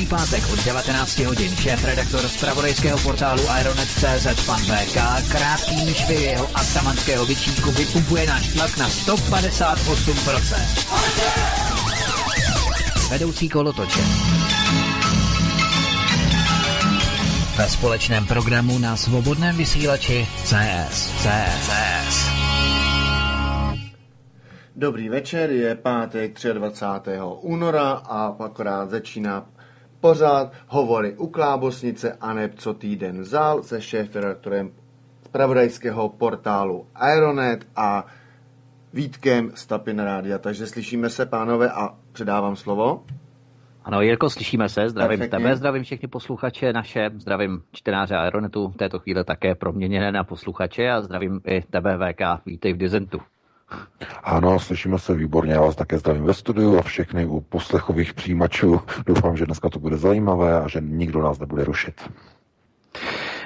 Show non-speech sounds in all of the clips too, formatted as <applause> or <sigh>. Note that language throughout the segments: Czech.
Každý pátek od 19 hodin šéf-redaktor z pravodejského portálu Ironet.cz pan VK krátký myšvy jeho atamanského vyčítku vypumpuje náš tlak na 158%. Vedoucí kolotoče. Ve společném programu na svobodném vysílači CS. CS. CS. Dobrý večer, je pátek 23. února a akorát začíná pořád hovory u Klábosnice a neb co týden vzal se šéf-redaktorem zpravodajského portálu Aeronet a Vítkem Stapin Rádia. Takže slyšíme se, pánové, a předávám slovo. Ano, Jirko, slyšíme se, zdravím Perfektně. tebe, zdravím všechny posluchače naše, zdravím čtenáře Aeronetu, v této chvíli také proměněné na posluchače a zdravím i tebe VK, vítej v Dizentu. Ano, slyšíme se výborně, já vás také zdravím ve studiu a všechny u poslechových přijímačů. Doufám, že dneska to bude zajímavé a že nikdo nás nebude rušit.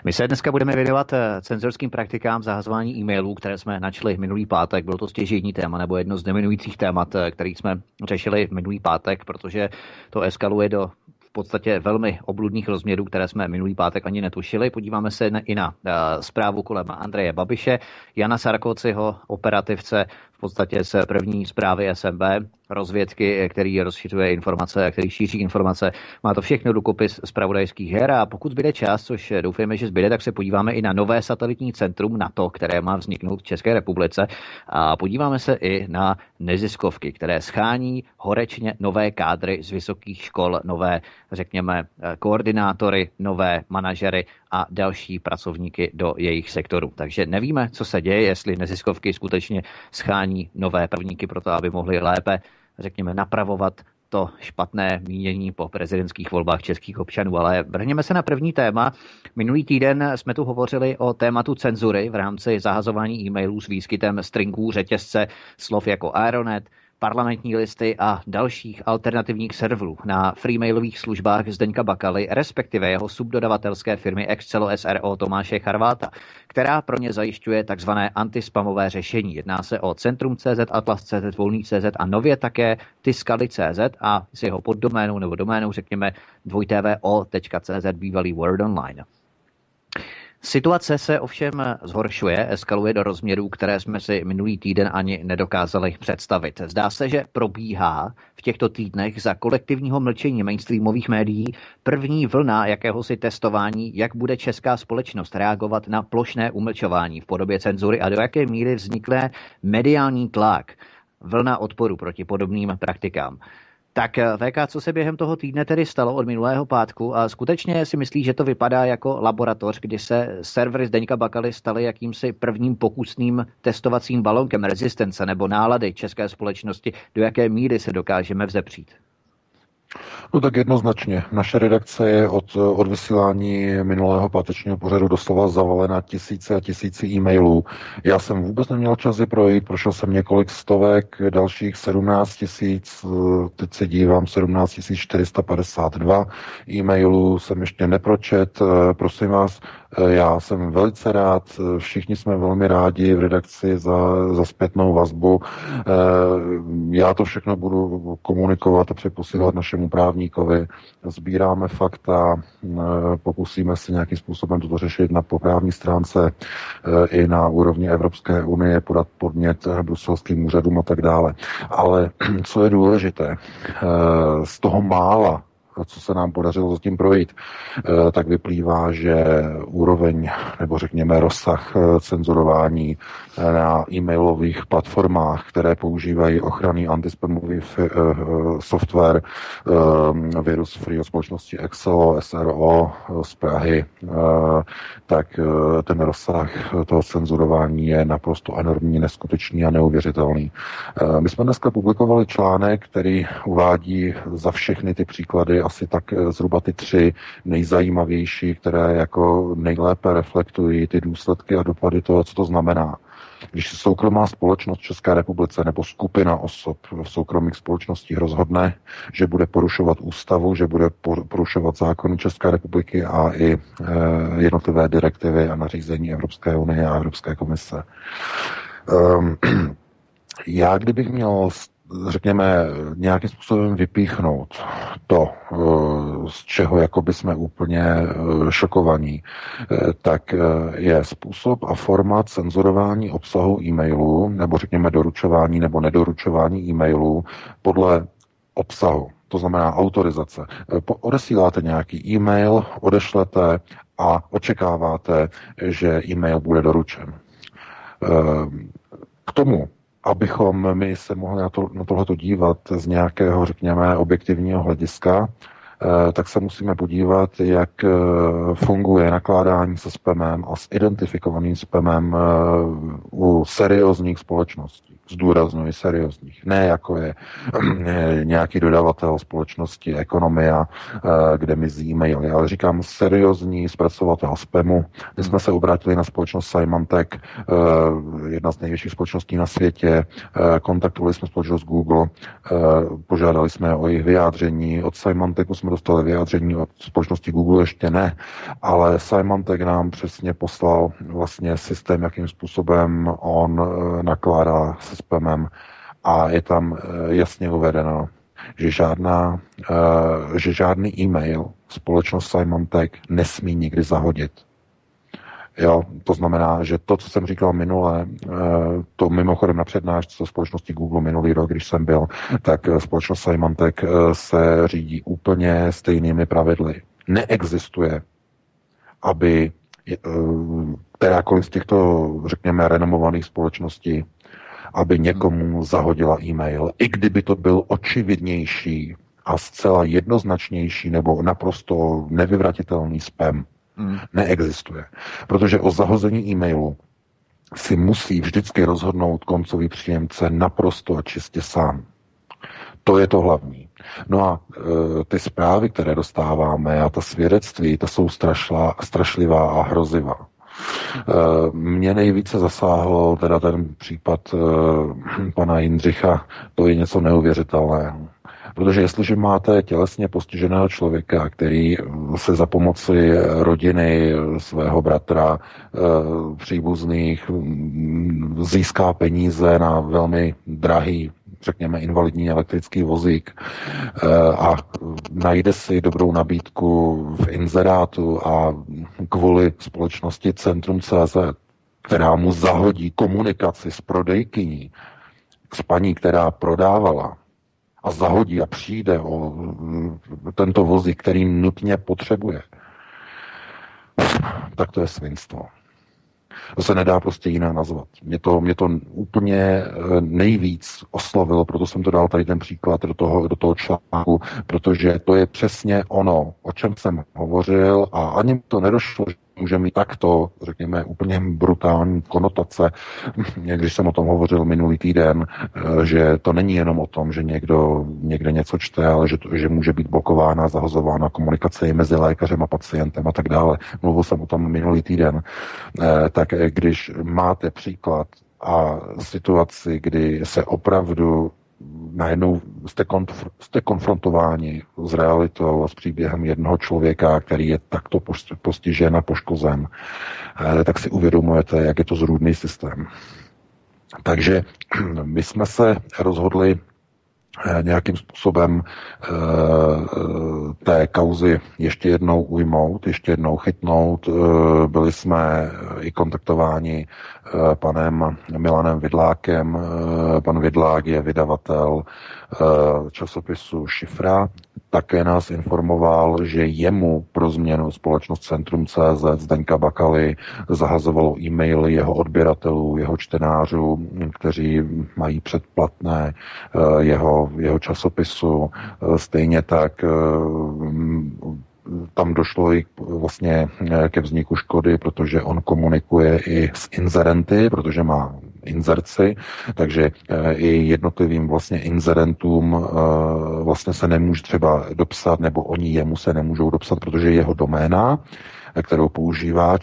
My se dneska budeme věnovat eh, cenzorským praktikám zahazování e-mailů, které jsme načli minulý pátek. Bylo to stěžení téma nebo jedno z dominujících témat, eh, který jsme řešili minulý pátek, protože to eskaluje do podstatě velmi obludných rozměrů, které jsme minulý pátek ani netušili. Podíváme se i na uh, zprávu kolem Andreje Babiše, Jana Sarkociho, operativce v podstatě z první zprávy SMB, rozvědky, který rozšiřuje informace který šíří informace. Má to všechno dukopis z pravodajských her a pokud zbyde čas, což doufáme, že zbyde, tak se podíváme i na nové satelitní centrum NATO, které má vzniknout v České republice a podíváme se i na neziskovky, které schání horečně nové kádry z vysokých škol, nové, řekněme, koordinátory, nové manažery a další pracovníky do jejich sektoru. Takže nevíme, co se děje, jestli neziskovky skutečně schání nové prvníky pro to, aby mohli lépe, řekněme, napravovat to špatné mínění po prezidentských volbách českých občanů. Ale vrhněme se na první téma. Minulý týden jsme tu hovořili o tématu cenzury v rámci zahazování e-mailů s výskytem stringů řetězce slov jako Aeronet, parlamentní listy a dalších alternativních serverů na freemailových službách Zdeňka Bakaly, respektive jeho subdodavatelské firmy Excelo SRO Tomáše Charváta, která pro ně zajišťuje tzv. antispamové řešení. Jedná se o Centrum.cz, Atlas.cz, Volný.cz a nově také Tiskali.cz a s jeho poddoménou nebo doménou řekněme dvojtvo.cz bývalý Word Online. Situace se ovšem zhoršuje, eskaluje do rozměrů, které jsme si minulý týden ani nedokázali představit. Zdá se, že probíhá v těchto týdnech za kolektivního mlčení mainstreamových médií první vlna jakéhosi testování, jak bude česká společnost reagovat na plošné umlčování v podobě cenzury a do jaké míry vznikne mediální tlak vlna odporu proti podobným praktikám. Tak eh, VK, co se během toho týdne tedy stalo od minulého pátku a skutečně si myslí, že to vypadá jako laboratoř, kdy se servery Zdeňka Bakaly staly jakýmsi prvním pokusným testovacím balonkem rezistence nebo nálady české společnosti, do jaké míry se dokážeme vzepřít? No tak jednoznačně. Naše redakce je od, od vysílání minulého pátečního pořadu doslova zavalena tisíce a tisíci e-mailů. Já jsem vůbec neměl čas je projít, prošel jsem několik stovek, dalších 17 tisíc, teď se dívám, 17 452 e-mailů jsem ještě nepročet. Prosím vás, já jsem velice rád, všichni jsme velmi rádi v redakci za, za zpětnou vazbu. Já to všechno budu komunikovat a přeposílat našemu právníkovi. Sbíráme fakta, pokusíme se nějakým způsobem toto řešit na poprávní stránce i na úrovni Evropské unie, podat podnět bruselským úřadům a tak dále. Ale <clears throat> co je důležité, z toho mála, co se nám podařilo zatím projít, eh, tak vyplývá, že úroveň, nebo řekněme rozsah eh, cenzurování eh, na e-mailových platformách, které používají ochranný antispamový software, virus free od společnosti Excel, SRO z Prahy, tak ten rozsah toho cenzurování je naprosto enormní, neskutečný a neuvěřitelný. My jsme dneska publikovali článek, který uvádí za všechny ty příklady asi tak eh, zhruba ty tři nejzajímavější, které jako nejlépe reflektují ty důsledky a dopady toho, co to znamená. Když soukromá společnost České republice nebo skupina osob v soukromých společnostích rozhodne, že bude porušovat ústavu, že bude porušovat zákony České republiky a i e, jednotlivé direktivy a nařízení Evropské unie a Evropské komise. Um, <clears throat> já kdybych měl řekněme, nějakým způsobem vypíchnout to, eh, z čeho jakoby jsme úplně eh, šokovaní, eh, tak je způsob a forma cenzurování obsahu e-mailu, nebo řekněme doručování nebo nedoručování e-mailu podle obsahu. To znamená autorizace. Odesíláte nějaký e-mail, odešlete a očekáváte, že e-mail bude doručen. K tomu abychom my se mohli na, to, na tohleto dívat z nějakého, řekněme, objektivního hlediska, eh, tak se musíme podívat, jak eh, funguje nakládání se spamem a s identifikovaným spamem eh, u seriózních společností zdůraznuju seriózních, ne jako je <clears throat> nějaký dodavatel společnosti Ekonomia, eh, kde mizí e-maily, ale říkám seriózní zpracovatel spamu. My jsme se obrátili na společnost Symantec, eh, jedna z největších společností na světě, eh, kontaktovali jsme společnost Google, požádali jsme o jejich vyjádření, od Symantecu jsme dostali vyjádření, od společnosti Google ještě ne, ale Symantec nám přesně poslal vlastně systém, jakým způsobem on nakládá se spamem a je tam eh, jasně uvedeno, že, žádná, eh, že žádný e-mail společnost Symantec nesmí nikdy zahodit. Jo, to znamená, že to, co jsem říkal minule, eh, to mimochodem na přednášce společnosti Google minulý rok, když jsem byl, tak společnost Symantec se řídí úplně stejnými pravidly. Neexistuje, aby kterákoliv z těchto, řekněme, renomovaných společností aby někomu zahodila e-mail, i kdyby to byl očividnější a zcela jednoznačnější nebo naprosto nevyvratitelný spam. Hmm. Neexistuje. Protože o zahození e-mailu si musí vždycky rozhodnout koncový příjemce naprosto a čistě sám. To je to hlavní. No a e, ty zprávy, které dostáváme a ta svědectví, ta jsou strašlá, strašlivá a hrozivá. Eh, mě nejvíce zasáhlo teda ten případ eh, pana Jindřicha, to je něco neuvěřitelného. Protože jestliže máte tělesně postiženého člověka, který se za pomoci rodiny, svého bratra, eh, příbuzných mm, získá peníze na velmi drahý řekněme, invalidní elektrický vozík eh, a najde si dobrou nabídku v inzerátu a kvůli společnosti Centrum CZ, která mu zahodí komunikaci s prodejkyní, s paní, která prodávala, a zahodí a přijde o mm, tento vozík, který nutně potřebuje, tak to je svinstvo. To se nedá prostě jinak nazvat. Mě to, mě to úplně eh, nejvíc oslovilo, proto jsem to dal tady ten příklad do toho, do toho článku, protože to je přesně ono, o čem jsem hovořil a ani to nedošlo, že může mít takto, řekněme, úplně brutální konotace. <laughs> Když jsem o tom hovořil minulý týden, eh, že to není jenom o tom, že někdo někde něco čte, ale že, to, že může být blokována, zahazována komunikace mezi lékařem a pacientem a tak dále. Mluvil jsem o tom minulý týden. Eh, tak eh, když máte příklad a situaci, kdy se opravdu najednou jste, konf- jste konfrontováni s realitou a s příběhem jednoho člověka, který je takto postižen a poškozen, eh, tak si uvědomujete, jak je to zrůdný systém. Takže <clears throat> my jsme se rozhodli nějakým způsobem eh, té kauzy ještě jednou ujmout, ještě jednou chytnout. Eh, byli jsme i kontaktováni panem Milanem Vidlákem. Pan Vidlák je vydavatel časopisu Šifra také nás informoval, že jemu pro změnu společnost Centrum CZ Zdenka Bakaly zahazovalo e-maily jeho odběratelů, jeho čtenářů, kteří mají předplatné eh, jeho, jeho časopisu. Eh, stejně tak eh, tam došlo i vlastně ke vzniku škody, protože on komunikuje i s inzerenty, protože má inzerci, takže eh, i jednotlivým vlastně inzerentům eh, vlastně se nemůže třeba dopsat, nebo oni jemu se nemůžou dopsat, protože jeho doména kterou používá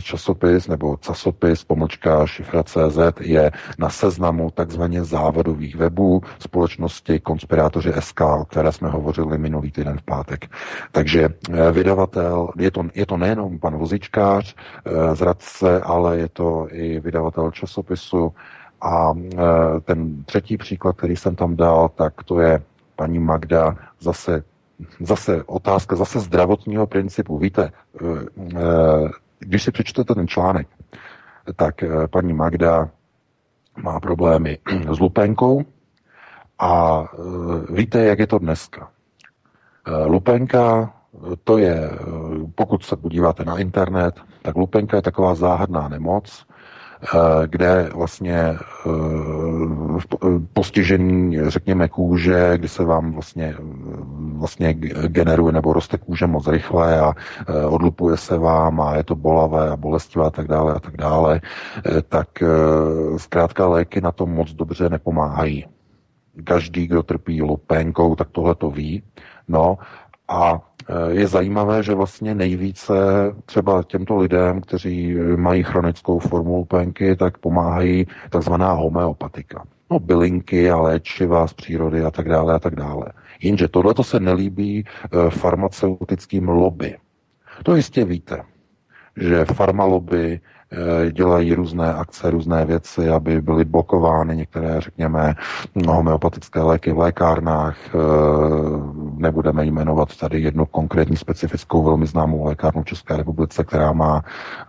časopis nebo casopis, pomlčka šifra CZ, je na seznamu takzvaně závadových webů společnosti Konspirátoři SK, o které jsme hovořili minulý týden v pátek. Takže eh, vydavatel, je to, je to nejenom pan Vozičkář, eh, zradce, ale je to i vydavatel časopisu, a eh, ten třetí příklad, který jsem tam dal, tak to je paní Magda, zase zase otázka zase zdravotního principu. Víte, eh, eh, když si přečtete ten článek, tak eh, paní Magda má problémy <clears throat> s lupenkou a víte, jak je to dneska. Lupenka, to je, pokud se podíváte na internet, tak lupenka je taková záhadná nemoc, kde vlastně eh, eh, postižení, řekněme, kůže, kdy se vám vlastně, vlastně generuje nebo roste kůže moc rychle a odlupuje se vám a je to bolavé a bolestivé a tak dále a tak dále, tak zkrátka léky na to moc dobře nepomáhají. Každý, kdo trpí lupénkou, tak tohle to ví. No a je zajímavé, že vlastně nejvíce třeba těmto lidem, kteří mají chronickou formu lupenky, tak pomáhají takzvaná homeopatika. No, bylinky a léčiva z přírody a tak dále a tak dále. Jenže tohle se nelíbí eh, farmaceutickým lobby. To jistě víte, že farmalobby dělají různé akce, různé věci, aby byly blokovány některé, řekněme, homeopatické léky v lékárnách. Eh, nebudeme jmenovat tady jednu konkrétní specifickou, velmi známou lékárnu v České republice, která má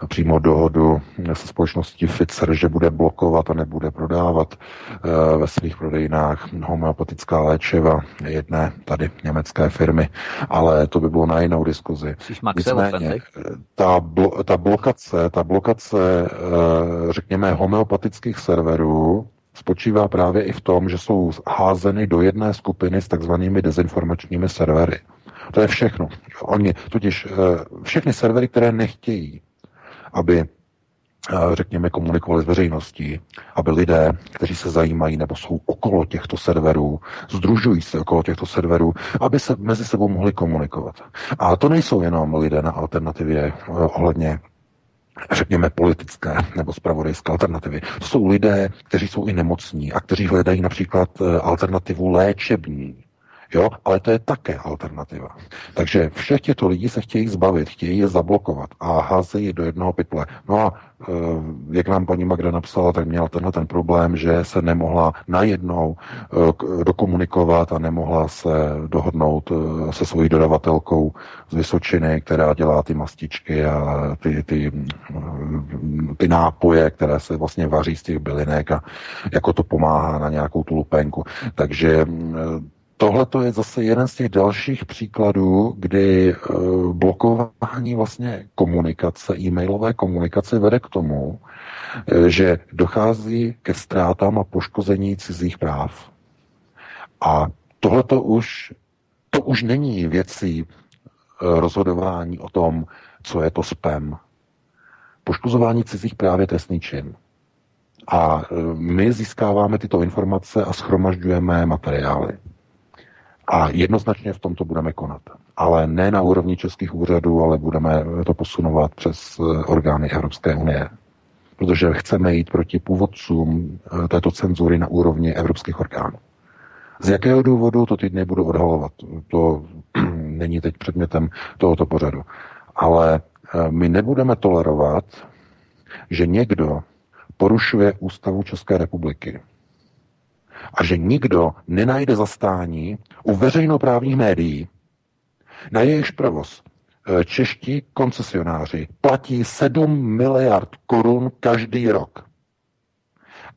přímo dohodu se společností Pfizer, že bude blokovat a nebude prodávat eh, ve svých prodejnách homeopatická léčiva jedné tady německé firmy, ale to by bylo na jinou diskuzi. Nicméně, ta, blo, ta blokace, ta blokace práce, eh, řekněme, homeopatických serverů spočívá právě i v tom, že jsou házeny do jedné skupiny s takzvanými dezinformačními servery. To je všechno. Oni totiž eh, všechny servery, které nechtějí, aby eh, řekněme, komunikovali s veřejností, aby lidé, kteří se zajímají nebo jsou okolo těchto serverů, združují se okolo těchto serverů, aby se mezi sebou mohli komunikovat. A to nejsou jenom lidé na alternativě ohledně řekněme, politické nebo spravodajské alternativy. To jsou lidé, kteří jsou i nemocní a kteří hledají například eh, alternativu léčební. Jo, ale to je také alternativa. Takže všech těchto lidí se chtějí zbavit, chtějí je zablokovat a házejí je do jednoho pytle. No a Eh, jak nám paní Magda napsala, tak měla tenhle ten problém, že se nemohla najednou eh, dokomunikovat a nemohla se dohodnout eh, se svojí dodavatelkou z Vysočiny, která dělá ty mastičky a ty, ty, ty nápoje, které se vlastně vaří z těch bylinek a jako to pomáhá na nějakou tu lupenku. Takže tohle to je zase jeden z těch dalších příkladů, kdy uh, blokování vlastně komunikace, e-mailové komunikace vede k tomu, uh, že dochází ke ztrátám a poškození cizích práv. A tohle to už, to už není věcí uh, rozhodování o tom, co je to spam. Poškozování cizích práv je trestný čin. A my získáváme tyto informace a schromažďujeme materiály. A jednoznačně v tomto budeme konat. Ale ne na úrovni českých úřadů, ale budeme to posunovat přes eh, orgány Evropské unie. Protože chceme jít proti původcům eh, této cenzury na úrovni evropských orgánů. Z jakého důvodu to teď nebudu odhalovat. To <clears throat> není teď předmětem tohoto pořadu. Ale eh, my nebudeme tolerovat, že někdo porušuje ústavu České republiky a že nikdo nenajde zastání u veřejnoprávních médií, na jejichž provoz e, čeští koncesionáři platí 7 miliard korun každý rok.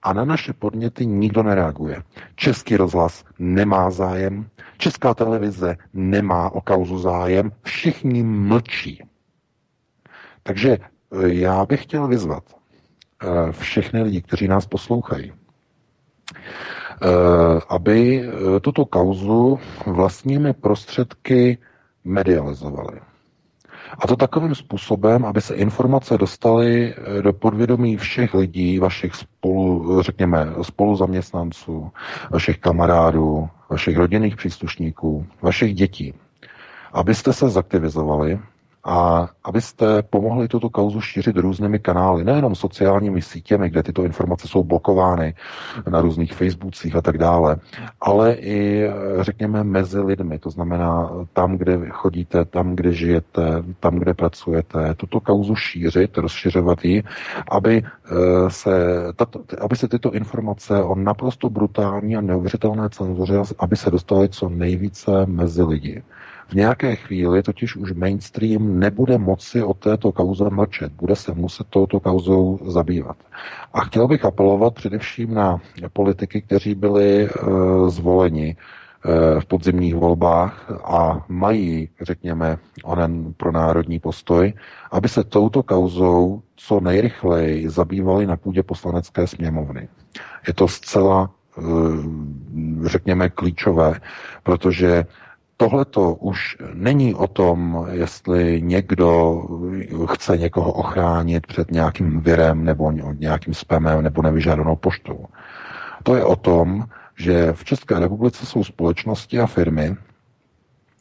A na naše podněty nikdo nereaguje. Český rozhlas nemá zájem, česká televize nemá o kauzu zájem, všichni mlčí. Takže e, já bych chtěl vyzvat e, všechny lidi, kteří nás poslouchají, Eh, aby eh, tuto kauzu vlastními prostředky medializovali. A to takovým způsobem, aby se informace dostaly eh, do podvědomí všech lidí, vašich spolu, řekněme, spoluzaměstnanců, vašich kamarádů, vašich rodinných příslušníků, vašich dětí. Abyste se zaktivizovali a abyste pomohli tuto kauzu šířit různými kanály, nejenom sociálními sítěmi, kde tyto informace jsou blokovány na různých Facebookcích a tak dále, ale i, řekněme, mezi lidmi, to znamená tam, kde chodíte, tam, kde žijete, tam, kde pracujete, tuto kauzu šířit, rozšiřovat ji, aby eh, se, tato, aby se tyto informace o naprosto brutální a neuvěřitelné cenzuře, aby se dostaly co nejvíce mezi lidi. V nějaké chvíli totiž už mainstream nebude moci o této kauze mlčet, bude se muset touto kauzou zabývat. A chtěl bych apelovat především na politiky, kteří byli e, zvoleni e, v podzimních volbách a mají, řekněme, onen pro národní postoj, aby se touto kauzou co nejrychleji zabývali na půdě poslanecké sněmovny. Je to zcela, e, řekněme, klíčové, protože Tohle to už není o tom, jestli někdo chce někoho ochránit před nějakým virem nebo nějakým spamem nebo nevyžádanou poštou. To je o tom, že v České republice jsou společnosti a firmy,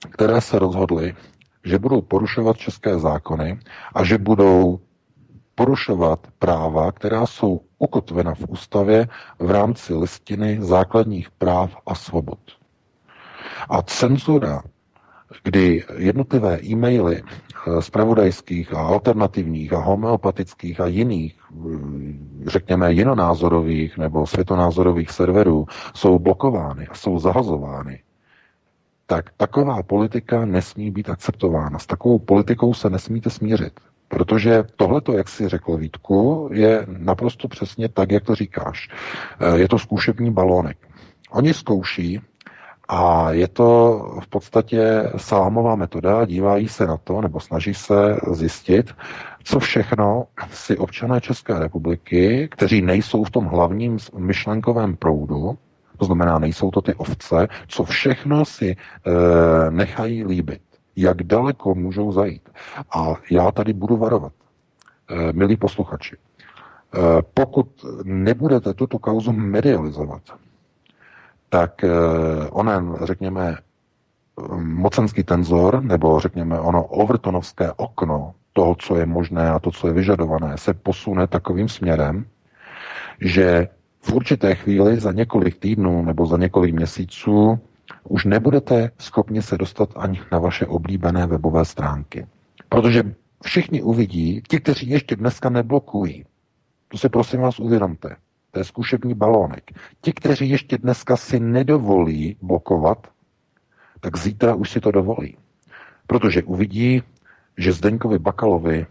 které se rozhodly, že budou porušovat české zákony a že budou porušovat práva, která jsou ukotvena v ústavě v rámci listiny základních práv a svobod. A cenzura, kdy jednotlivé e-maily eh, a alternativních a homeopatických a jiných, eh, řekněme, jinonázorových nebo světonázorových serverů jsou blokovány a jsou zahazovány, tak taková politika nesmí být akceptována. S takovou politikou se nesmíte smířit. Protože tohleto, jak si řekl Vítku, je naprosto přesně tak, jak to říkáš. Eh, je to zkušební balónek. Oni zkouší, a je to v podstatě salámová metoda, dívají se na to, nebo snaží se zjistit, co všechno si občané České republiky, kteří nejsou v tom hlavním myšlenkovém proudu, to znamená, nejsou to ty ovce, co všechno si e, nechají líbit, jak daleko můžou zajít. A já tady budu varovat, e, milí posluchači, e, pokud nebudete tuto kauzu medializovat, tak eh, onen, řekněme, mocenský tenzor, nebo řekněme ono overtonovské okno toho, co je možné a to, co je vyžadované, se posune takovým směrem, že v určité chvíli za několik týdnů nebo za několik měsíců už nebudete schopni se dostat ani na vaše oblíbené webové stránky. Protože všichni uvidí, ti, kteří ještě dneska neblokují, to si prosím vás uvědomte, to je zkušební balónek. Ti, kteří ještě dneska si nedovolí blokovat, tak zítra už si to dovolí. Protože uvidí, že Zdeňkovi Bakalovi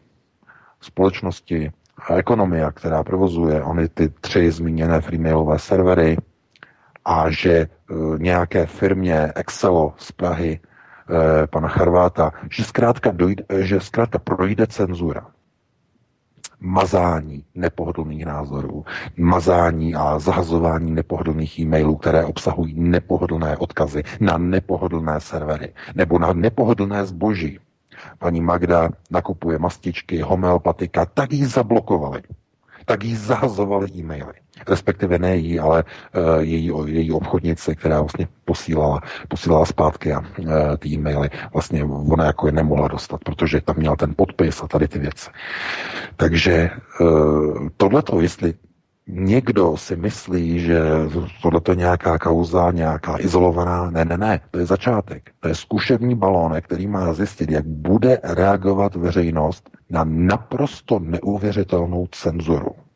společnosti a ekonomia, která provozuje ony ty tři zmíněné freemailové servery a že nějaké firmě Excelo z Prahy pana Charváta, že zkrátka, dojde, že zkrátka projde cenzura mazání nepohodlných názorů, mazání a zahazování nepohodlných e-mailů, které obsahují nepohodlné odkazy na nepohodlné servery nebo na nepohodlné zboží. Paní Magda nakupuje mastičky, homeopatika, tak ji zablokovali. Tak jí zahazovali e-maily. Respektive ne jí, ale uh, její, její obchodnice, která vlastně posílala, posílala zpátky a, uh, ty e-maily. Vlastně ona jako je nemohla dostat, protože tam měla ten podpis a tady ty věci. Takže uh, tohleto, jestli někdo si myslí, že tohle je nějaká kauza, nějaká izolovaná. Ne, ne, ne, to je začátek. To je zkušební balónek, který má zjistit, jak bude reagovat veřejnost na naprosto neuvěřitelnou cenzuru.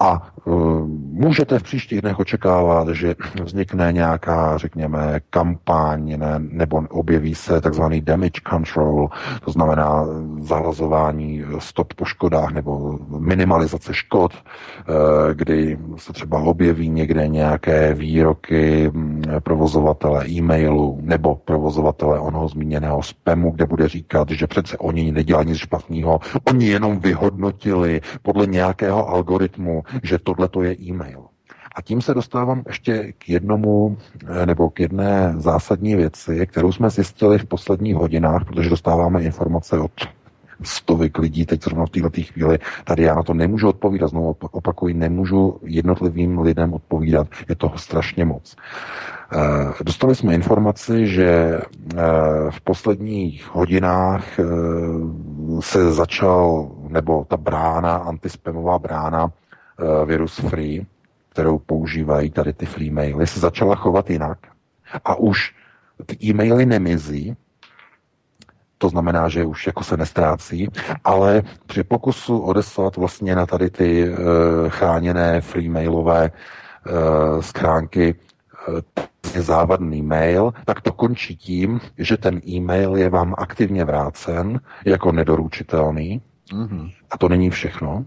A uh, můžete v příštích dnech očekávat, že vznikne nějaká, řekněme, kampaň ne, nebo objeví se takzvaný damage control, to znamená zahlazování stop po škodách nebo minimalizace škod, uh, kdy se třeba objeví někde nějaké výroky um, provozovatele e-mailu nebo provozovatele onoho zmíněného spamu, kde bude říkat, že přece oni nedělají nic špatného, oni jenom vyhodnotili podle nějakého algoritmu že tohle to je e-mail. A tím se dostávám ještě k jednomu, eh, nebo k jedné zásadní věci, kterou jsme zjistili v posledních hodinách, protože dostáváme informace od stovek lidí, teď zrovna v této chvíli, tady já na to nemůžu odpovídat, znovu opakuji, nemůžu jednotlivým lidem odpovídat, je toho strašně moc. Eh, dostali jsme informaci, že eh, v posledních hodinách se začal, nebo ta brána, antispamová brána, Eh, virus free, kterou používají tady ty free maily, se začala chovat jinak. A už ty e-maily nemizí, to znamená, že už jako se nestrácí, ale při pokusu odeslat vlastně na tady ty chráněné freemailové uh, schránky uh, závadný mail, tak to končí tím, že ten e-mail je vám aktivně vrácen jako nedoručitelný. Mm-hmm. A to není všechno.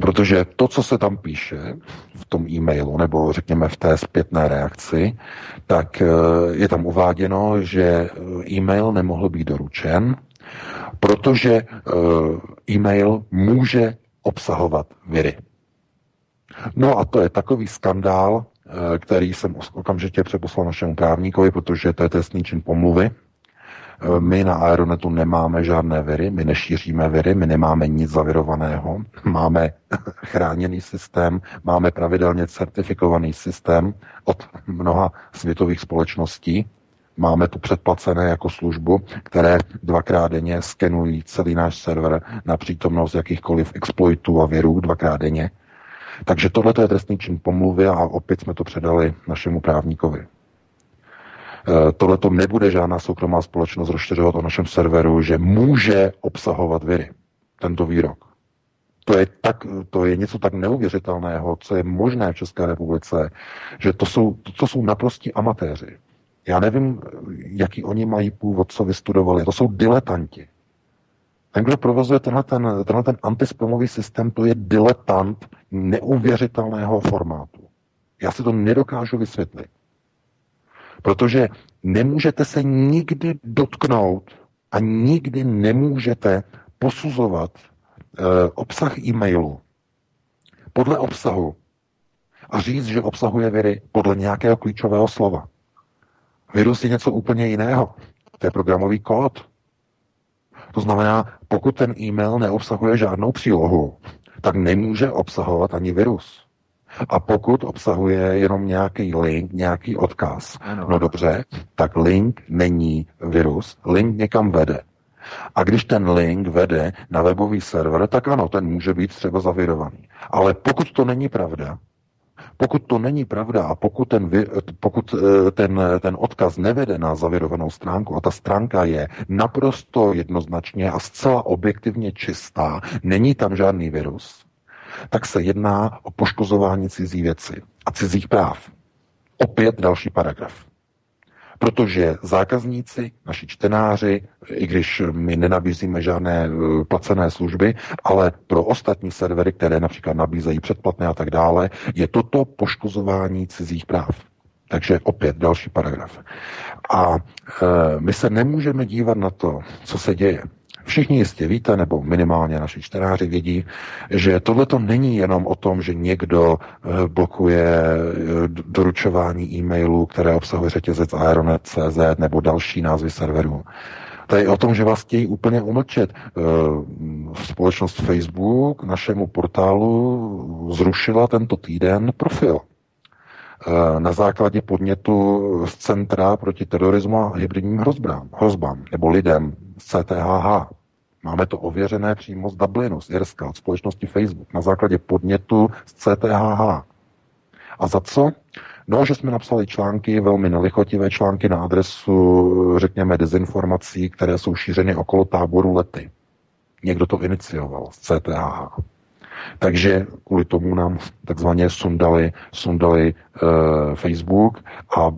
Protože to, co se tam píše v tom e-mailu, nebo řekněme v té zpětné reakci, tak eh, je tam uváděno, že eh, e-mail nemohl být doručen, protože eh, e-mail může obsahovat viry. No a to je takový skandál, který jsem okamžitě přeposlal našemu právníkovi, protože to je trestný čin pomluvy, Eh, my na Aeronetu nemáme žádné viry, my nešíříme viry, my nemáme nic zavirovaného, <laughs> máme <laughs> chráněný systém, máme pravidelně certifikovaný systém od mnoha světových společností, Máme to předplacené jako službu, které dvakrát denně skenují celý náš server na přítomnost jakýchkoliv exploitů a virů dvakrát denně. Takže tohle je trestný čin pomluvy a opět jsme to předali našemu právníkovi. Eh, Tohle to nebude žádná soukromá společnost rozšiřovat o našem serveru, že může obsahovat viry. Tento výrok. To je, tak, to je něco tak neuvěřitelného, co je možné v České republice, že to jsou, to, to jsou naprostí amatéři. Já nevím, jaký oni mají původ, co vystudovali. To jsou diletanti. Ten, kdo provozuje tenhle ten, tenhle ten antispamový systém, to je diletant neuvěřitelného formátu. Já si to nedokážu vysvětlit. Protože nemůžete se nikdy dotknout a nikdy nemůžete posuzovat e, obsah e-mailu podle obsahu a říct, že obsahuje viry podle nějakého klíčového slova. Virus je něco úplně jiného. To je programový kód. To znamená, pokud ten e-mail neobsahuje žádnou přílohu, tak nemůže obsahovat ani virus. A pokud obsahuje jenom nějaký link, nějaký odkaz, ano. no dobře, tak link není virus, link někam vede. A když ten link vede na webový server, tak ano, ten může být třeba zavirovaný. Ale pokud to není pravda, pokud to není pravda a pokud ten, pokud eh, ten, ten odkaz nevede na zavirovanou stránku a ta stránka je naprosto jednoznačně a zcela objektivně čistá, není tam žádný virus, tak se jedná o poškozování cizí věci a cizích práv. Opět další paragraf. Protože zákazníci, naši čtenáři, i když my nenabízíme žádné eh, placené služby, ale pro ostatní servery, které například nabízejí předplatné a tak dále, je toto poškozování cizích práv. Takže opět další paragraf. A e, my se nemůžeme dívat na to, co se děje. Všichni jistě víte, nebo minimálně naši čtenáři vědí, že tohle to není jenom o tom, že někdo e, blokuje e, doručování e-mailů, které obsahuje řetězec Aeronet.cz nebo další názvy serverů. To je o tom, že vás chtějí úplně umlčet. Společnost Facebook našemu portálu zrušila tento týden profil. Eh, na základě podnětu z Centra proti terorismu a hybridním hrozbám, hrozbám nebo lidem z CTHH. Máme to ověřené přímo z Dublinu, z Irska, od společnosti Facebook, na základě podnětu z CTHH. A za co? No, že jsme napsali články, velmi nelichotivé články na adresu, řekněme, dezinformací, které jsou šířeny okolo táboru lety. Někdo to inicioval z CTHH. Takže kvůli tomu nám takzvaně sundali, sundali uh, Facebook a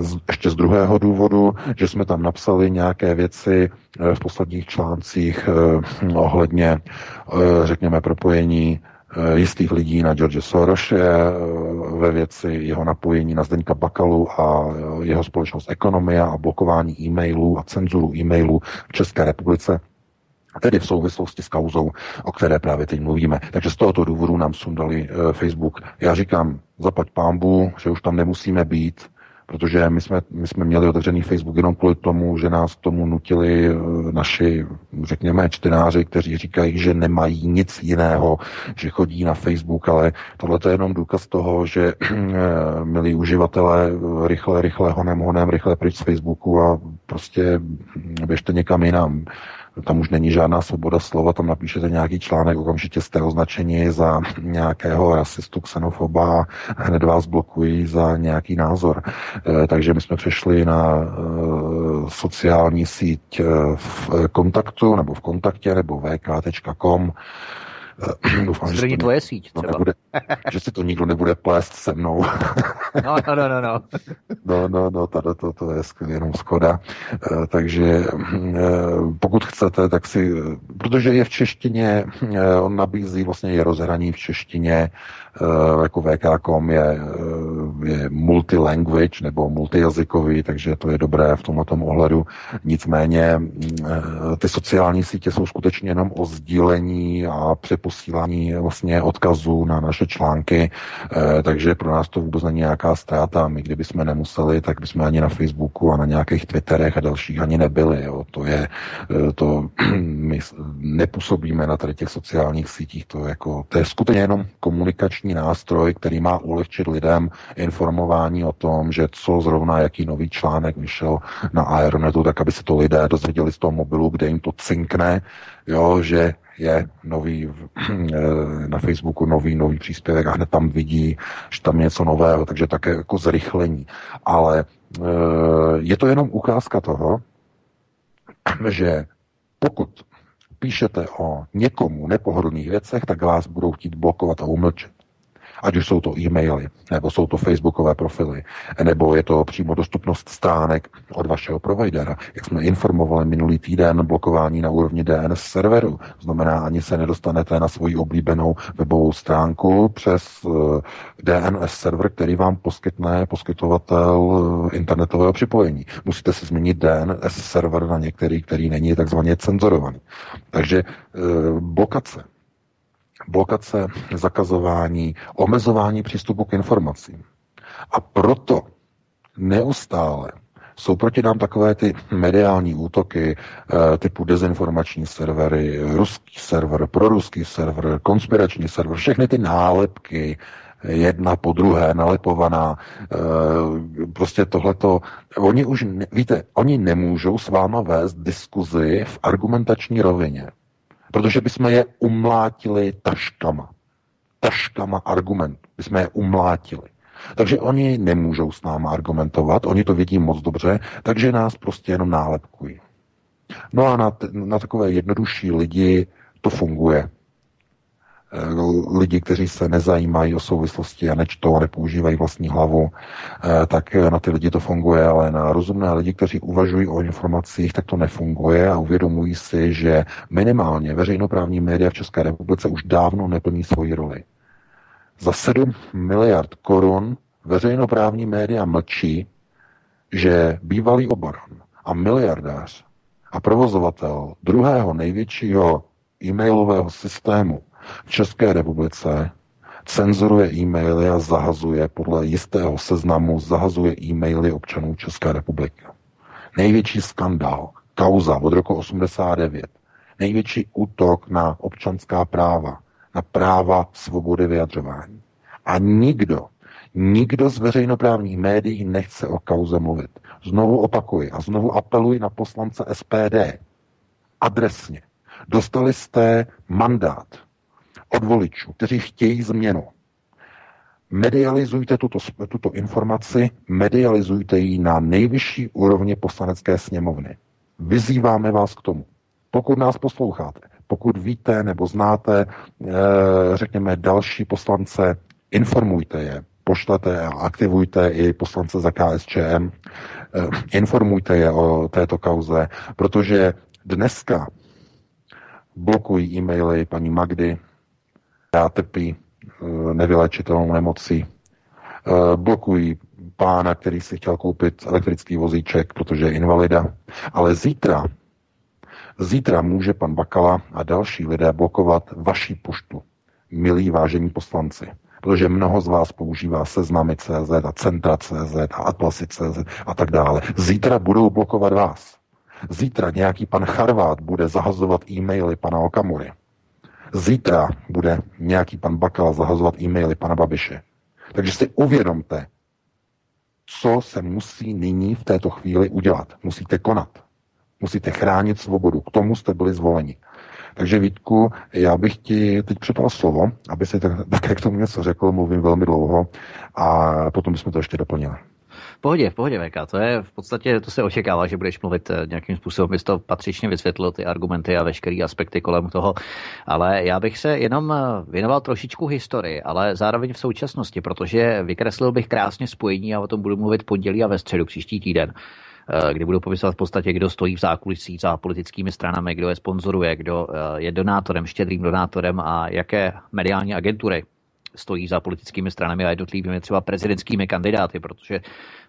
z, ještě z druhého důvodu, že jsme tam napsali nějaké věci uh, v posledních článcích uh, ohledně, uh, řekněme, propojení jistých lidí na George Soroshe ve věci jeho napojení na Zdeňka Bakalu a jeho společnost Ekonomia a blokování e-mailů a cenzuru e-mailů v České republice tedy v souvislosti s kauzou, o které právě teď mluvíme. Takže z tohoto důvodu nám sundali uh, Facebook. Já říkám, zaplať pámbu, že už tam nemusíme být, protože my jsme, my jsme měli otevřený Facebook jenom kvůli tomu, že nás k tomu nutili uh, naši, řekněme, čtenáři, kteří říkají, že nemají nic jiného, že chodí na Facebook, ale tohle je jenom důkaz toho, že uh, milí uživatelé rychle, rychle honem, honem, rychle pryč z Facebooku a prostě běžte někam jinam tam už není žádná svoboda slova, tam napíšete nějaký článek, okamžitě jste označeni za nějakého rasistu, xenofoba, hned vás blokují za nějaký názor. Eh, takže my jsme přešli na eh, sociální síť eh, v kontaktu, nebo v kontaktě, nebo vk.com, <clears throat> doufám, že, to tvoje síť třeba. Nebude, <laughs> že si to nikdo nebude plést se mnou. <laughs> no, no, no, no, no. no, no, no, tady to, to je jenom skoda. Eh, takže eh, pokud chcete, tak si, protože je v češtině, on nabízí vlastně je rozhraní v češtině, jako VK.com je, je multilanguage nebo multijazykový, takže to je dobré v tomto ohledu. Nicméně ty sociální sítě jsou skutečně jenom o sdílení a přepo posílání vlastně odkazů na naše články, eh, takže pro nás to vůbec není nějaká ztráta. My kdybychom nemuseli, tak bychom ani na Facebooku a na nějakých Twitterech a dalších ani nebyli. Jo. To je, eh, to <clears throat> my nepůsobíme na tady těch sociálních sítích, to, jako, to je skutečně jenom komunikační nástroj, který má ulehčit lidem informování o tom, že co zrovna, jaký nový článek vyšel na Aeronetu, tak aby se to lidé dozvěděli z toho mobilu, kde jim to cinkne, jo, že je nový eh, na Facebooku nový, nový příspěvek a hned tam vidí, že tam je něco nového, takže také jako zrychlení. Ale eh, je to jenom ukázka toho, že pokud píšete o někomu nepohodlných věcech, tak vás budou chtít blokovat a umlčet. Ať už jsou to e-maily, nebo jsou to facebookové profily, nebo je to přímo dostupnost stránek od vašeho providera. Jak jsme informovali minulý týden, blokování na úrovni DNS serveru. Znamená, ani se nedostanete na svoji oblíbenou webovou stránku přes eh, DNS server, který vám poskytne poskytovatel eh, internetového připojení. Musíte si změnit DNS server na některý, který není takzvaně cenzorovaný. Takže eh, blokace blokace, zakazování, omezování přístupu k informacím. A proto neustále jsou proti nám takové ty mediální útoky eh, typu dezinformační servery, ruský server, proruský server, konspirační server, všechny ty nálepky, jedna po druhé nalepovaná, eh, prostě tohleto, oni už, víte, oni nemůžou s váma vést diskuzi v argumentační rovině. Protože bychom je umlátili taškama. Taškama argument. Bychom je umlátili. Takže oni nemůžou s náma argumentovat, oni to vědí moc dobře, takže nás prostě jenom nálepkují. No a na, t- na takové jednodušší lidi to funguje. Eh, lidi, kteří se nezajímají o souvislosti a nečtou a nepoužívají vlastní hlavu, eh, tak na ty lidi to funguje, ale na rozumné lidi, kteří uvažují o informacích, tak to nefunguje a uvědomují si, že minimálně veřejnoprávní média v České republice už dávno neplní svoji roli. Za 7 miliard korun veřejnoprávní média mlčí, že bývalý obaron a miliardář a provozovatel druhého největšího e-mailového systému v České republice cenzuruje e-maily a zahazuje podle jistého seznamu, zahazuje e-maily občanů České republiky. Největší skandál, kauza od roku 89, největší útok na občanská práva, na práva svobody vyjadřování. A nikdo, nikdo z veřejnoprávních médií nechce o kauze mluvit. Znovu opakuji a znovu apeluji na poslance SPD. Adresně. Dostali jste mandát od voličů, kteří chtějí změnu. Medializujte tuto, tuto informaci, medializujte ji na nejvyšší úrovni poslanecké sněmovny. Vyzýváme vás k tomu. Pokud nás posloucháte, pokud víte nebo znáte, eh, řekněme, další poslance, informujte je, pošlete a aktivujte i poslance za KSČM, eh, informujte je o této kauze, protože dneska blokují e-maily paní Magdy, já trpí eh, nevylečitelnou nemocí. Eh, blokují pána, který si chtěl koupit elektrický vozíček, protože je invalida. Ale zítra, zítra může pan Bakala a další lidé blokovat vaší poštu, milí vážení poslanci. Protože mnoho z vás používá seznamy CZ a centra CZ a atlasy CZ a tak dále. Zítra budou blokovat vás. Zítra nějaký pan Charvát bude zahazovat e-maily pana Okamury. Zítra bude nějaký pan Bakala zahazovat e-maily pana Babiše. Takže si uvědomte, co se musí nyní v této chvíli udělat. Musíte konat. Musíte chránit svobodu. K tomu jste byli zvoleni. Takže Vítku, já bych ti teď předal slovo, aby si také k tomu něco řekl, mluvím velmi dlouho a potom bychom to ještě doplnili. V pohodě, v pohodě, VK. To je v podstatě, to se očekává, že budeš mluvit eh, nějakým způsobem, bys to patřičně vysvětlil, ty argumenty a veškeré aspekty kolem toho. Ale já bych se jenom eh, věnoval trošičku historii, ale zároveň v současnosti, protože vykreslil bych krásně spojení a o tom budu mluvit pondělí a ve středu příští týden eh, kdy budu popisovat v podstatě, kdo stojí v zákulisí za politickými stranami, kdo je sponzoruje, kdo je donátorem, štědrým donátorem a jaké mediální agentury stojí za politickými stranami a jednotlivými třeba prezidentskými kandidáty, protože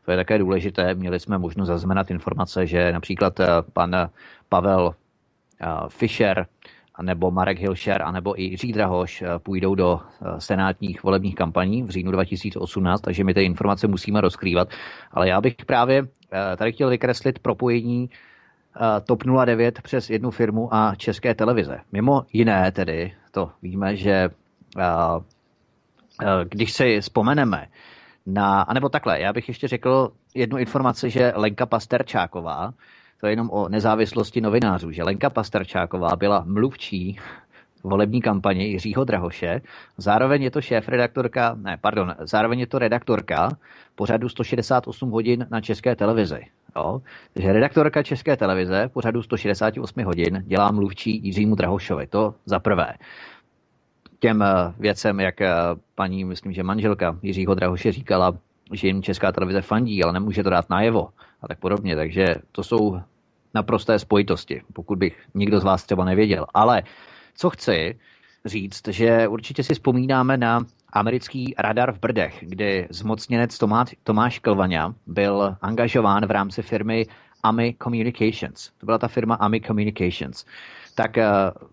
to je také důležité. Měli jsme možnost zaznamenat informace, že například eh, pan Pavel eh, Fischer nebo Marek Hilšer, anebo i Jiří Drahoš eh, půjdou do senátních volebních kampaní v říjnu 2018, takže my ty informace musíme rozkrývat. Ale já bych právě tady chtěl vykreslit propojení TOP 09 přes jednu firmu a české televize. Mimo jiné tedy, to víme, že když si vzpomeneme na, anebo takhle, já bych ještě řekl jednu informaci, že Lenka Pasterčáková, to je jenom o nezávislosti novinářů, že Lenka Pasterčáková byla mluvčí volební kampaně Jiřího Drahoše. Zároveň je to šéf-redaktorka, ne, pardon, zároveň je to redaktorka pořadu 168 hodin na České televizi. Jo? Takže redaktorka České televize pořadu 168 hodin dělá mluvčí Jiřímu Drahošovi. To za prvé těm eh, věcem, jak eh, paní, myslím, že manželka Jiřího Drahoše říkala, že jim Česká televize fandí, ale nemůže to dát najevo a tak podobně. Takže to jsou naprosté spojitosti, pokud bych nikdo z vás třeba nevěděl. Ale co chci říct, že určitě si vzpomínáme na americký radar v Brdech, kdy zmocněnec Tomáš, Tomáš Klvaňa byl angažován v rámci firmy AMI Communications. To byla ta firma AMI Communications tak eh,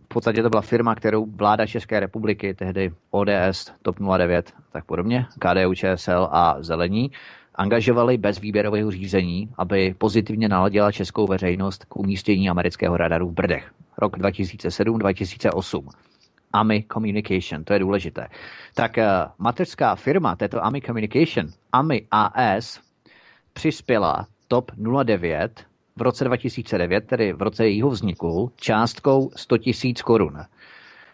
v podstatě to byla firma, kterou vláda České republiky, tehdy ODS, TOP 09, tak podobně, KDU, ČSL a Zelení, angažovali bez výběrového řízení, aby pozitivně naladila českou veřejnost k umístění amerického radaru v Brdech. Rok 2007-2008. AMI Communication, to je důležité. Tak uh, mateřská firma této AMI Communication, AMI AS, přispěla TOP 09 v roce 2009, tedy v roce jejího vzniku, částkou 100 tisíc korun.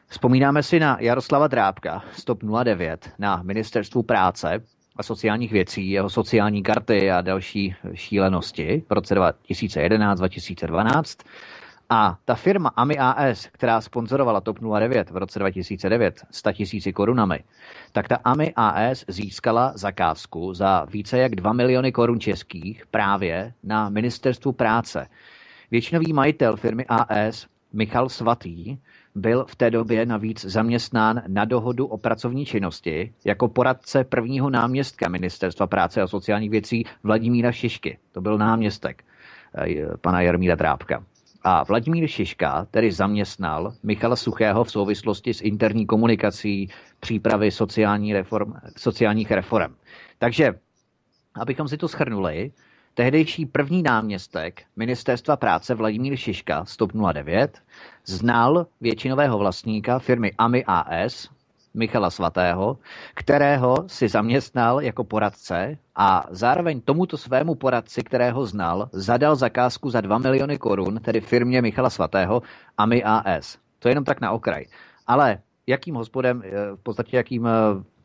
Vzpomínáme si na Jaroslava Drábka, Stop 09, na ministerstvu práce a sociálních věcí, jeho sociální karty a další šílenosti v roce 2011-2012 A ta firma AMI AS, která sponzorovala TOP 09 v roce 2009 100 tisíci korunami, tak ta AMI AS získala zakázku za více jak 2 miliony korun českých právě na ministerstvu práce. Většinový majitel firmy AS Michal Svatý byl v té době navíc zaměstnán na dohodu o pracovní činnosti jako poradce prvního náměstka Ministerstva práce a sociálních věcí Vladimíra Šišky. To byl náměstek eh, pana Jarmíra Trápka. A Vladimír Šiška tedy zaměstnal Michala Suchého v souvislosti s interní komunikací přípravy sociální reform, sociálních reform. Takže, abychom si to schrnuli, tehdejší první náměstek ministerstva práce Vladimír Šiška z 09 znal většinového vlastníka firmy AMI AS, Michala Svatého, kterého si zaměstnal jako poradce a zároveň tomuto svému poradci, kterého znal, zadal zakázku za 2 miliony korun, tedy firmě Michala Svatého AMI AS. To je jenom tak na okraj. Ale jakým hospodem, eh, v podstatě jakým eh,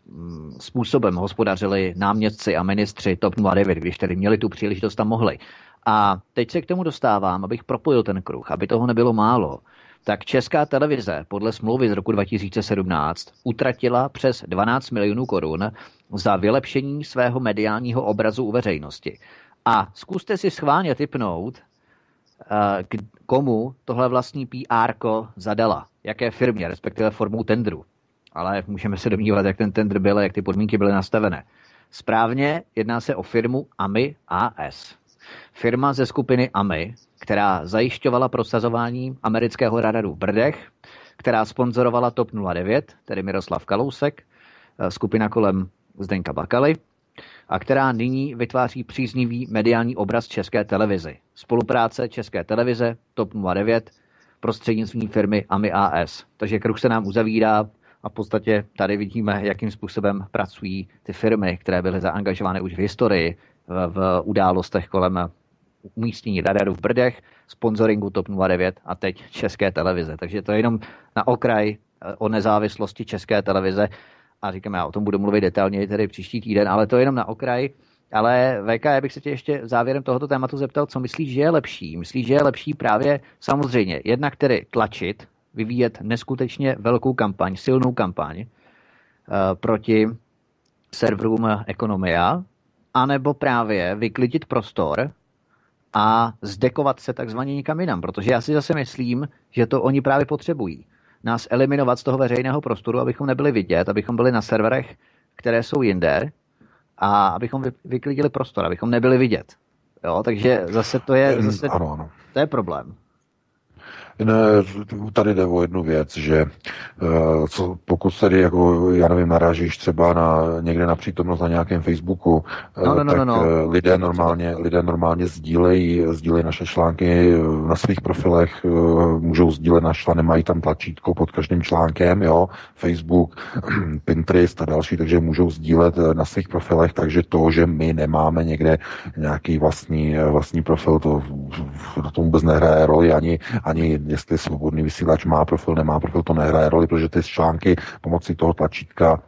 mm, způsobem hospodařili náměstci a ministři TOP 09, když tedy měli tu příležitost tam mohli. A teď se k tomu dostávám, abych propojil ten kruh, aby toho nebylo málo tak Česká televize podle smlouvy z roku 2017 utratila přes 12 milionů korun za vylepšení svého mediálního obrazu u veřejnosti. A zkuste si schválně typnout, eh, k komu tohle vlastní PR zadala, jaké firmě, respektive formou tendru. Ale můžeme se domnívat, jak ten tender byl, jak ty podmínky byly nastavené. Správně jedná se o firmu AMI AS. Firma ze skupiny AMI, která zajišťovala prosazování amerického radaru v Brdech, která sponzorovala TOP 09, tedy Miroslav Kalousek, eh, skupina kolem Zdenka Bakaly, a která nyní vytváří příznivý mediální obraz České televizi. Spolupráce České televize, TOP 09, prostřednictvím firmy AMI AS. Takže kruh se nám uzavírá a v podstatě tady vidíme, jakým způsobem pracují ty firmy, které byly zaangažovány už v historii, v, v událostech kolem umístění radaru v Brdech, sponsoringu TOP 09 a teď České televize. Takže to je jenom na okraj eh, o nezávislosti České televize a říkám, já o tom budu mluvit detailněji tedy příští týden, ale to je jenom na okraj. Ale VK, já bych se tě ještě závěrem tohoto tématu zeptal, co myslíš, že je lepší? Myslíš, že je lepší právě samozřejmě jednak tedy tlačit, vyvíjet neskutečně velkou kampaň, silnou kampaň uh, proti serverům Ekonomia, anebo právě vyklidit prostor a zdekovat se takzvaně někam jinam, protože já si zase myslím, že to oni právě potřebují. Nás eliminovat z toho veřejného prostoru, abychom nebyli vidět, abychom byli na serverech, které jsou jinde a abychom vyklidili prostor, abychom nebyli vidět. Jo, takže zase to je, zase, ano, ano. to je problém. Ne, tady jde o jednu věc, že eh, co, pokud tady, jako, já nevím, narážíš třeba na, někde na přítomnost na nějakém Facebooku, eh, no, no, no, tak no, no. Eh, lidé normálně, lidé normálně sdílejí, sdílejí naše články na svých profilech, můžou sdílet naše článek, mají tam tlačítko pod každým článkem, jo, Facebook, <clears throat> Pinterest a další, takže můžou sdílet na svých profilech, takže to, že my nemáme někde nějaký vlastní, vlastní profil, to, to vůbec nehraje roli ani, ani jestli svobodný vysílač má profil, nemá profil, to nehraje roli, protože ty články pomocí toho tlačítka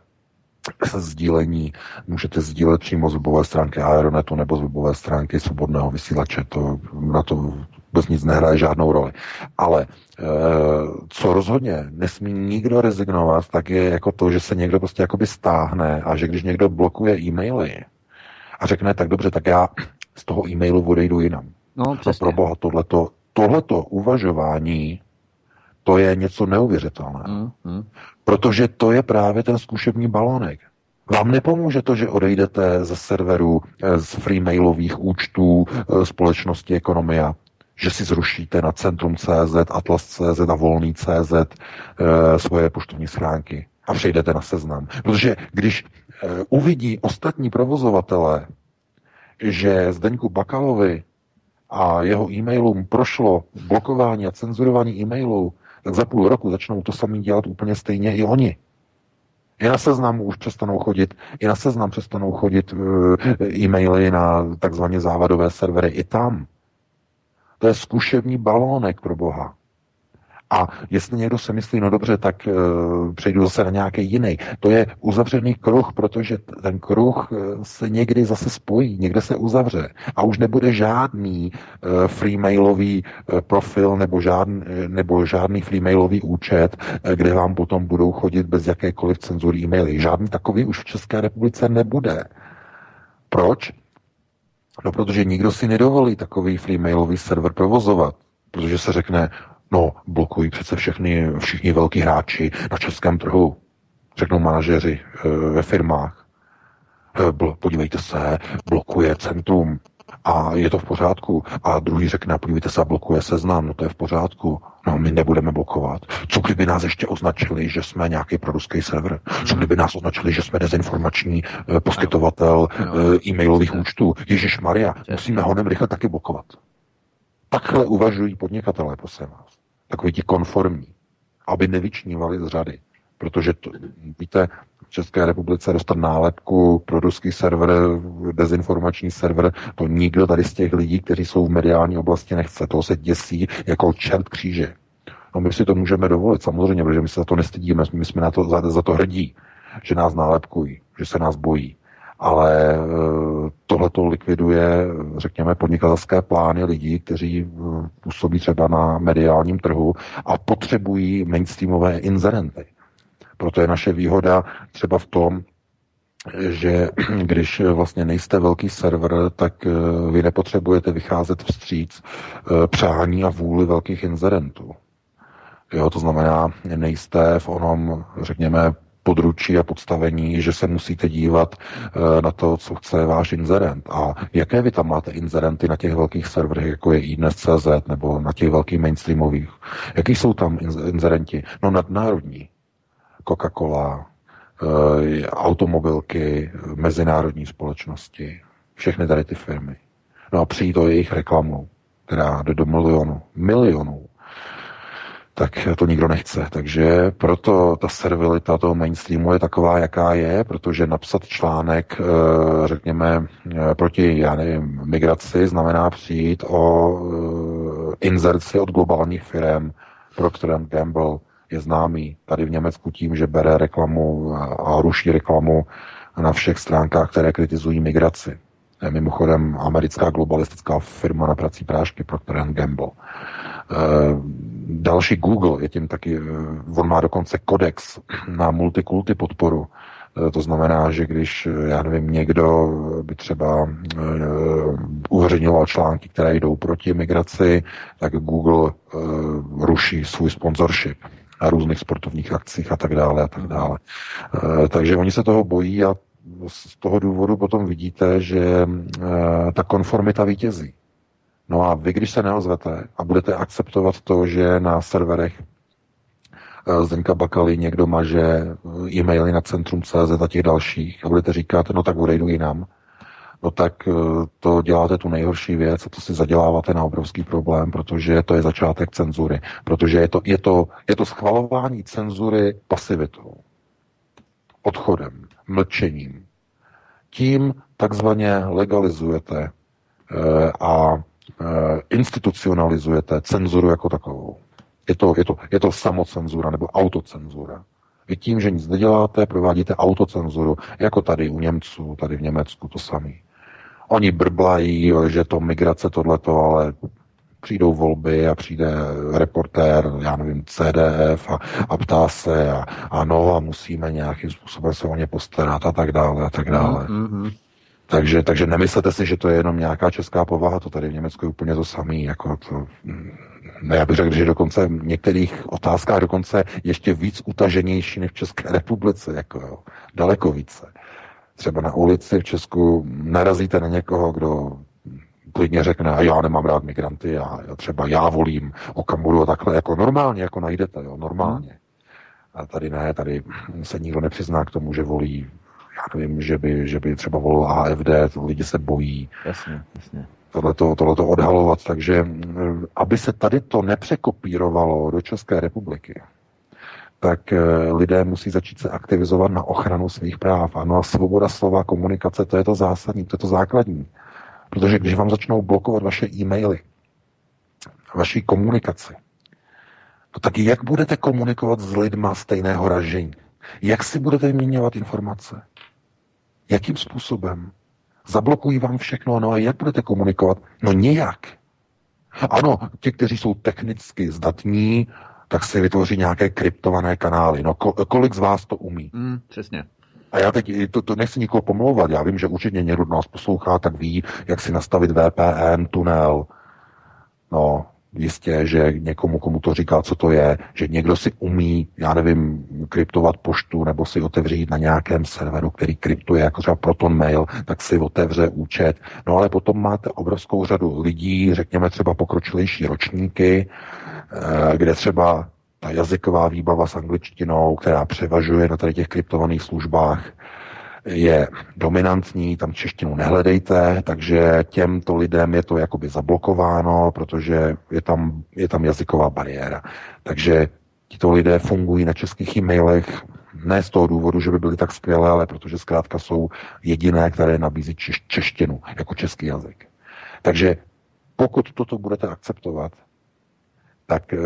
sdílení můžete sdílet přímo z webové stránky Aeronetu nebo z webové stránky svobodného vysílače. To, na to vůbec nic nehraje žádnou roli. Ale e, co rozhodně nesmí nikdo rezignovat, tak je jako to, že se někdo prostě jakoby stáhne a že když někdo blokuje e-maily a řekne, tak dobře, tak já z toho e-mailu odejdu jinam. No, přesně. pro boha, tohleto, tohleto uvažování, to je něco neuvěřitelného. Mm, mm. Protože to je právě ten zkušební balónek. Vám nepomůže to, že odejdete ze serveru, eh, z freemailových účtů eh, společnosti Ekonomia, že si zrušíte na Centrum.cz, Atlas.cz a Volný.cz eh, svoje poštovní schránky a přejdete na seznam. Protože když uvidí ostatní provozovatele, že Zdeňku Bakalovi a jeho e-mailům prošlo blokování a cenzurování e-mailů, tak za půl roku začnou to samý dělat úplně stejně i oni. I na seznam už přestanou chodit, i na seznam přestanou chodit eh, e-maily na takzvaně závadové servery i tam. To je zkušební balónek pro Boha. A jestli někdo se myslí, no dobře, tak uh, přejdu zase na nějaký jiný. To je uzavřený kruh, protože ten kruh uh, se někdy zase spojí, někde se uzavře. A už nebude žádný uh, freemailový uh, profil nebo žádný, nebo žádný freemailový účet, uh, kde vám potom budou chodit bez jakékoliv cenzury e-maily. Žádný takový už v České republice nebude. Proč? No, protože nikdo si nedovolí takový freemailový server provozovat. Protože se řekne, No, blokují přece všechny, všichni velký hráči na českém trhu. Řeknou manažeři e, ve firmách. E, podívejte se, blokuje centrum a je to v pořádku. A druhý řekne, podívejte se, blokuje seznam, no to je v pořádku. No, my nebudeme blokovat. Co kdyby nás ještě označili, že jsme nějaký proruský server? Co kdyby nás označili, že jsme dezinformační e, poskytovatel e, e-mailových účtů? Ježíš Maria, musíme honem rychle taky blokovat. Takhle uvažují podnikatelé, prosím vás takový ti konformní, aby nevyčnívali z řady. Protože, to, víte, v České republice dostat nálepku pro ruský server, dezinformační server, to nikdo tady z těch lidí, kteří jsou v mediální oblasti, nechce. To se děsí jako čert kříže. No my si to můžeme dovolit, samozřejmě, protože my se za to nestydíme, my jsme na to, za, za to hrdí, že nás nálepkují, že se nás bojí ale eh, tohle to likviduje, řekněme, podnikatelské plány lidí, kteří eh, působí třeba na mediálním trhu a potřebují mainstreamové inzerenty. Proto je naše výhoda třeba v tom, že <clears throat> když vlastně nejste velký server, tak eh, vy nepotřebujete vycházet vstříc přání a vůli velkých inzerentů. Jo, to znamená, nejste v onom, řekněme, područí a podstavení, že se musíte dívat eh, na to, co chce váš inzerent. A jaké vy tam máte inzerenty na těch velkých serverech, jako je iDnes.cz nebo na těch velkých mainstreamových? Jaký jsou tam inzerenti? No nadnárodní. Coca-Cola, eh, automobilky, mezinárodní společnosti, všechny tady ty firmy. No a přijít o jejich reklamu, která jde do milionu, milionů tak to nikdo nechce. Takže proto ta servilita toho mainstreamu je taková, jaká je, protože napsat článek, eh, řekněme, eh, proti, já nevím, migraci, znamená přijít o eh, inzerci od globálních firm. Procter Gamble je známý tady v Německu tím, že bere reklamu a ruší reklamu na všech stránkách, které kritizují migraci. Mimochodem americká globalistická firma na prací prášky Procter Gamble. Eh, další Google je tím taky, eh, on má dokonce kodex na multikulty podporu. Eh, to znamená, že když, já nevím, někdo by třeba uveřejňoval články, které jdou proti migraci, tak Google ruší svůj sponsorship na různých sportovních akcích a tak dále a tak dále. Uh, takže oni se toho bojí a z toho důvodu potom vidíte, že ta konformita vítězí. No a vy, když se neozvete a budete akceptovat to, že na serverech eh, Zdenka Bakaly někdo maže eh, e-maily na centrum CZ a těch dalších a budete říkat, no tak odejdu jinam, no tak eh, to děláte tu nejhorší věc a to si zaděláváte na obrovský problém, protože to je začátek cenzury. Protože je to, je to, je to schvalování cenzury pasivitou, odchodem, mlčením. Tím takzvaně legalizujete a institucionalizujete cenzuru jako takovou. Je to, je to, je to samocenzura nebo autocenzura. Vy tím, že nic neděláte, provádíte autocenzuru, jako tady u Němců, tady v Německu to samé. Oni brblají, že to migrace, tohleto, ale přijdou volby a přijde reportér, já nevím, CDF a, a ptá se a ano a musíme nějakým způsobem se o ně postarat a tak dále a tak dále. Mm-hmm. Takže, takže nemyslete si, že to je jenom nějaká česká povaha, to tady v Německu je úplně to samé, jako to, ne, já bych řekl, že dokonce v některých otázkách dokonce ještě víc utaženější než v České republice, jako jo, daleko více. Třeba na ulici v Česku narazíte na někoho, kdo klidně řekne, já nemám rád migranty, já, já třeba já volím Okamuru a takhle, jako normálně, jako najdete, jo, normálně. A tady ne, tady se nikdo nepřizná k tomu, že volí já nevím, že by, že by třeba volil AFD, to lidi se bojí. Jasně, jasně. Tohleto, tohleto odhalovat, takže mm, aby se tady to nepřekopírovalo do České republiky, tak eh, lidé musí začít se aktivizovat na ochranu svých práv. Ano a svoboda slova, komunikace, to je to zásadní, to je to základní. Protože když vám začnou blokovat vaše e-maily, vaší komunikaci, No tak jak budete komunikovat s lidma stejného ražení? Jak si budete vyměňovat informace? Jakým způsobem? Zablokují vám všechno, no a jak budete komunikovat? No nějak. Ano, ti, kteří jsou technicky zdatní, tak si vytvoří nějaké kryptované kanály. No kolik z vás to umí? Mm, přesně. A já teď to, to nechci nikoho pomlouvat. Já vím, že určitě někdo nás poslouchá, tak ví, jak si nastavit VPN, tunel. No, jistě, že někomu, komu to říká, co to je, že někdo si umí, já nevím, kryptovat poštu nebo si otevřít na nějakém serveru, který kryptuje, jako třeba Proton Mail, tak si otevře účet. No ale potom máte obrovskou řadu lidí, řekněme třeba pokročilejší ročníky, eh, kde třeba ta jazyková výbava s angličtinou, která převažuje na tady těch kryptovaných službách, je dominantní, tam češtinu nehledejte, takže těmto lidem je to jakoby zablokováno, protože je tam, je tam jazyková bariéra. Takže tito lidé fungují na českých e-mailech ne z toho důvodu, že by byli tak skvělé, ale protože zkrátka jsou jediné, které nabízí češ, češtinu jako český jazyk. Takže pokud toto budete akceptovat, tak e,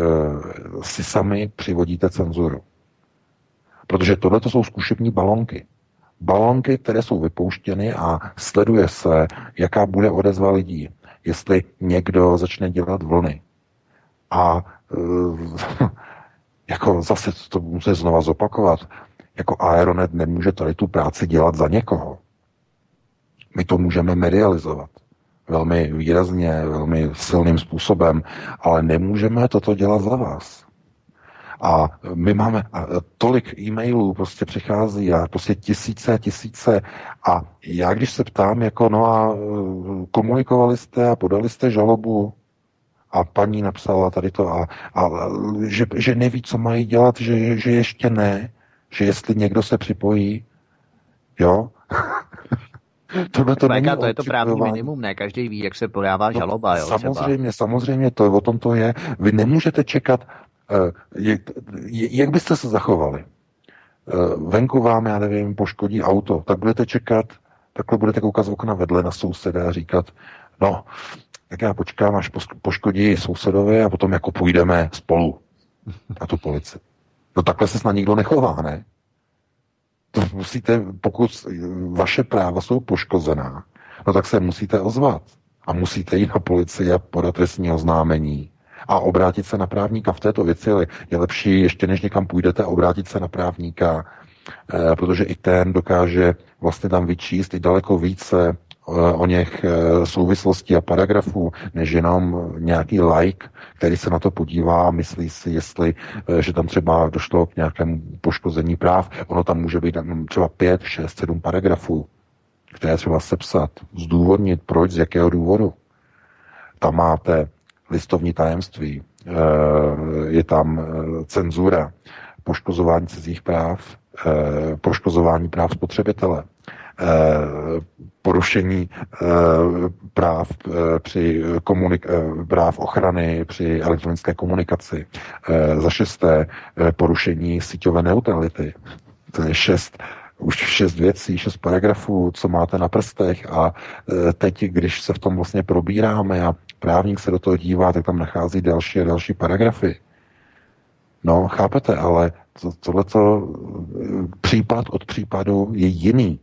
si sami přivodíte cenzuru. Protože tohle to jsou zkušební balonky balonky, které jsou vypouštěny a sleduje se, jaká bude odezva lidí. Jestli někdo začne dělat vlny. A e, <laughs> jako zase to musím znova zopakovat, jako Aeronet nemůže tady tu práci dělat za někoho. My to můžeme medializovat velmi výrazně, velmi silným způsobem, ale nemůžeme toto dělat za vás. A my máme a tolik e-mailů, prostě přichází a prostě tisíce, tisíce. A já když se ptám, jako no a e, komunikovali jste a podali jste žalobu, a paní napsala tady to, a, a že, že neví, co mají dělat, že, že ještě ne, že jestli někdo se připojí, jo, <laughs> Tohle to, není to je to právní minimum, ne? Každý ví, jak se podává no, žaloba. Jo, samozřejmě, třeba. samozřejmě, to o tom to je. Vy nemůžete čekat Eh, jak, jak byste se zachovali? Eh, venku vám, já nevím, poškodí auto, tak budete čekat, takhle budete koukat z okna vedle na souseda a říkat, no, tak já počkám, až poškodí sousedovi a potom jako půjdeme spolu na tu policii. No takhle se snad nikdo nechová, ne? To musíte, pokud vaše práva jsou poškozená, no tak se musíte ozvat. A musíte jít na policii a podat trestní oznámení a obrátit se na právníka v této věci je lepší, ještě než někam půjdete, obrátit se na právníka, eh, protože i ten dokáže vlastně tam vyčíst i daleko více eh, o něch eh, souvislostí a paragrafů, než jenom nějaký like, který se na to podívá a myslí si, jestli, že tam třeba došlo k nějakému poškození práv. Ono tam může být třeba pět, šest, sedm paragrafů, které třeba sepsat, zdůvodnit, proč, z jakého důvodu. Tam máte listovní tajemství, eh, je tam eh, cenzura, poškozování cizích práv, eh, poškozování práv spotřebitele, porušení práv při komunik- práv ochrany při elektronické komunikaci. Za šesté porušení síťové neutrality. To je šest už šest věcí, šest paragrafů, co máte na prstech a teď, když se v tom vlastně probíráme a právník se do toho dívá, tak tam nachází další a další paragrafy. No, chápete, ale to, tohleto případ od případu je jiný.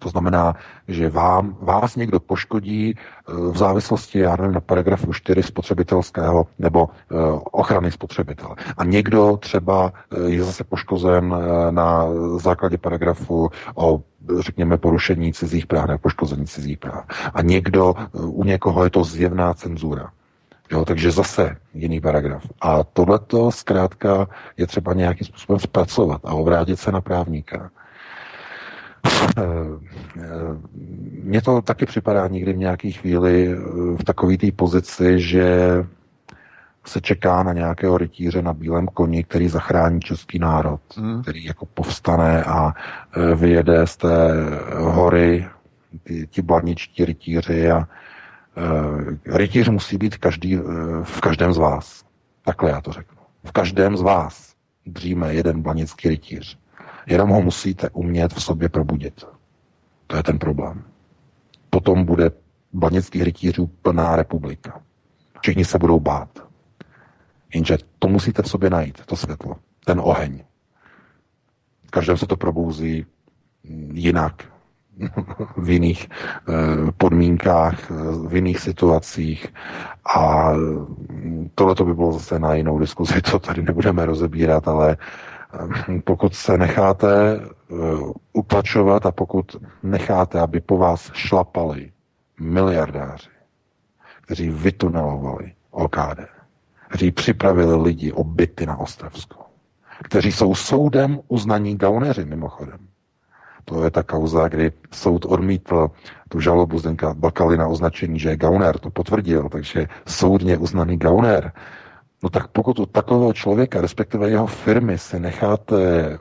To znamená, že vám, vás někdo poškodí eh, v závislosti, já nevím, na paragrafu 4 spotřebitelského nebo uh, ochrany spotřebitele. A někdo třeba eh, je zase poškozen na základě paragrafu o řekněme, porušení cizích práv nebo poškození cizích práv. A někdo, u někoho je to zjevná cenzura. Jo, takže zase jiný paragraf. A tohleto zkrátka je třeba nějakým způsobem zpracovat a obrátit se na právníka. Eh, eh, mně to taky připadá někdy v nějaké chvíli eh, v takové té pozici, že se čeká na nějakého rytíře na bílém koni, který zachrání český národ, hmm. který jako povstane a vyjede z té hory ty, ti bladničtí rytíři a uh, rytíř musí být každý, uh, v každém z vás. Takhle já to řeknu. V každém z vás dříme jeden blanický rytíř. Jenom ho musíte umět v sobě probudit. To je ten problém. Potom bude blanických rytířů plná republika. Všichni se budou bát. Jenže to musíte v sobě najít, to světlo, ten oheň. Každém se to probouzí jinak, v jiných eh, podmínkách, v jiných situacích a tohle to by bylo zase na jinou diskuzi, to tady nebudeme rozebírat, ale pokud se necháte eh, utlačovat a pokud necháte, aby po vás šlapali miliardáři, kteří vytunelovali OKD, kteří připravili lidi o byty na Ostravsku, kteří jsou soudem uznaní gauneři mimochodem. To je ta kauza, kdy soud odmítl tu žalobu Zdenka Bakaly na označení, že je gauner, to potvrdil, takže soudně uznaný gauner No tak pokud u takového člověka, respektive jeho firmy, si necháte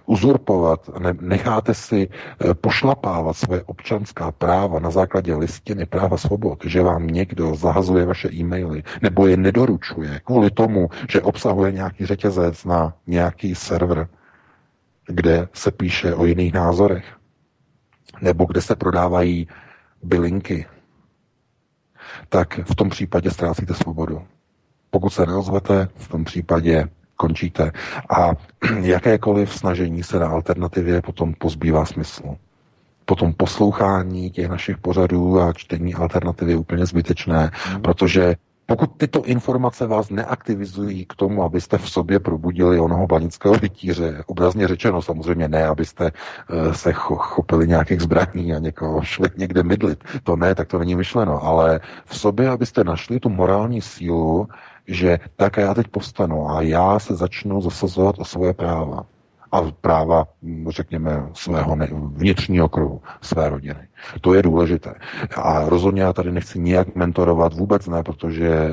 uzurpovat, ne, necháte si eh, pošlapávat svoje občanská práva na základě listiny práva svobod, že vám někdo zahazuje vaše e-maily nebo je nedoručuje kvůli tomu, že obsahuje nějaký řetězec na nějaký server, kde se píše o jiných názorech, nebo kde se prodávají bylinky, tak v tom případě ztrácíte svobodu. Pokud se neozvete, v tom případě končíte. A <clears throat> jakékoliv snažení se na alternativě potom pozbývá smyslu. Potom poslouchání těch našich pořadů a čtení alternativy je úplně zbytečné, mm. protože pokud tyto informace vás neaktivizují k tomu, abyste v sobě probudili onoho banického rytíře, obrazně řečeno samozřejmě ne, abyste uh, se chopili nějakých zbraní a někoho šli někde mydlit, to ne, tak to není myšleno, ale v sobě, abyste našli tu morální sílu, že tak já teď povstanu a já se začnu zasazovat o svoje práva a práva, řekněme, svého vnitřního kruhu, své rodiny. To je důležité. A rozhodně já tady nechci nijak mentorovat, vůbec ne, protože eh,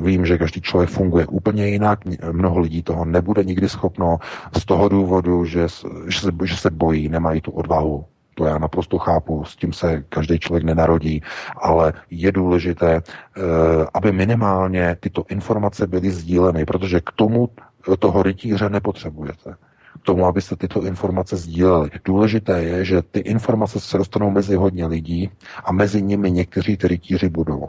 vím, že každý člověk funguje úplně jinak, mnoho lidí toho nebude nikdy schopno z toho důvodu, že, že, se, že se bojí, nemají tu odvahu to já naprosto chápu, s tím se každý člověk nenarodí, ale je důležité, eh, aby minimálně tyto informace byly sdíleny, protože k tomu toho rytíře nepotřebujete k tomu, abyste tyto informace sdíleli. Důležité je, že ty informace se dostanou mezi hodně lidí a mezi nimi někteří ty rytíři budou.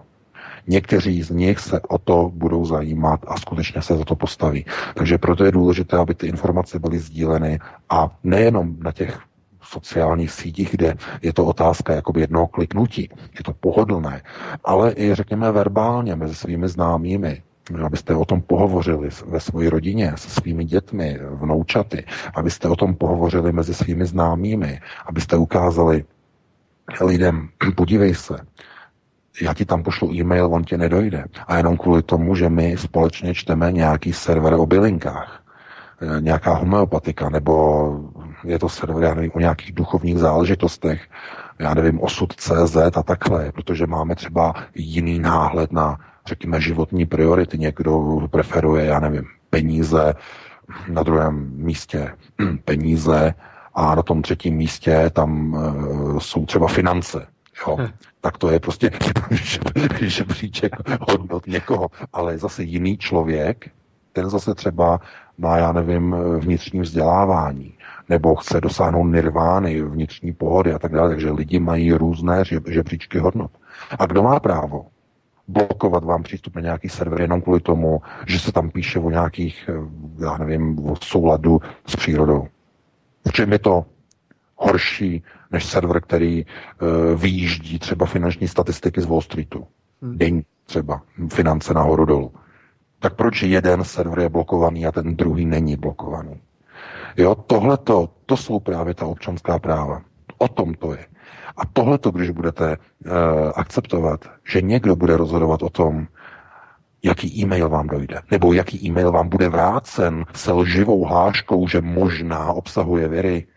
Někteří z nich se o to budou zajímat a skutečně se za to postaví. Takže proto je důležité, aby ty informace byly sdíleny a nejenom na těch sociálních sítích, kde je to otázka jakoby jednoho kliknutí, je to pohodlné, ale i řekněme verbálně mezi svými známými, abyste o tom pohovořili ve své rodině, se svými dětmi, vnoučaty, abyste o tom pohovořili mezi svými známými, abyste ukázali lidem, podívej se, já ti tam pošlu e-mail, on tě nedojde. A jenom kvůli tomu, že my společně čteme nějaký server o bylinkách, e, nějaká homeopatika, nebo je to server, já nevím, o nějakých duchovních záležitostech, já nevím, osud CZ a takhle, protože máme třeba jiný náhled na, řekněme, životní priority. Někdo preferuje, já nevím, peníze, na druhém místě <clears throat> peníze a na tom třetím místě tam uh, jsou třeba finance. Jo. Hmm. Tak to je prostě <laughs> žebříček hodnot někoho. Ale zase jiný člověk, ten zase třeba má, já nevím, vnitřní vzdělávání, nebo chce dosáhnout nirvány, vnitřní pohody a tak dále. Takže lidi mají různé žebříčky hodnot. A kdo má právo blokovat vám přístup na nějaký server jenom kvůli tomu, že se tam píše o nějakých, eh, já nevím, o souladu s přírodou? V čem je to horší než server, který uh, vyjíždí třeba finanční statistiky z Wall Streetu? Hmm. Deň třeba, finance nahoru dolů. Tak proč jeden server je blokovaný a ten druhý není blokovaný? Jo, tohleto, to jsou právě ta občanská práva. O tom to je. A tohleto, když budete uh, akceptovat, že někdo bude rozhodovat o tom, jaký e-mail vám dojde, nebo jaký e-mail vám bude vrácen se lživou hláškou, že možná obsahuje viry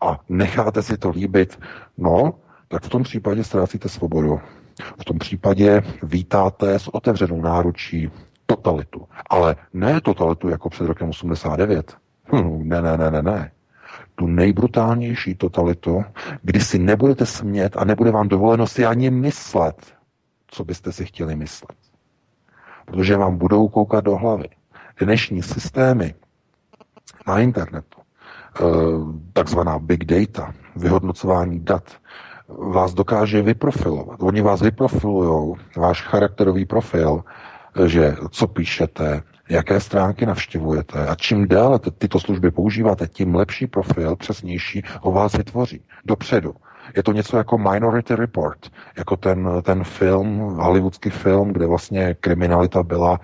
a necháte si to líbit, no, tak v tom případě ztrácíte svobodu. V tom případě vítáte s otevřenou náručí totalitu. Ale ne totalitu jako před rokem 89, Hm, ne, ne, ne, ne, ne. Tu nejbrutálnější totalitu, kdy si nebudete smět a nebude vám dovoleno si ani myslet, co byste si chtěli myslet. Protože vám budou koukat do hlavy. Dnešní systémy na internetu, eh, takzvaná big data, vyhodnocování dat, vás dokáže vyprofilovat. Oni vás vyprofilují, váš charakterový profil, že co píšete, jaké stránky navštěvujete a čím déle tyto služby používáte, tím lepší profil, přesnější o vás vytvoří. Dopředu. Je to něco jako Minority Report, jako ten, ten film, hollywoodský film, kde vlastně kriminalita byla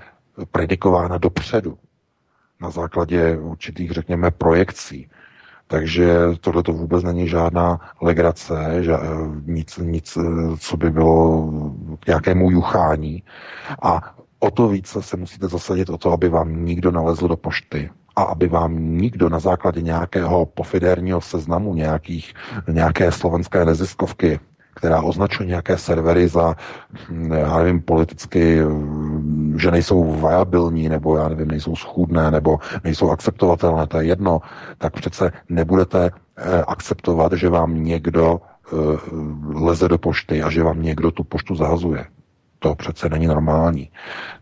predikována dopředu na základě určitých, řekněme, projekcí. Takže tohle to vůbec není žádná legrace, že, nic, nic, co by bylo k nějakému juchání. A o to více se musíte zasadit o to, aby vám nikdo nalezl do pošty a aby vám nikdo na základě nějakého pofidérního seznamu nějakých, nějaké slovenské neziskovky která označuje nějaké servery za, hm, já nevím, politicky, hm, že nejsou viabilní, nebo já nevím, nejsou schůdné, nebo nejsou akceptovatelné, to je jedno, tak přece nebudete eh, akceptovat, že vám někdo eh, leze do pošty a že vám někdo tu poštu zahazuje. To přece není normální.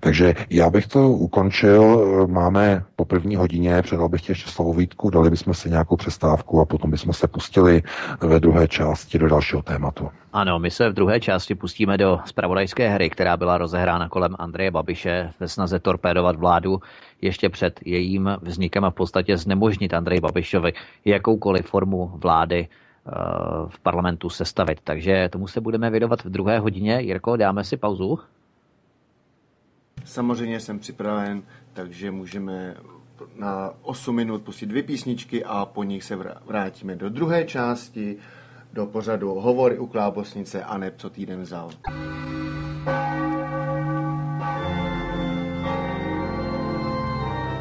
Takže já bych to ukončil. Máme po první hodině, předal bych tě ještě slovo Vítku, dali bychom si nějakou přestávku a potom bychom se pustili ve druhé části do dalšího tématu. Ano, my se v druhé části pustíme do spravodajské hry, která byla rozehrána kolem Andreje Babiše ve snaze torpédovat vládu ještě před jejím vznikem a v podstatě znemožnit Andrej Babišovi jakoukoliv formu vlády v parlamentu sestavit. Takže tomu se budeme věnovat v druhé hodině. Jirko, dáme si pauzu? Samozřejmě jsem připraven, takže můžeme na 8 minut pustit dvě písničky a po nich se vrátíme do druhé části, do pořadu Hovory u Klábosnice a neb co týden vzal.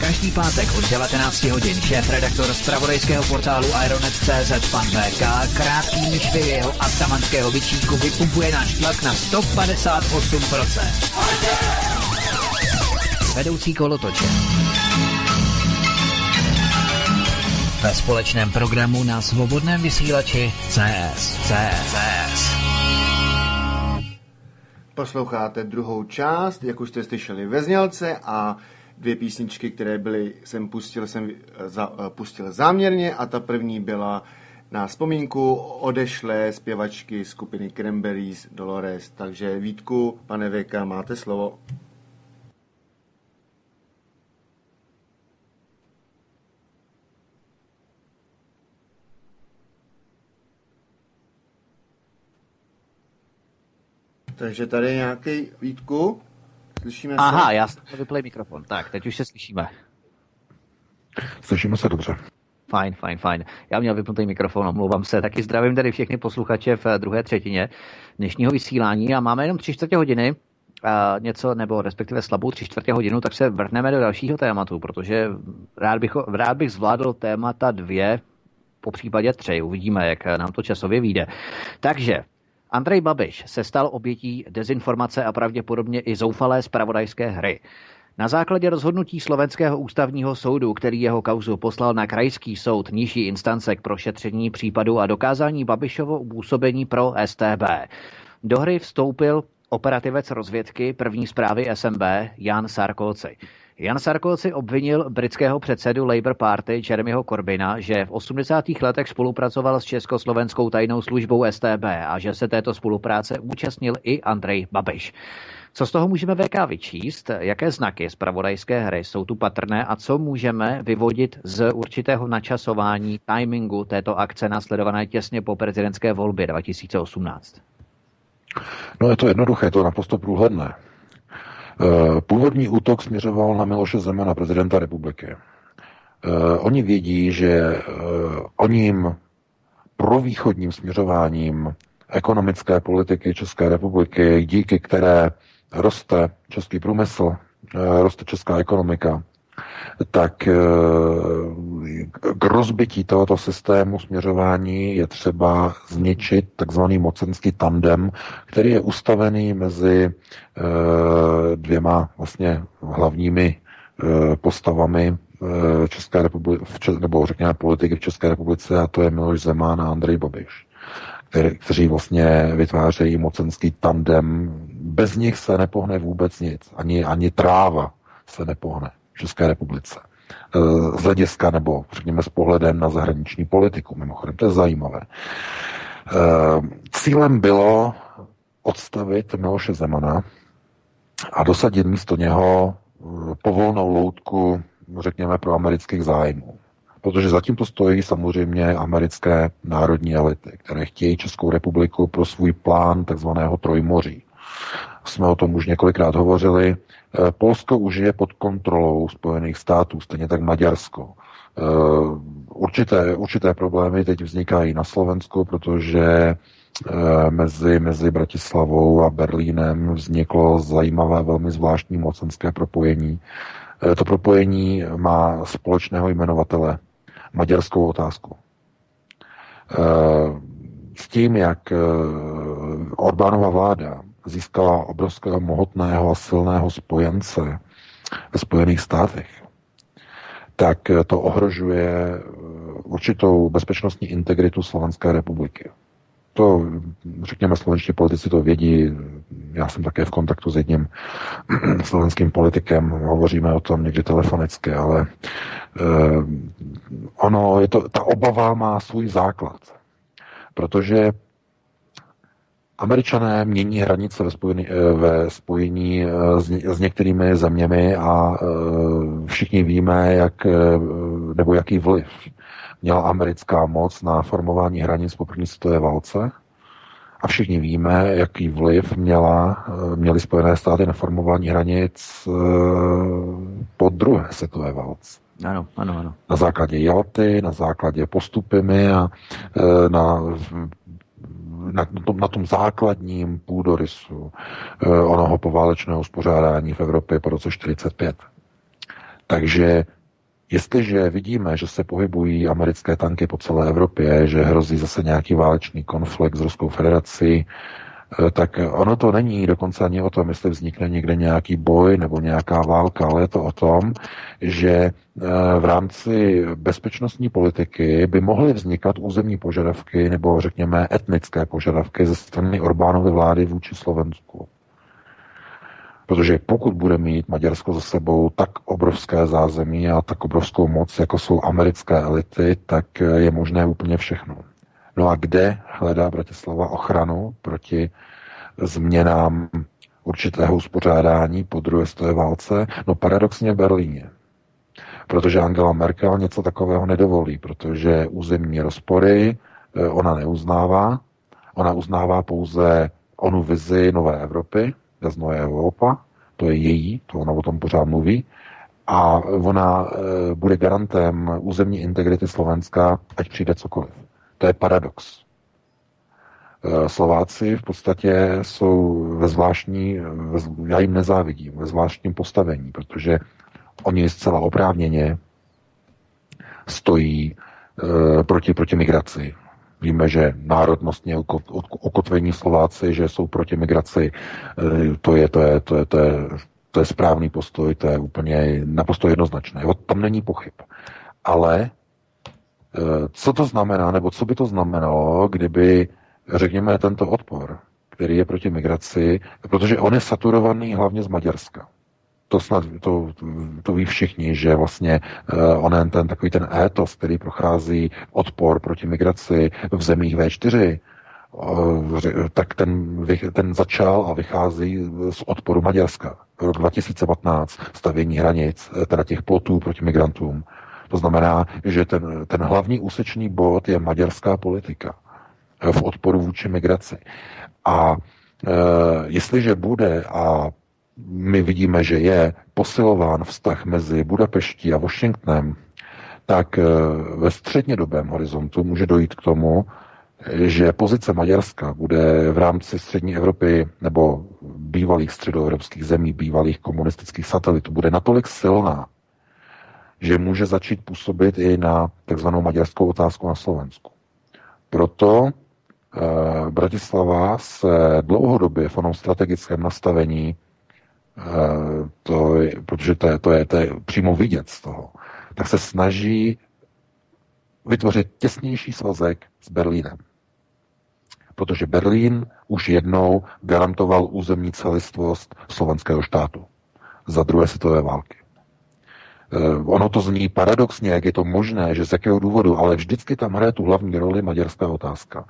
Každý pátek od 19 hodin šéf redaktor z pravodejského portálu Ironet.cz pan VK krátký myšvy jeho atamanského vyčínku vypumpuje náš tlak na 158%. Vedoucí kolotoče. Ve společném programu na svobodném vysílači CS. CS. CS. Posloucháte druhou část, jak už jste slyšeli ve znělce a dvě písničky, které byly, jsem pustil, jsem eh, za, eh, pustil záměrně a ta první byla na vzpomínku odešlé zpěvačky skupiny Cranberries Dolores. Takže Vítku, pane Veka, máte slovo. Takže tady nějaký Vítku. Slyšíme Aha, se? já jsem vyplej mikrofon. Tak, teď už se slyšíme. Slyšíme se dobře. Fajn, fajn, fajn. Já měl vypnutý mikrofon, omlouvám se. Taky zdravím tady všechny posluchače v druhé třetině dnešního vysílání a máme jenom tři čtvrtě hodiny, a něco, nebo respektive slabou tři čtvrtě hodinu, tak se vrhneme do dalšího tématu, protože rád bych, rád bych zvládl témata dvě, po případě tři. Uvidíme, jak nám to časově vyjde. Takže Andrej Babiš se stal obětí dezinformace a pravděpodobně i zoufalé spravodajské hry. Na základě rozhodnutí Slovenského ústavního soudu, který jeho kauzu poslal na krajský soud nižší instance k prošetření případu a dokázání Babišovo působení pro STB. Do hry vstoupil operativec rozvědky první zprávy SMB Jan Sarkozy. Jan Sarkozy obvinil britského předsedu Labour Party Jeremyho Corbina, že v 80. letech spolupracoval s československou tajnou službou STB a že se této spolupráce účastnil i Andrej Babiš. Co z toho můžeme VK vyčíst? Jaké znaky zpravodajské hry jsou tu patrné a co můžeme vyvodit z určitého načasování, timingu této akce nasledované těsně po prezidentské volbě 2018? No je to jednoduché, je to naprosto průhledné. Eh, původní útok směřoval na Miloše Zemana, prezidenta republiky. Eh, oni vědí, že eh, oni jim provýchodním směřováním ekonomické politiky České republiky, díky které roste český průmysl, roste česká ekonomika, tak eh, k rozbití tohoto systému směřování je třeba zničit takzvaný mocenský tandem, který je ustavený mezi eh, dvěma vlastně hlavními postavami České republiky, nebo řekněme politiky v České republice, a to je Miloš Zeman a Andrej Babiš kteří vlastně vytvářejí mocenský tandem. Bez nich se nepohne vůbec nic. Ani, ani tráva se nepohne v České republice. E, z hlediska nebo řekněme s pohledem na zahraniční politiku. Mimochodem, to je zajímavé. E, cílem bylo odstavit Miloše Zemana a dosadit místo něho e, povolnou loutku, řekněme, pro amerických zájmů. Protože zatím to stojí samozřejmě americké národní elity, které chtějí Českou republiku pro svůj plán takzvaného trojmoří. Jsme o tom už několikrát hovořili. Eh, Polsko už je pod kontrolou Spojených států, stejně tak Maďarsko. Eh, určité, určité problémy teď vznikají na Slovensku, protože eh, mezi, mezi Bratislavou a Berlínem vzniklo zajímavé, velmi zvláštní mocenské propojení. To propojení má společného jmenovatele maďarskou otázku. S tím, jak Orbánova vláda získala obrovského mohutného a silného spojence ve Spojených státech, tak to ohrožuje eh, určitou bezpečnostní integritu Slovenské republiky. To, řekněme, slovenští politici to vědí. Já jsem také v kontaktu s jedním <clears throat> slovenským politikem, hovoříme o tom někdy telefonicky, ale eh, ono, je to, ta obava má svůj základ. Protože Američané mění hranice ve spojení, eh, ve spojení eh, s, s některými zeměmi a eh, všichni víme, jak, nebo jaký vliv měla americká moc na formování hranic po první světové válce. A všichni víme, jaký vliv měla, měly Spojené státy na formování hranic po druhé světové válce. Ano, ano, ano. Na základě Jalty, na základě postupy a na na, tom, na tom základním půdorysu eh, onoho poválečného uspořádání v Evropě po roce 45. Takže Jestliže vidíme, že se pohybují americké tanky po celé Evropě, že hrozí zase nějaký válečný konflikt s Ruskou federací, tak ono to není dokonce ani o tom, jestli vznikne někde nějaký boj nebo nějaká válka, ale je to o tom, že eh, v rámci bezpečnostní politiky by mohly vznikat územní požadavky nebo řekněme etnické požadavky ze strany Orbánovy vlády vůči Slovensku. Protože pokud bude mít Maďarsko za sebou tak obrovské zázemí a tak obrovskou moc, jako jsou americké elity, tak je možné úplně všechno. No a kde hledá Bratislava ochranu proti změnám určitého uspořádání po druhé světové válce? No paradoxně v Berlíně. Protože Angela Merkel něco takového nedovolí, protože územní rozpory eh, ona neuznává. Ona uznává pouze onu vizi nové Evropy, das neue Europa, to je její, to ona o tom pořád mluví, a ona e, bude garantem územní integrity Slovenska, ať přijde cokoliv. To je paradox. Eh, Slováci v podstatě jsou ve zvláštní, já jim nezávidím, ve zvláštním postavení, protože oni zcela oprávněně stojí e, proti, proti migraci. Víme, že národnostně okotvení Slováci, že jsou proti migraci, e, to je, to je, to je, to je, to je správný postoj, to je úplně naprosto jednoznačné. Tam není pochyb. Ale Eh, co to znamená, nebo co by to znamenalo, kdyby, řekněme, tento odpor, který je proti migraci, protože on je saturovaný hlavně z Maďarska. To snad to, to ví všichni, že vlastně uh, onen ten takový ten étos, který prochází odpor proti migraci v zemích V4, uh, tak ten, ten začal a vychází z odporu Maďarska. Rok 2015, stavění hranic, teda těch plotů proti migrantům, to znamená, že ten, ten hlavní úsečný bod je maďarská politika v odporu vůči migraci. A e, jestliže bude, a my vidíme, že je posilován vztah mezi Budapeští a Washingtonem, tak e, ve střednědobém horizontu může dojít k tomu, že pozice Maďarska bude v rámci střední Evropy nebo bývalých středoevropských zemí, bývalých komunistických satelitů, bude natolik silná, že může začít působit i na takzvanou maďarskou otázku na Slovensku. Proto eh, Bratislava se dlouhodobě v onom strategickém nastavení, eh, to je, protože to je, to, je, to je přímo vidět z toho, tak se snaží vytvořit těsnější svazek s Berlínem. Protože Berlín už jednou garantoval územní celistvost slovenského štátu za druhé světové války. Eh, ono to zní paradoxně, jak je to možné, že z jakého důvodu, ale vždycky tam hraje tu hlavní roli maďarská otázka.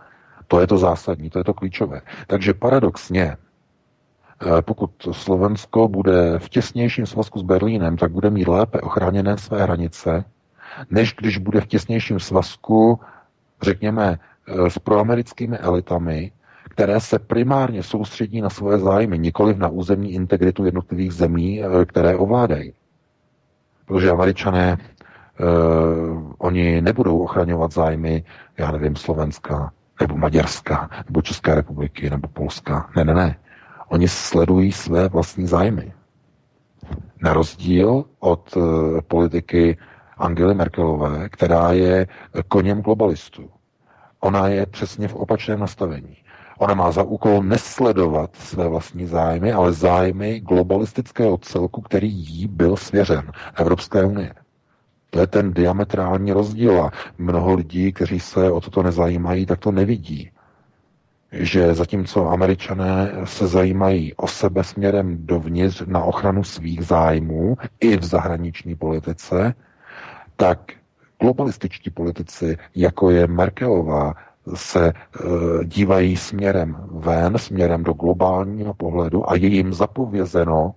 To je to zásadní, to je to klíčové. Takže paradoxně, eh, pokud Slovensko bude v těsnějším svazku s Berlínem, tak bude mít lépe ochráněné své hranice, než když bude v těsnějším svazku, řekněme, eh, s proamerickými elitami, které se primárně soustředí na svoje zájmy, nikoli na územní integritu jednotlivých zemí, které ovládají. Protože američané, uh, oni nebudou ochraňovat zájmy, já nevím, Slovenska, nebo Maďarska, nebo České republiky, nebo Polska. Ne, ne, ne. Oni sledují své vlastní zájmy. Na rozdíl od uh, politiky Angely Merkelové, která je koněm globalistů. Ona je přesně v opačném nastavení. Ona má za úkol nesledovat své vlastní zájmy, ale zájmy globalistického celku, který jí byl svěřen, Evropské unie. To je ten diametrální rozdíl a mnoho lidí, kteří se o toto nezajímají, tak to nevidí. Že zatímco američané se zajímají o sebe směrem dovnitř na ochranu svých zájmů i v zahraniční politice, tak globalističtí politici, jako je Merkelová, se e, dívají směrem ven, směrem do globálního pohledu a je jim zapovězeno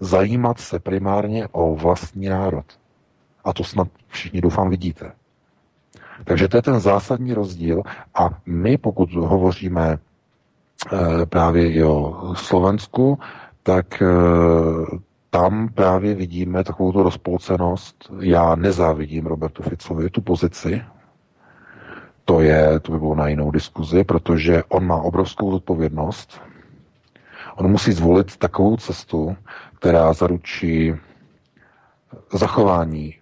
zajímat se primárně o vlastní národ. A to snad všichni doufám vidíte. Takže to je ten zásadní rozdíl a my, pokud hovoříme e, právě i o Slovensku, tak e, tam právě vidíme takovou rozpolcenost. Já nezávidím Robertu Ficovi tu pozici, to, je, to by bylo na jinou diskuzi, protože on má obrovskou zodpovědnost. On musí zvolit takovou cestu, která zaručí zachování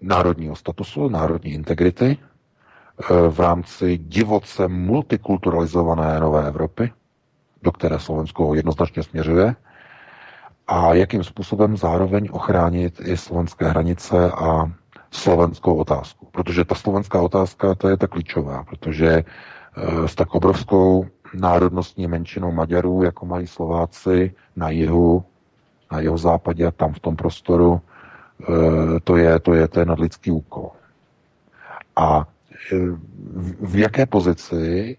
národního statusu, národní integrity eh, v rámci divoce multikulturalizované nové Evropy, do které Slovensko jednoznačně směřuje, a jakým způsobem zároveň ochránit i slovenské hranice a slovenskou otázku. Protože ta slovenská otázka, to je ta klíčová, protože eh, s tak obrovskou národnostní menšinou Maďarů, jako mají Slováci na jihu, na jeho západě a tam v tom prostoru, eh, to je, to je ten nadlidský úkol. A eh, v jaké pozici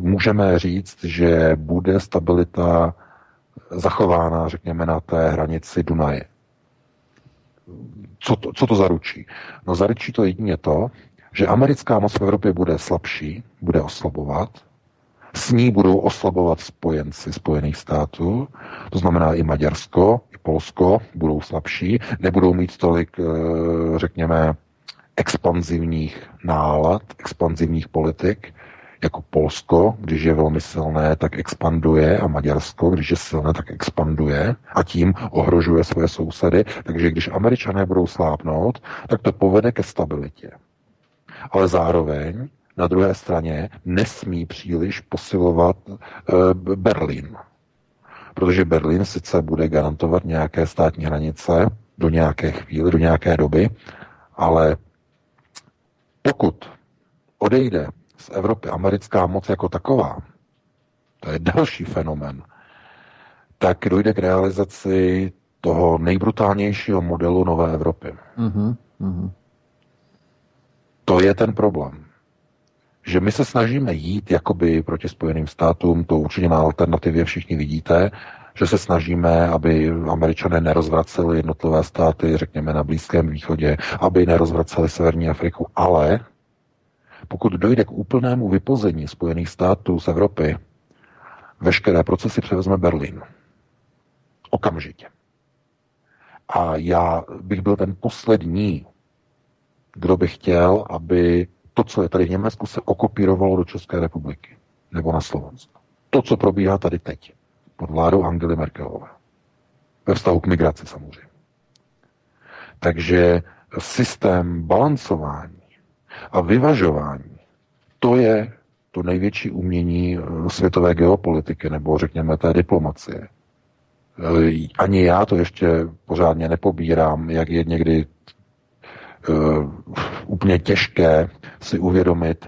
můžeme říct, že bude stabilita zachována, řekněme, na té hranici Dunaje? Co to, co to zaručí? No zaručí to jedině to, že americká moc v Evropě bude slabší, bude oslabovat, s ní budou oslabovat spojenci Spojených států, to znamená i Maďarsko, i Polsko budou slabší, nebudou mít tolik, eh, řekněme, expanzivních nálad, expanzivních politik, jako Polsko, když je velmi silné, tak expanduje a Maďarsko, když je silné, tak expanduje a tím ohrožuje svoje sousedy. Takže když američané budou slápnout, tak to povede ke stabilitě. Ale zároveň na druhé straně nesmí příliš posilovat e, Berlín. Protože Berlín sice bude garantovat nějaké státní hranice do nějaké chvíli, do nějaké doby, ale pokud odejde z Evropy americká moc jako taková, to je další fenomen, tak dojde k realizaci toho nejbrutálnějšího modelu nové Evropy. Mm-hmm. Mm-hmm. To je ten problém. Že my se snažíme jít jakoby proti Spojeným státům, to určitě na alternativě všichni vidíte, že se snažíme, aby američané nerozvraceli jednotlivé státy, řekněme na Blízkém východě, aby nerozvraceli Severní Afriku, ale pokud dojde k úplnému vypození Spojených států z Evropy, veškeré procesy převezme Berlín. Okamžitě. A já bych byl ten poslední, kdo by chtěl, aby To, co je tady v Německu, se okopírovalo do České republiky nebo na Slovensku. To, co probíhá tady teď, pod vládou Angely Merkelové. Ve vztahu k migraci samozřejmě. Takže systém balancování a vyvažování, to je to největší umění eh, světové geopolitiky, nebo řekněme té diplomacie. Eh, ani já to ještě pořádně nepobírám, jak je někdy uh, úplně těžké si uvědomit,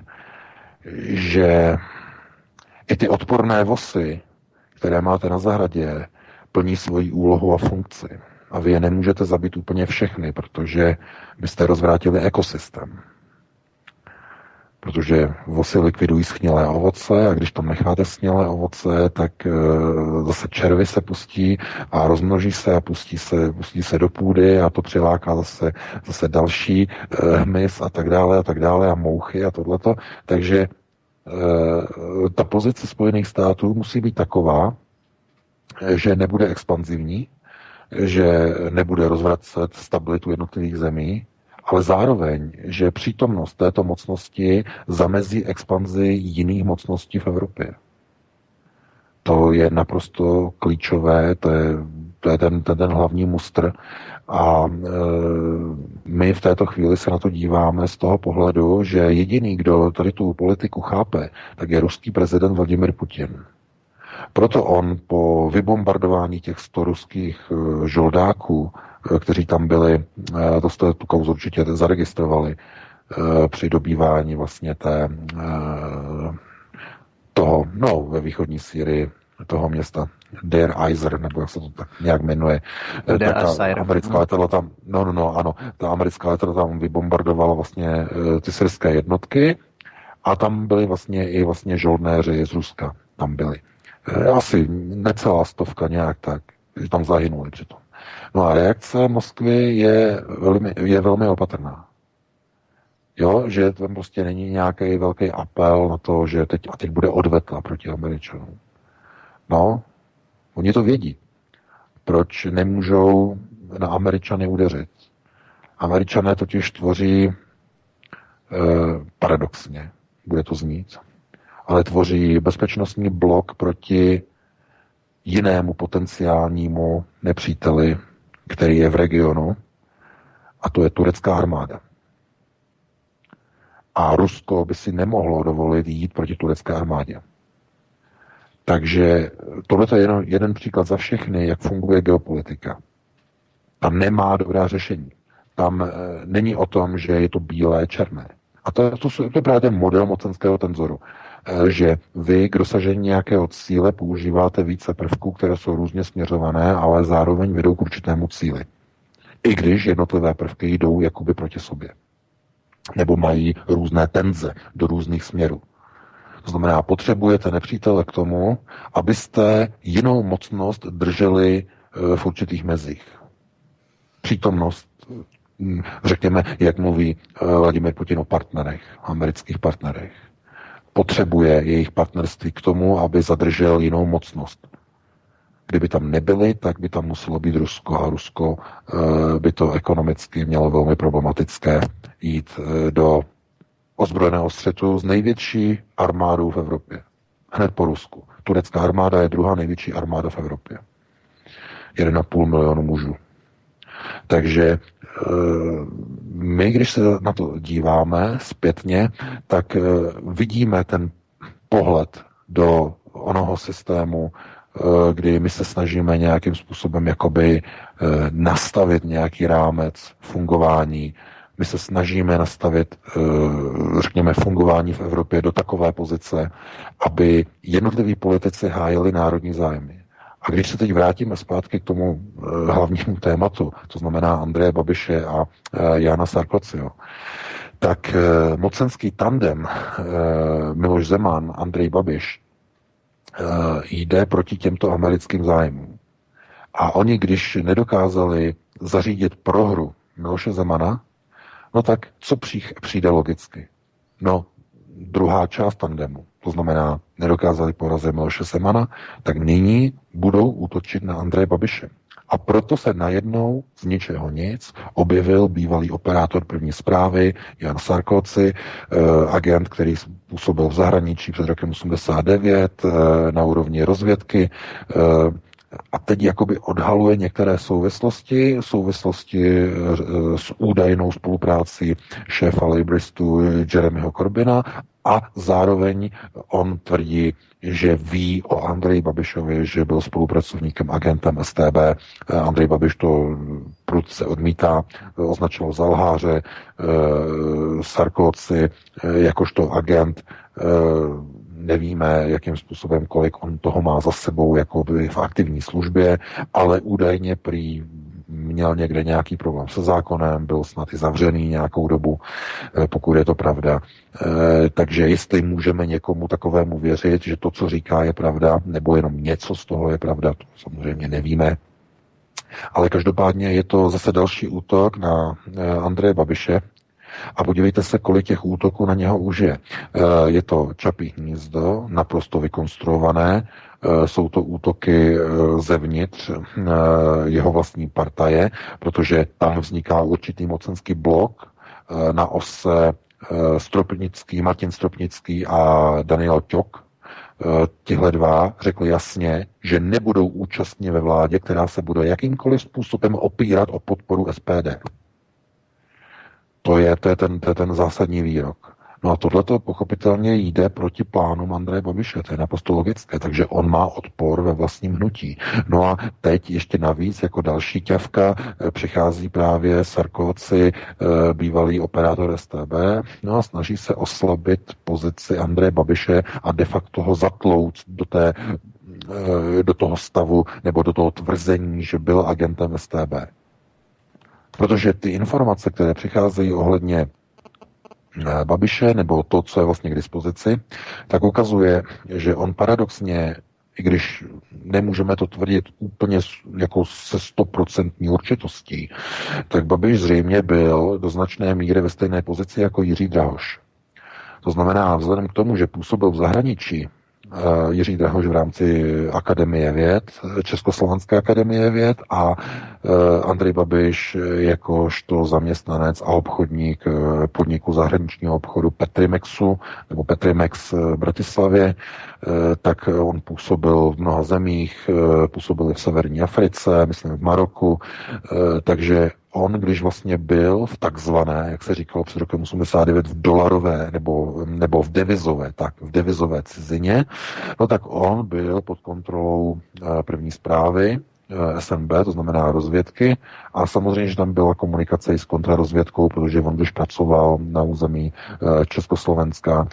že i ty odporné vosy, které máte na zahradě, plní svoji úlohu a funkci. A vy je nemůžete zabít úplně všechny, protože byste rozvrátili ekosystém. Protože vosy likvidují schnilé ovoce a když tam necháte schnilé ovoce, tak e, zase červy se pustí a rozmnoží se a pustí se, pustí se do půdy a to přiláká zase, zase další e, hmyz a tak dále a tak dále a mouchy a tohleto. Takže e, ta pozice Spojených států musí být taková, že nebude expanzivní, že nebude rozvracet stabilitu jednotlivých zemí, ale zároveň, že přítomnost této mocnosti zamezí expanzi jiných mocností v Evropě. To je naprosto klíčové, to je, to je ten, ten, ten hlavní mustr. A e, my v této chvíli se na to díváme z toho pohledu, že jediný, kdo tady tu politiku chápe, tak je ruský prezident Vladimir Putin. Proto on po vybombardování těch 100 ruských eh, žoldáků, kteří tam byli, eh, to jste tu kauzu určitě zaregistrovali, při dobývání vlastně té, toho, no, ve východní Syrii, toho města Der Eiser, nebo jak se to tak nějak jmenuje. Der ta americká letadla tam, no, no, no, ano, ta americká letadla tam vybombardovala vlastně ty syrské jednotky a tam byli vlastně i vlastně žoldnéři z Ruska, tam byli. Eh, asi necelá stovka nějak tak, že tam zahynuli přitom. No a reakce Moskvy je velmi, je velmi opatrná. Jo, že tam prostě není nějaký velký apel na to, že teď, a teď bude odvetla proti Američanům. No, oni to vědí. Proč nemůžou na Američany udeřit? Američané totiž tvoří e, paradoxně, bude to znít, ale tvoří bezpečnostní blok proti jinému potenciálnímu nepříteli, který je v regionu, a to je turecká armáda. A Rusko by si nemohlo dovolit jít proti turecké armádě. Takže tohle je jeden, jeden příklad za všechny, jak funguje geopolitika. Tam nemá dobrá řešení. Tam e, není o tom, že je to bílé, černé. A to, to, to je právě ten model mocenského tenzoru. Eh, že vy k dosažení nějakého cíle používáte více prvků, které jsou různě směřované, ale zároveň vedou k určitému cíli. I když jednotlivé prvky jdou jakoby proti sobě. Nebo mají různé tenze do různých směrů. To znamená, potřebujete nepřítele k tomu, abyste jinou mocnost drželi eh, v určitých mezích. Přítomnost, hm, řekněme, jak mluví eh, Vladimir Putin o partnerech, amerických partnerech potřebuje jejich partnerství k tomu, aby zadržel jinou mocnost. Kdyby tam nebyli, tak by tam muselo být Rusko a Rusko eh, by to ekonomicky mělo velmi problematické jít eh, do ozbrojeného střetu s největší armádou v Evropě. Hned po Rusku. Turecká armáda je druhá největší armáda v Evropě. 1,5 milionu mužů. Takže my, když se na to díváme zpětně, tak eh, vidíme ten pohled do onoho systému, eh, kdy my se snažíme nějakým způsobem jakoby nastavit nějaký rámec fungování. My se snažíme nastavit, řekněme, fungování v Evropě do takové pozice, aby jednotliví politici hájili národní zájmy. A když se teď vrátíme zpátky k tomu eh, hlavnímu tématu, to znamená Andreje Babiše a eh, Jana Sarkozyho, tak eh, mocenský tandem Miloš Zeman, Andrej Babiš jde proti těmto americkým zájmům. A oni, když nedokázali zařídit prohru Miloše Zemana, no tak co přijde logicky? No, druhá část tandemu to znamená, nedokázali porazit Miloše Semana, tak nyní budou útočit na Andreje Babiše. A proto se najednou z ničeho nic objevil bývalý operátor první zprávy Jan Sarkozy, eh, agent, který působil v zahraničí před rokem 89 eh, na úrovni rozvědky, a teď jakoby odhaluje některé souvislosti, souvislosti s údajnou spolupráci šéfa Libristu Jeremyho Corbina a zároveň on tvrdí, že ví o Andreji Babišovi, že byl spolupracovníkem agentem STB. Andrej Babiš to prudce odmítá, označil za lháře, eh, Sarkozy eh, jakožto agent eh, nevíme, jakým způsobem, kolik on toho má za sebou jako v aktivní službě, ale údajně prý měl někde nějaký problém se zákonem, byl snad i zavřený nějakou dobu, eh, pokud je to pravda. Eh, takže jestli můžeme někomu takovému věřit, že to, co říká, je pravda, nebo jenom něco z toho je pravda, to samozřejmě nevíme. Ale každopádně je to zase další útok na eh, Andreje Babiše, a podívejte se, kolik těch útoků na něho už je. Je to čapí hnízdo, naprosto vykonstruované, jsou to útoky eh, zevnitř eh, jeho vlastní partaje, protože tam vzniká určitý mocenský blok na ose Stropnický, Martin Stropnický a Daniel Ťok, tihle dva řekli jasně, že nebudou účastní ve vládě, která se bude jakýmkoliv způsobem opírat o podporu SPD. To je, to je, ten, to je ten zásadní výrok. No a tohle to pochopitelně jde proti plánu Andreje Babiše, to je naprosto logické, takže on má odpor ve vlastním hnutí. No a teď ještě navíc jako další ťavka eh, přichází právě Sarkozy, eh, bývalý operátor STB, no a snaží se oslabit pozici Andreje Babiše a de facto ho zatlouct do té eh, do toho stavu nebo do toho tvrzení, že byl agentem STB. Protože ty informace, které přicházejí ohledně Babiše, nebo to, co je vlastně k dispozici, tak ukazuje, že on paradoxně, i když nemůžeme to tvrdit úplně jako se stoprocentní určitostí, tak Babiš zřejmě byl do značné míry ve stejné pozici jako Jiří Drahoš. To znamená, vzhledem k tomu, že působil v zahraničí, Eh, Jiří Drahoš v rámci Akademie věd, Československé akademie věd a eh, Andrej Babiš jakožto zaměstnanec a obchodník eh, podniku zahraničního obchodu Petrimexu nebo Petrimex v Bratislavě, tak on působil v mnoha zemích, působil i v severní Africe, myslím v Maroku, takže on, když vlastně byl v takzvané, jak se říkalo před rokem 89, v dolarové nebo, nebo v devizové, tak v devizové cizině, no tak on byl pod kontrolou eh, první zprávy, eh, SNB, to znamená rozvědky, a samozřejmě, že tam byla komunikace i s kontrarozvědkou, protože on, když pracoval na území eh, Československa,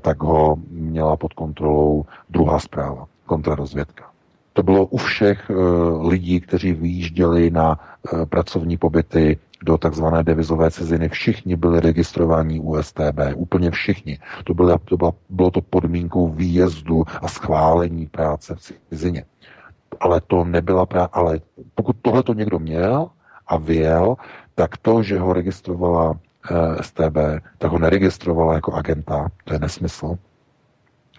tak ho měla pod kontrolou druhá zpráva, kontrarozvědka. To bylo u všech lidí, kteří vyjížděli na pracovní pobyty do takzvané devizové ciziny. Všichni byli registrováni u STB, úplně všichni. To bylo, to bylo, bylo to podmínkou výjezdu a schválení práce v cizině. Ale to nebyla práce, ale pokud tohle to někdo měl a věl, tak to, že ho registrovala uh, eh, STB, tak ho neregistrovala jako agenta, to je nesmysl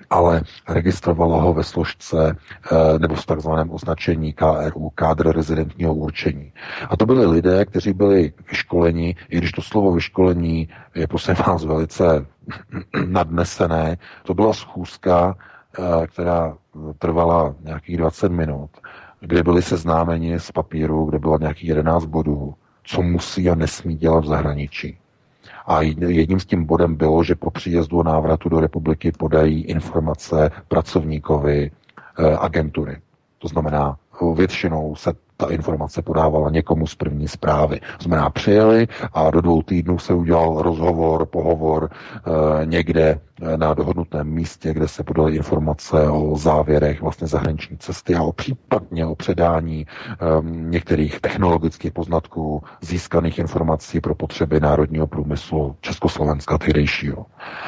ale registrovala ho ve složce eh, nebo v takzvaném označení KRU, kádr rezidentního určení. A to byli lidé, kteří byli vyškoleni, i když to slovo vyškolení je prosím vás velice <clears throat> nadnesené, to byla schůzka, která trvala nějakých 20 minut, kde byli seznámeni z papíru, kde bylo nějakých 11 bodů, co musí a nesmí dělat v zahraničí. A jedním z tím bodem bylo, že po příjezdu a návratu do republiky podají informace pracovníkovi eh, agentury. To znamená, většinou se ta informace podávala někomu z první zprávy. Znamená, přijeli a do dvou týdnů se udělal rozhovor, pohovor e, někde eh, na dohodnutém místě, kde se podaly informace o závěrech vlastně zahraniční cesty a o případně o předání e, některých technologických poznatků získaných informací pro potřeby národního průmyslu Československa tehdejšího.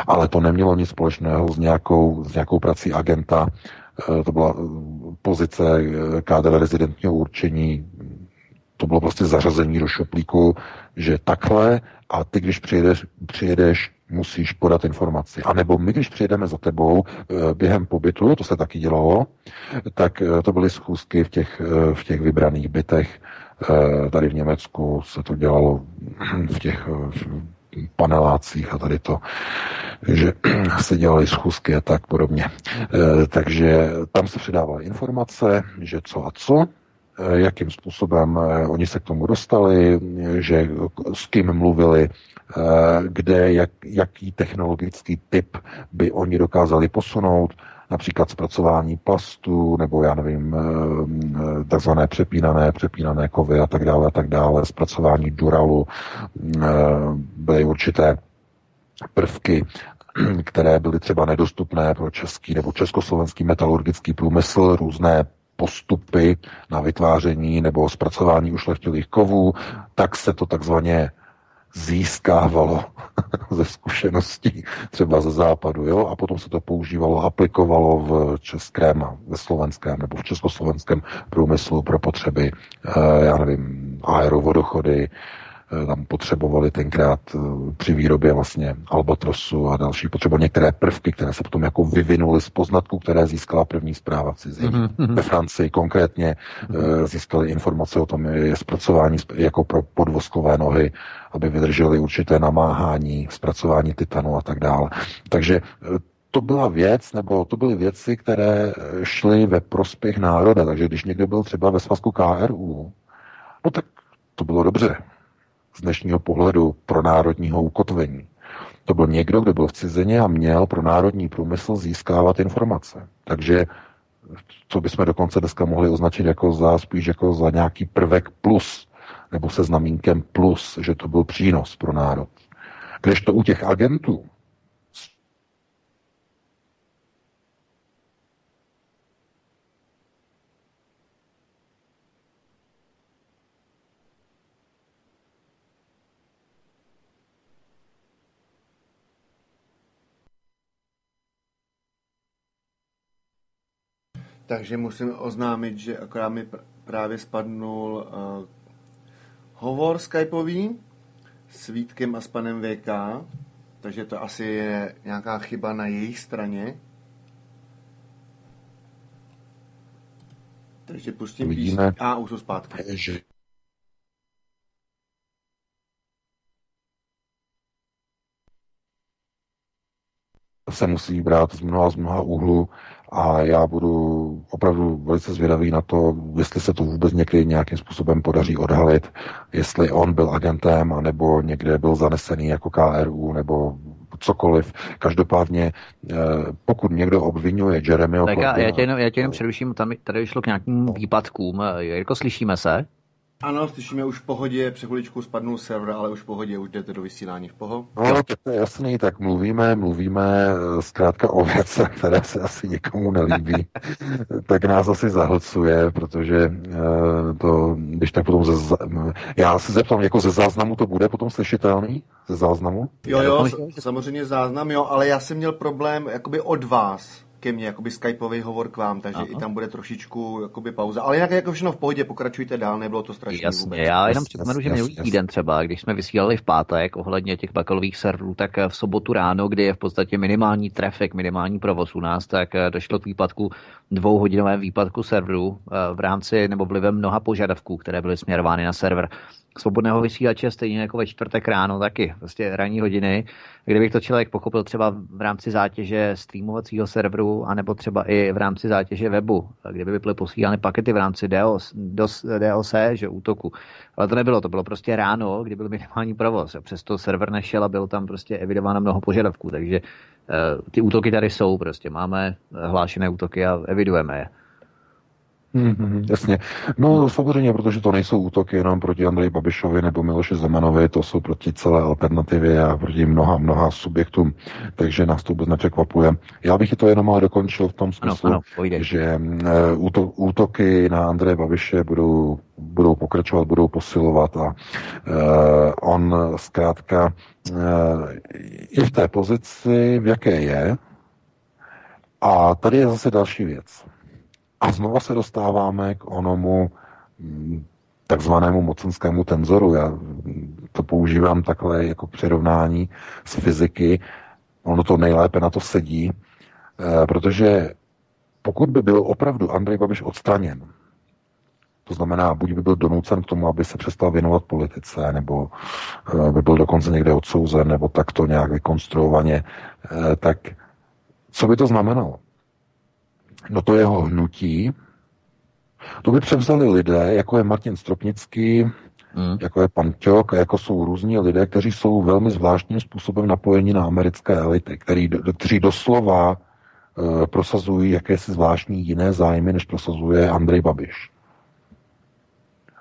Ale to nemělo nic společného s nějakou, s nějakou prací agenta, to byla eh, pozice eh, kádra rezidentního určení, to bylo prostě zařazení do šoplíku, že takhle a ty, když přijedeš, přijedeš musíš podat informaci. A nebo my, když přijedeme za tebou eh, během pobytu, to se taky dělalo, tak eh, to byly schůzky v těch, eh, v těch vybraných bytech. Tady v Německu se to dělalo v těch panelácích a tady to, že <clears throat> se dělaly schůzky a tak podobně. Takže tam se předávaly informace, že co a co, jakým způsobem oni se k tomu dostali, že s kým mluvili, kde, jak, jaký technologický typ by oni dokázali posunout, například zpracování plastu, nebo já nevím, eh, takzvané přepínané, přepínané kovy a tak dále, a tak dále, zpracování duralu, eh, byly určité prvky, <clears throat> které byly třeba nedostupné pro český nebo československý metalurgický průmysl, různé postupy na vytváření nebo zpracování ušlechtilých kovů, tak se to takzvaně získávalo <laughs> ze zkušeností třeba ze západu, jo, a potom se to používalo, aplikovalo v českém, ve slovenském nebo v československém průmyslu pro potřeby, eh, já nevím, aerovodochody, tam potřebovali tenkrát eh, při výrobě vlastně albatrosu a další potřebovali některé prvky, které se potom jako vyvinuly z poznatků, které získala první zpráva v cizině. Mm-hmm. Ve Francii konkrétně mm-hmm. získali informace o tom, je zpracování jako pro podvozkové nohy, aby vydržely určité namáhání, zpracování titanu a tak dále. Takže to byla věc, nebo to byly věci, které šly ve prospěch národa. Takže když někdo byl třeba ve svazku KRU, no tak to bylo dobře z dnešního pohledu pro národního ukotvení. To byl někdo, kdo byl v cizině a měl pro národní průmysl získávat informace. Takže co bychom dokonce dneska mohli označit jako za spíš jako za nějaký prvek plus, nebo se znamínkem plus, že to byl přínos pro národ. Když to u těch agentů Takže musím oznámit, že akorát mi pr- právě spadnul uh, hovor skypový s Vítkem a s panem VK, takže to asi je nějaká chyba na jejich straně. Takže pustím Vidíme. A, už jsou zpátky. Že se musí brát z mnoha, z mnoha úhlu a já budu opravdu velice zvědavý na to, jestli se to vůbec někdy nějakým způsobem podaří odhalit, jestli on byl agentem, anebo někde byl zanesený jako KRU, nebo cokoliv. Každopádně, eh, pokud někdo obvinuje Jeremyho... Tak já, já, tě jenom, já tě jenom přeruším, tam tady šlo k nějakým no. výpadkům. Jirko, slyšíme se? Ano, slyšíme už v pohodě, před spadnul server, ale už v pohodě, už jdete do vysílání v poho. No, to je jasný, tak mluvíme, mluvíme eh, zkrátka o věcech, které se asi nikomu nelíbí, <laughs> tak nás asi zahlcuje, protože eh, to, když tak potom ze, já se zeptám, jako ze záznamu to bude potom slyšitelný? Ze záznamu? Jo, jo, samozřejmě záznam, jo, ale já jsem měl problém jakoby od vás, ke mně, jakoby skypový hovor k vám, takže Aha. i tam bude trošičku jakoby pauza. Ale jinak jako všechno v pohodě, pokračujte dál, nebylo to strašně Jasně, vůbec. já jenom připomenu, že minulý týden třeba, když jsme vysílali v pátek ohledně těch bakalových serverů, tak v sobotu ráno, kdy je v podstatě minimální trafik, minimální provoz u nás, tak došlo k výpadku, dvouhodinovém výpadku serveru eh, v rámci nebo vlivem mnoha požadavků, které byly směrovány na server svobodného vysílače, stejně jako ve čtvrtek ráno taky, prostě ranní hodiny, kdybych to člověk pochopil třeba v rámci zátěže streamovacího serveru, anebo třeba i v rámci zátěže webu, kdyby by byly posílány pakety v rámci DOS, DOS, DOS že útoku. Ale to nebylo, to bylo prostě ráno, kdy byl minimální provoz. Přesto server nešel a bylo tam prostě evidováno mnoho požadavků, takže uh, ty útoky tady jsou prostě. Máme hlášené útoky a evidujeme je. Mm-hmm, jasně. No samozřejmě, protože to nejsou útoky jenom proti Andreji Babišovi nebo Miloši Zemanovi, to jsou proti celé alternativě a proti mnoha, mnoha subjektům, takže nás to vůbec nepřekvapuje. Já bych to jenom ale dokončil v tom smyslu, ano, ano, že uh, útoky na Andreje Babiše budou, budou pokračovat, budou posilovat a uh, on zkrátka uh, je v té pozici, v jaké je, a tady je zase další věc. A znova se dostáváme k onomu mm, takzvanému mocenskému tenzoru. Já, to používám takhle jako přirovnání z fyziky, ono to nejlépe na to sedí, eh, protože pokud by byl opravdu Andrej Babiš odstraněn, to znamená, buď by byl donucen k tomu, aby se přestal věnovat politice, nebo eh, by byl dokonce někde odsouzen, nebo takto nějak vykonstruovaně, eh, tak co by to znamenalo? No to jeho hnutí, to by převzali lidé, jako je Martin Stropnický, hmm. jako je pan Ťok, jako jsou různí lidé, kteří jsou velmi zvláštním způsobem napojeni na americké elity, který, kteří doslova uh, prosazují jakési zvláštní jiné zájmy, než prosazuje Andrej Babiš.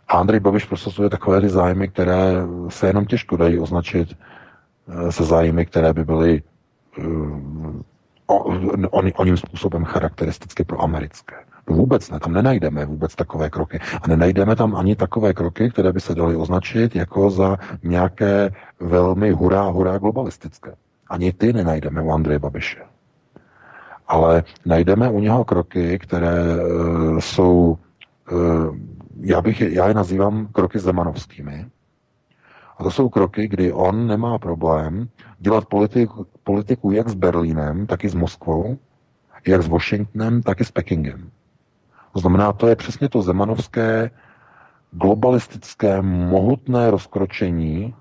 A Andrej Babiš prosazuje takové ty zájmy, které se jenom těžko dají označit uh, se zájmy, které by byly uh, on, oním způsobem charakteristicky pro americké. No vůbec ne, tam nenajdeme vůbec takové kroky. A nenajdeme tam ani takové kroky, které by se daly označit jako za nějaké velmi hurá, hurá globalistické. Ani ty nenajdeme u Andreje Babiše. Ale najdeme u něho kroky, které uh, jsou, uh, já, bych, já je nazývám kroky zemanovskými. A to jsou kroky, kdy on nemá problém dělat politiku, politiku jak s Berlínem, tak i s Moskvou, jak s Washingtonem, tak i s Pekingem. To znamená, to je přesně to zemanovské globalistické mohutné rozkročení,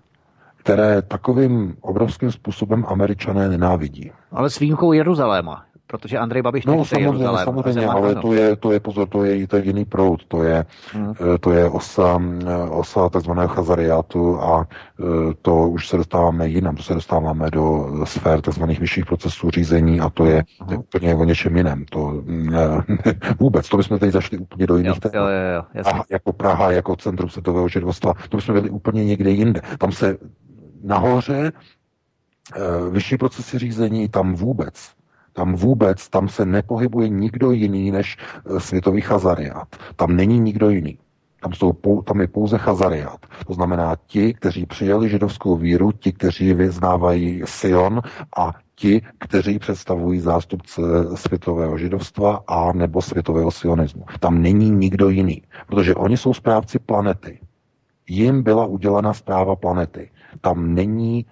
které takovým obrovským způsobem američané nenávidí. Ale s výjimkou Jeruzaléma protože Andrej Babiš no, samozřejmě, Jeruzalém, samozřejmě, ale to je, to je, pozor, to je, to je jiný proud, to je, hmm. Eh, to je osa, eh, osa takzvaného chazariátu a eh, to už se dostáváme jinam, to se dostáváme do sfér takzvaných vyšších procesů řízení a to je, hmm. úplně o něčem jiném. To ne, <laughs> vůbec, to bychom teď zašli úplně do jiných jo, jo, jo, jo, jako Praha, jako centrum světového židovstva, to bychom byli úplně někde jinde. Tam se nahoře vyšší procesy řízení, tam vůbec tam vůbec, tam se nepohybuje nikdo jiný než eh, světový chazariát. Tam není nikdo jiný. Tam, jsou, tam je pouze chazariát. To znamená ti, kteří přijali židovskou víru, ti, kteří vyznávají Sion a ti, kteří představují zástupce světového židovstva a nebo světového sionismu. Tam není nikdo jiný, protože oni jsou správci planety. Jim byla udělena zpráva planety. Tam není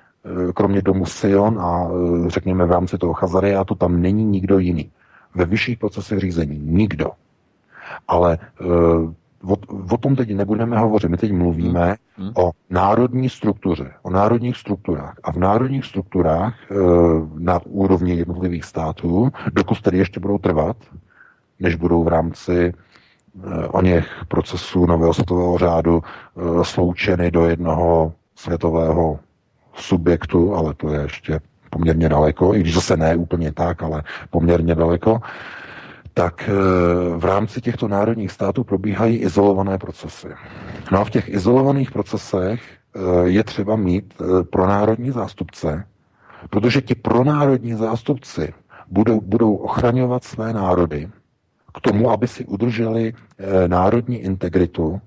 kromě domu Sion a eh, řekněme v rámci toho Chazariátu, tam není nikdo jiný. Ve vyšších procesech řízení nikdo. Ale eh, o, o tom teď nebudeme hovořit. My teď mluvíme hmm. o národní struktuře, o národních strukturách. A v národních strukturách na úrovni jednotlivých států, dokud tedy ještě budou trvat, než budou v rámci o něch procesů nového světového řádu sloučeny do jednoho světového subjektu, ale to je ještě poměrně daleko, i když zase ne úplně tak, ale poměrně daleko, tak e, v rámci těchto národních států probíhají izolované procesy. No a v těch izolovaných procesech e, je třeba mít e, pronárodní zástupce, protože ti pronárodní zástupci budou, budou ochraňovat své národy k tomu, aby si udrželi národní integritu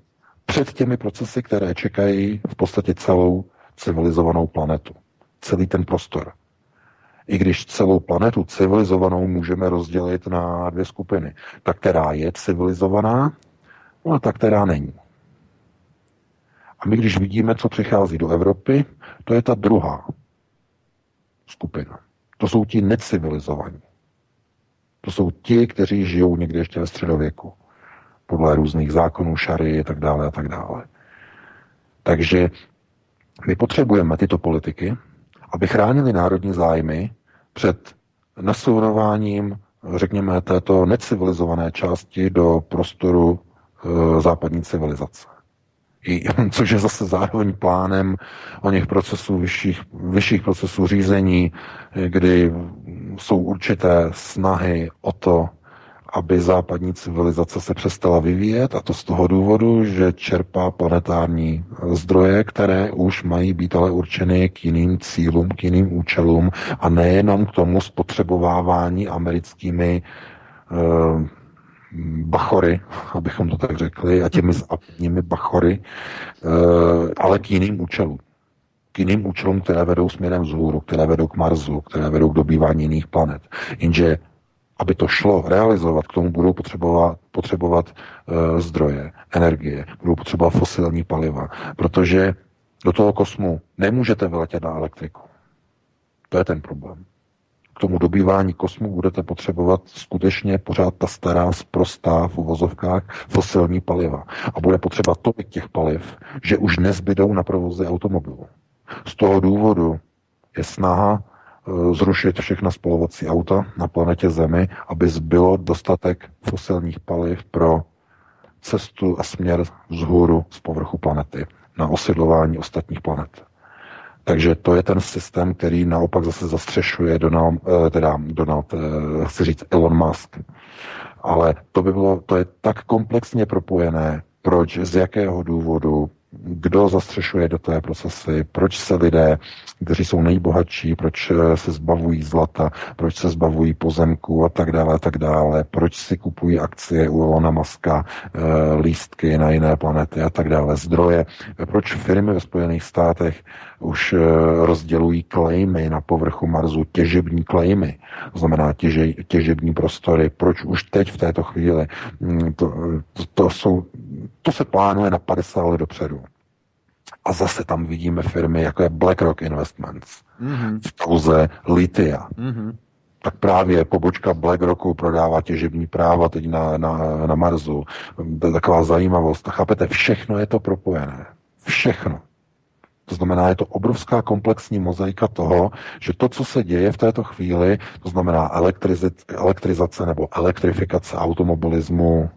před těmi procesy, které čekají v podstatě celou civilizovanou planetu. Celý ten prostor. I když celou planetu civilizovanou můžeme rozdělit na dvě skupiny. Ta, která je civilizovaná, no a ta, která není. A my, když vidíme, co přichází do Evropy, to je ta druhá skupina. To jsou ti necivilizovaní. To jsou ti, kteří žijou někde ještě ve středověku. Podle různých zákonů, šary a tak dále a tak dále. Takže my potřebujeme tyto politiky, aby chránili národní zájmy před nasourováním, řekněme, této necivilizované části do prostoru e, západní civilizace. I, <laughs> což je zase zároveň plánem o něch procesů, vyšších, vyšších procesů řízení, kdy jsou určité snahy o to, aby západní civilizace se přestala vyvíjet a to z toho důvodu, že čerpá planetární zdroje, které už mají být ale určeny k jiným cílům, k jiným účelům a nejenom k tomu spotřebovávání americkými uh, bachory, abychom to tak řekli, a těmi západními bachory, uh, ale k jiným účelům k jiným účelům, které vedou směrem vzhůru, které vedou k Marsu, které vedou k dobývání jiných planet. Jenže aby to šlo realizovat, k tomu budou potřebovat, potřebovat uh, zdroje, energie, budou potřebovat fosilní paliva, protože Do toho kosmu nemůžete vyletět na elektriku. To je ten problém. K tomu dobývání kosmu budete potřebovat skutečně pořád ta stará, sprostá v uvozovkách fosilní paliva. A bude potřeba tolik těch paliv, že už nezbydou na provozy automobilů. Z toho důvodu je snaha zrušit všechna spalovací auta na planetě Zemi, aby zbylo dostatek fosilních paliv pro cestu a směr vzhůru z povrchu planety na osidlování ostatních planet. Takže to je ten systém, který naopak zase zastřešuje Donald, eh, teda Donald, eh, chci říct Elon Musk. Ale to by bylo, to je tak komplexně propojené, proč, z jakého důvodu, kdo zastřešuje do té procesy, proč se lidé, kteří jsou nejbohatší, proč eh, se zbavují zlata, proč se zbavují pozemků a tak dále, tak dále, proč si kupují akcie u Elona Muska, eh, lístky na jiné planety a tak dále, zdroje, proč firmy ve Spojených státech už eh, rozdělují klejmy na povrchu Marsu, těžební klejmy, to znamená těže, těžební prostory, proč už teď v této chvíli, mm, to, to, to, jsou, to se plánuje na 50 let dopředu. A zase tam vidíme firmy, jako je BlackRock Investments mm-hmm. v kauze litia. Mm-hmm. Tak právě pobočka BlackRocku prodává těžební práva teď na, na, na Marsu. To je taková zajímavost. A chápete, všechno je to propojené. Všechno. To znamená, je to obrovská komplexní mozaika toho, že to, co se děje v této chvíli, to znamená elektrizace nebo elektrifikace automobilismu,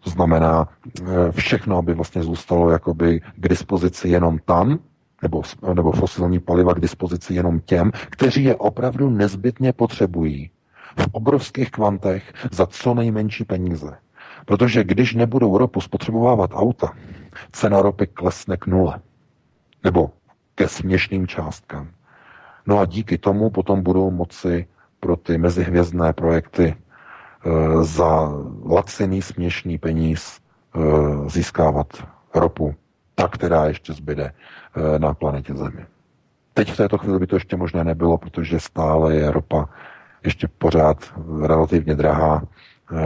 to znamená eh, všechno, aby vlastně zůstalo jakoby k dispozici jenom tam, nebo, nebo fosilní paliva k dispozici jenom těm, kteří je opravdu nezbytně potřebují v obrovských kvantech za co nejmenší peníze. Protože když nebudou ropu spotřebovávat auta, cena ropy klesne k nule. Nebo ke směšným částkám. No a díky tomu potom budou moci pro ty mezihvězdné projekty e, za laciný směšný peníz e, získávat ropu, ta, která ještě zbyde e, na planetě Zemi. Teď v této chvíli by to ještě možné nebylo, protože stále je ropa ještě pořád relativně drahá,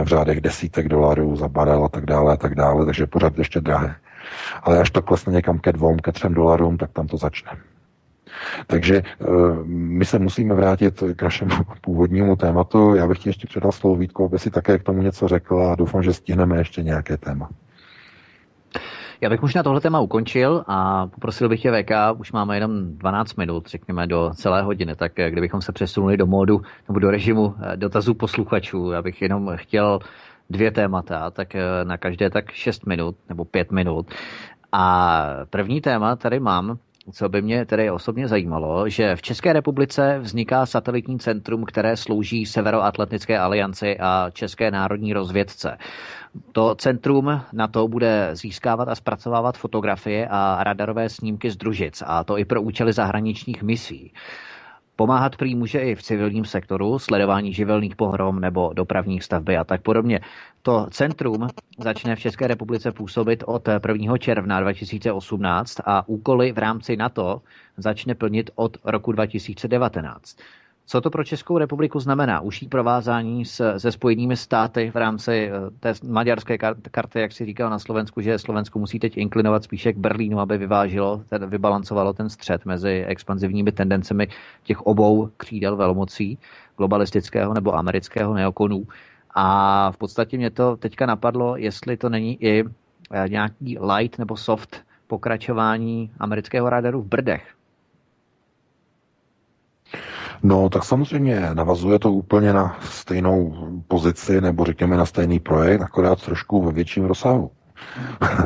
v řádech desítek dolarů za barel a tak dále a tak dále, takže pořád ještě drahé. Ale až to klesne někam ke dvou, ke třem dolarům, tak tam to začne. Takže eh, my se musíme vrátit k našemu <laughs> původnímu tématu. Já bych ti ještě předal slovo Vítko, aby si také k tomu něco řekl a doufám, že stihneme ještě nějaké téma. Já bych možná tohle téma ukončil a poprosil bych tě VK, už máme jenom 12 minut, řekněme, do celé hodiny, tak eh, kdybychom se přesunuli do módu nebo do režimu eh, dotazů posluchačů, já bych jenom chtěl dvě témata, tak na každé tak 6 minut nebo 5 minut. A první téma tady mám, co by mě tedy osobně zajímalo, že v České republice vzniká satelitní centrum, které slouží Severoatlantické alianci a České národní rozvědce. To centrum na to bude získávat a zpracovávat fotografie a radarové snímky z družic, a to i pro účely zahraničních misí. Pomáhat prý může i v civilním sektoru, sledování živelných pohrom nebo dopravních stavby a tak podobně. To centrum začne v České republice působit od 1. června 2018 a úkoly v rámci NATO začne plnit od roku 2019. Co to pro Českou republiku znamená? Užší provázání s, se spojenými státy v rámci eh, té maďarské karty, jak si říkal na Slovensku, že Slovensko musí teď inklinovat spíše k Berlínu, aby vyvážilo, ten, vybalancovalo ten střed mezi expanzivními tendencemi těch obou křídel velmocí, globalistického nebo amerického neokonů. A v podstatě mě to teďka napadlo, jestli to není i eh, nějaký light nebo soft pokračování amerického radaru v Brdech. No, tak samozřejmě navazuje to úplně na stejnou pozici, nebo řekněme na stejný projekt, akorát trošku ve větším rozsahu.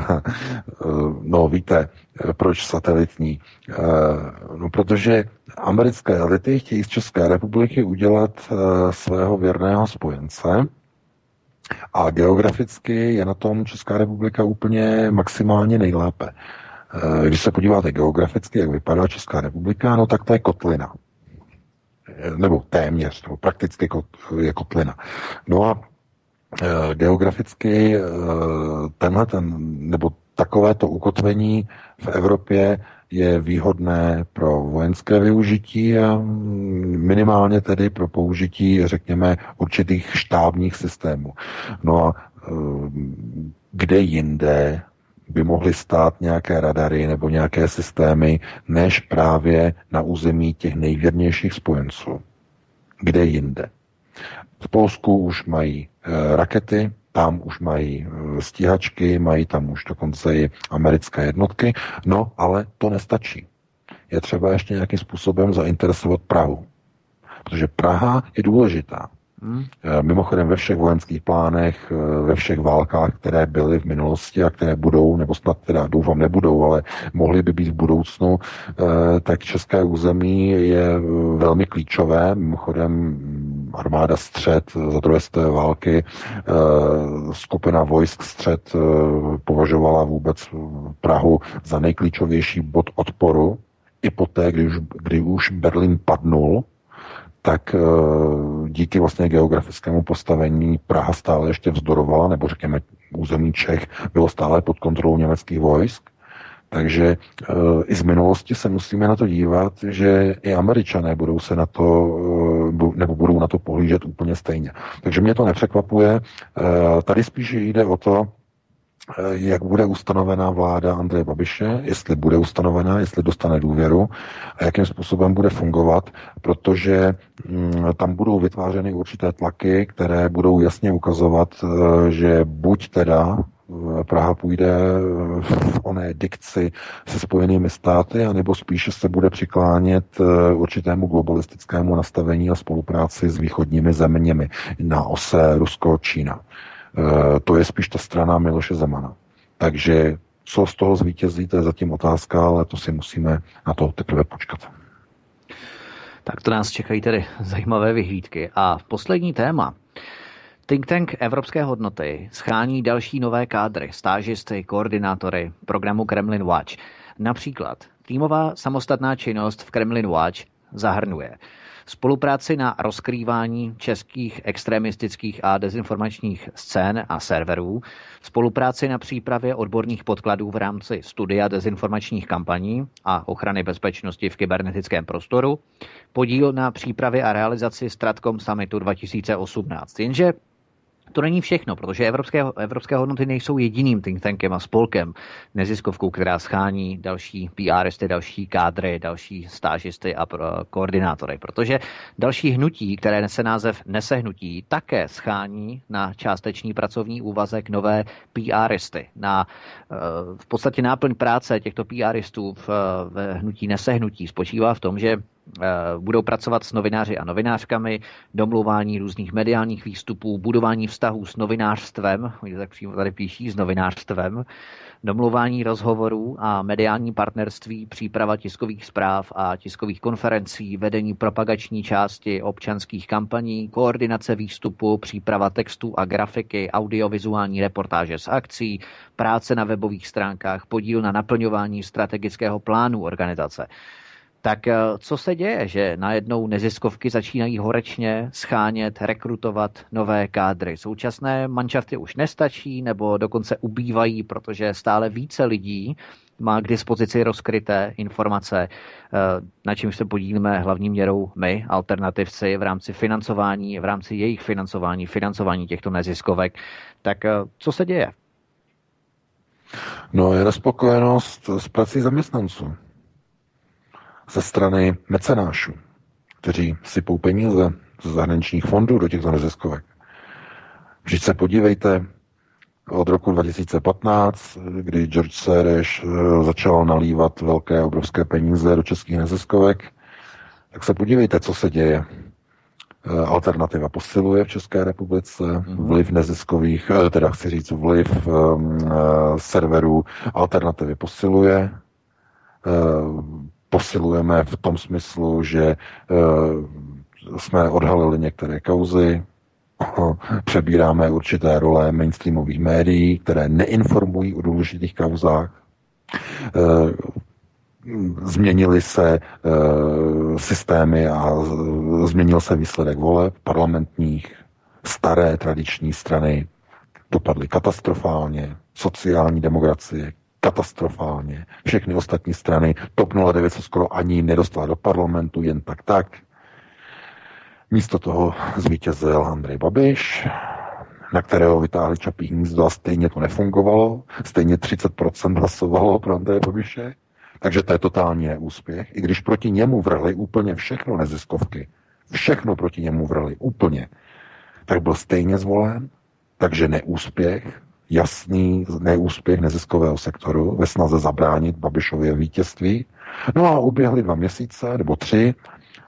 <laughs> no, víte, proč satelitní? Eh, no, protože americké elity chtějí z České republiky udělat eh, svého věrného spojence a geograficky je na tom Česká republika úplně maximálně nejlépe. Eh, když se podíváte geograficky, jak vypadá Česká republika, no tak to je kotlina nebo téměř, nebo prakticky je kotlina. No a e, geograficky e, tenhle ten, nebo takovéto ukotvení v Evropě je výhodné pro vojenské využití a minimálně tedy pro použití, řekněme, určitých štábních systémů. No a e, kde jinde by mohly stát nějaké radary nebo nějaké systémy, než právě na území těch nejvěrnějších spojenců. Kde jinde? V Polsku už mají e, rakety, tam už mají e, stíhačky, mají tam už dokonce i americké jednotky, no ale to nestačí. Je třeba ještě nějakým způsobem zainteresovat Prahu. Protože Praha je důležitá. Hmm. Eh, mimochodem ve všech vojenských plánech, eh, ve všech válkách, které byly v minulosti a které budou, nebo snad teda doufám nebudou, ale mohly by být v budoucnu, eh, tak české území je velmi klíčové. Mimochodem armáda střed za druhé světové války, skupina vojsk střed považovala vůbec Prahu za nejklíčovější bod odporu i poté, kdy už, kdy už Berlín padnul, tak eh, díky vlastně geografickému postavení Praha stále ještě vzdorovala, nebo řekněme území Čech bylo stále pod kontrolou německých vojsk. Takže e, i z minulosti se musíme na to dívat, že i američané budou se na to, e, nebo budou na to pohlížet úplně stejně. Takže mě to nepřekvapuje. Tady spíše jde o to, Eh, jak bude ustanovená vláda Andreje Babiše, jestli bude ustanovená, jestli dostane důvěru a jakým způsobem bude fungovat, protože mm, tam budou vytvářeny určité tlaky, které budou jasně ukazovat, eh, že buď teda eh, Praha půjde v oné dikci se spojenými státy, anebo spíše se bude přiklánět určitému globalistickému nastavení a spolupráci s východními zeměmi na ose Rusko-Čína. Eh, to je spíš ta strana Miloše Zemana. Takže co z toho zvítězí, to je zatím otázka, ale to si musíme na to teprve počkat. Tak to nás čekají tedy <laughs> zajímavé vyhlídky. A poslední téma. Think Tank Evropské hodnoty schání další nové kádry, stážisty, koordinátory programu Kremlin Watch. Například týmová samostatná činnost v Kremlin Watch zahrnuje spolupráci na rozkrývání českých extremistických a dezinformačních scén a serverů, spolupráci na přípravě odborných podkladů v rámci studia dezinformačních kampaní a ochrany bezpečnosti v kybernetickém prostoru, podíl na přípravě a realizaci Stratcom Summitu 2018. Jenže to není všechno, protože evropské, evropské hodnoty nejsou jediným think tankem a spolkem, neziskovkou, která schání další PRisty, další kádry, další stážisty a koordinátory, protože další hnutí, které nese název Nesehnutí, také schání na částečný pracovní úvazek nové PRisty. Na eh, v podstatě náplň práce těchto PRistů v, v hnutí Nesehnutí spočívá v tom, že Eh, budou pracovat s novináři a novinářkami, domluvání různých mediálních výstupů, budování vztahů s novinářstvem, oni tak přímo tady píší, s novinářstvem, domluvání rozhovorů a mediální partnerství, příprava tiskových zpráv a tiskových konferencí, vedení propagační části občanských kampaní, koordinace výstupu, příprava textů a grafiky, audiovizuální reportáže z akcí, práce na webových stránkách, podíl na naplňování strategického plánu organizace. Tak eh, co se děje, že najednou neziskovky začínají horečně schánět, rekrutovat nové kádry? Současné manšafty už nestačí nebo dokonce ubývají, protože stále více lidí má k dispozici rozkryté informace, eh, na čím se podílíme hlavní měrou my, alternativci, v rámci financování, v rámci jejich financování, financování těchto neziskovek. Tak eh, co se děje? No, je nespokojenost s prací zaměstnanců ze strany mecenášů, kteří sypou peníze z zahraničních fondů do těchto neziskovek. Vždyť se podívejte, od roku 2015, kdy George Soros eh, začal nalívat velké, obrovské peníze do českých neziskovek, tak se podívejte, co se děje. Eh, alternativa posiluje v České republice, mhm. vliv neziskových, eh, teda chci říct, vliv um, serverů alternativy posiluje, posilujeme v tom smyslu, že eh, jsme odhalili některé kauzy, přebíráme určité role mainstreamových médií, které neinformují o důležitých kauzách. Eh, změnily se eh, systémy a změnil se výsledek voleb parlamentních, staré tradiční strany dopadly katastrofálně, sociální demokracie katastrofálně. Všechny ostatní strany, TOP 09 se skoro ani nedostala do parlamentu, jen tak tak. Místo toho zvítězil Andrej Babiš, na kterého vytáhli Čapí hnízdo a stejně to nefungovalo, stejně 30% hlasovalo pro Andreje Babiše, takže to je totální neúspěch. I když proti němu vrhli úplně všechno neziskovky, všechno proti němu vrhli úplně, tak byl stejně zvolen, takže neúspěch, jasný neúspěch neziskového sektoru ve snaze zabránit Babišově vítězství. No a uběhly dva měsíce nebo tři.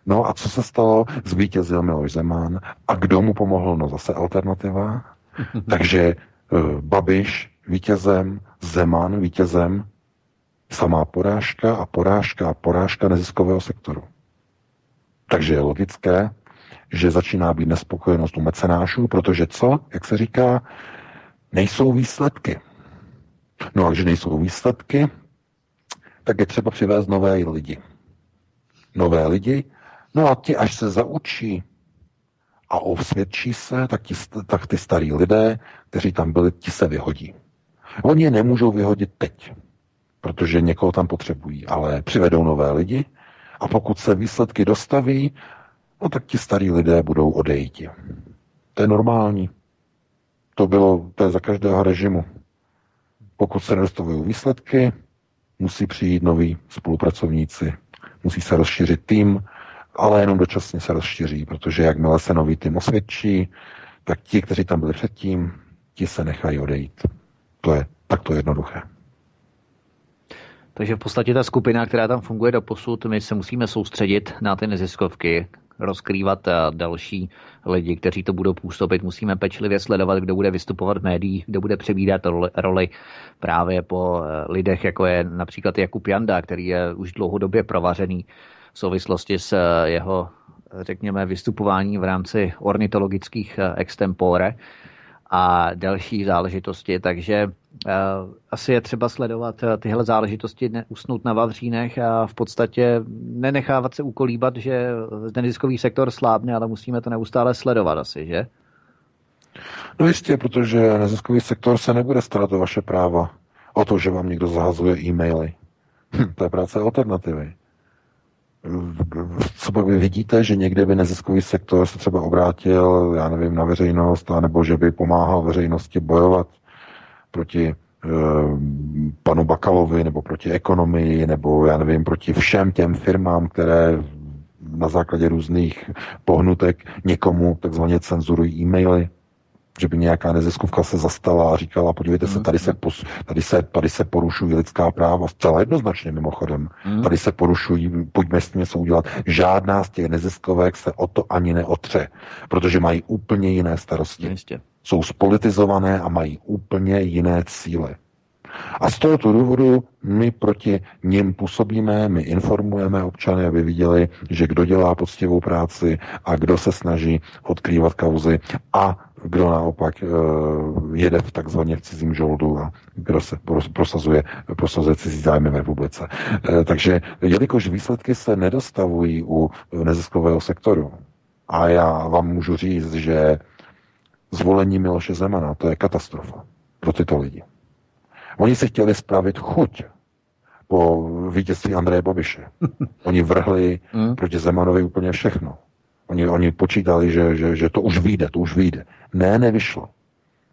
No a co se stalo? Zvítězil Miloš Zeman. A kdo mu pomohl? No zase alternativa. <laughs> Takže uh, Babiš vítězem, Zeman vítězem, samá porážka a porážka a porážka neziskového sektoru. Takže je logické, že začíná být nespokojenost u mecenášů, protože co, jak se říká, nejsou výsledky. No a když nejsou výsledky, tak je třeba přivést nové lidi. Nové lidi, no a ti, až se zaučí a osvědčí se, tak, ti, tak ty starí lidé, kteří tam byli, ti se vyhodí. Oni je nemůžou vyhodit teď, protože někoho tam potřebují, ale přivedou nové lidi a pokud se výsledky dostaví, no tak ti starí lidé budou odejít. To je normální. To bylo, to je za každého režimu. Pokud se nedostavují výsledky, musí přijít noví spolupracovníci, musí se rozšířit tým, ale jenom dočasně se rozšíří, protože jakmile se nový tým osvědčí, tak ti, kteří tam byli předtím, ti se nechají odejít. To je takto jednoduché. Takže v podstatě ta skupina, která tam funguje do posud, my se musíme soustředit na ty neziskovky, rozkrývat eh, další lidi, kteří to budou působit. Musíme pečlivě sledovat, kdo bude vystupovat v médiích, kdo bude přebídat roli právě po eh, lidech, jako je například Jakub Janda, který je už dlouhodobě provařený v souvislosti s eh, jeho řekněme, vystupování v rámci ornitologických extempore a další záležitosti, takže asi je třeba sledovat uh, tyhle záležitosti, neusnout na vavřínech a v podstatě nenechávat se ukolíbat, že neziskový sektor slábne, ale musíme to neustále sledovat asi, že? No jistě, protože neziskový sektor se nebude starat o vaše práva, o to, že vám někdo zahazuje e-maily. Hm, to je práce alternativy co by vidíte, že někde by neziskový sektor se třeba obrátil, já nevím, na veřejnost, nebo že by pomáhal veřejnosti bojovat proti e, panu Bakalovi, nebo proti ekonomii, nebo já nevím, proti všem těm firmám, které na základě různých pohnutek někomu takzvaně cenzurují e-maily že by nějaká neziskovka se zastala a říkala, podívejte se, tady se, pos, tady se, tady se porušují lidská práva, zcela jednoznačně mimochodem. Mm. Tady se porušují, pojďme s tím něco udělat. Žádná z těch neziskovek se o to ani neotře, protože mají úplně jiné starosti. Jistě. Jsou spolitizované a mají úplně jiné cíle. A z tohoto důvodu my proti ním působíme, my informujeme občany, aby viděli, že kdo dělá poctivou práci a kdo se snaží odkrývat kauzy a kdo naopak uh, jede v takzvaně v cizím žoldu a kdo se prosazuje, prosazuje cizí zájmy v republice. Uh, takže jelikož výsledky se nedostavují u neziskového sektoru, a já vám můžu říct, že zvolení Miloše Zemana, to je katastrofa pro tyto lidi. Oni se chtěli spravit chuť po vítězství Andreje Babiše. <laughs> Oni vrhli hmm. proti Zemanovi úplně všechno. Oni, oni počítali, že, že, že to už vyjde, to už vyjde. Ne, nevyšlo.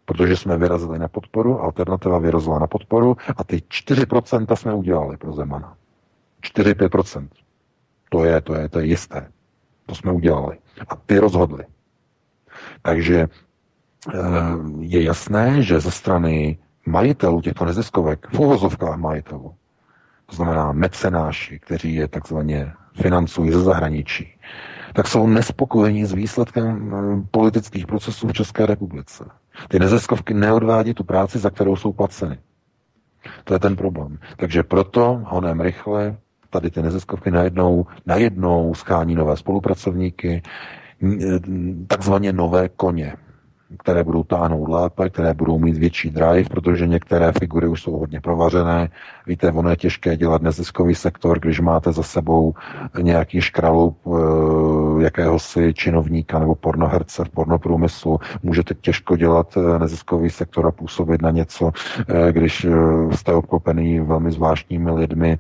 Protože jsme vyrazili na podporu, alternativa vyrazila na podporu a ty 4% jsme udělali pro Zemana. 4-5%. To je, to je, to je jisté. To jsme udělali. A ty rozhodli. Takže je jasné, že ze strany majitelů těchto neziskovek, v uvozovkách majitelů, to znamená mecenáši, kteří je takzvaně financují ze zahraničí, tak jsou nespokojení s výsledkem eh, politických procesů v České republice. Ty neziskovky neodvádí tu práci, za kterou jsou placeny. To je ten problém. Takže proto honem rychle tady ty neziskovky najednou, najednou schání nové spolupracovníky, takzvaně nové koně které budou táhnout lépe, které budou mít větší drive, protože některé figury už jsou hodně provařené. Víte, ono je těžké dělat neziskový sektor, když máte za sebou nějaký škraloup eh, jakéhosi činovníka nebo pornoherce v pornoprůmyslu. Můžete těžko dělat eh, neziskový sektor a působit na něco, eh, když jste obklopený velmi zvláštními lidmi,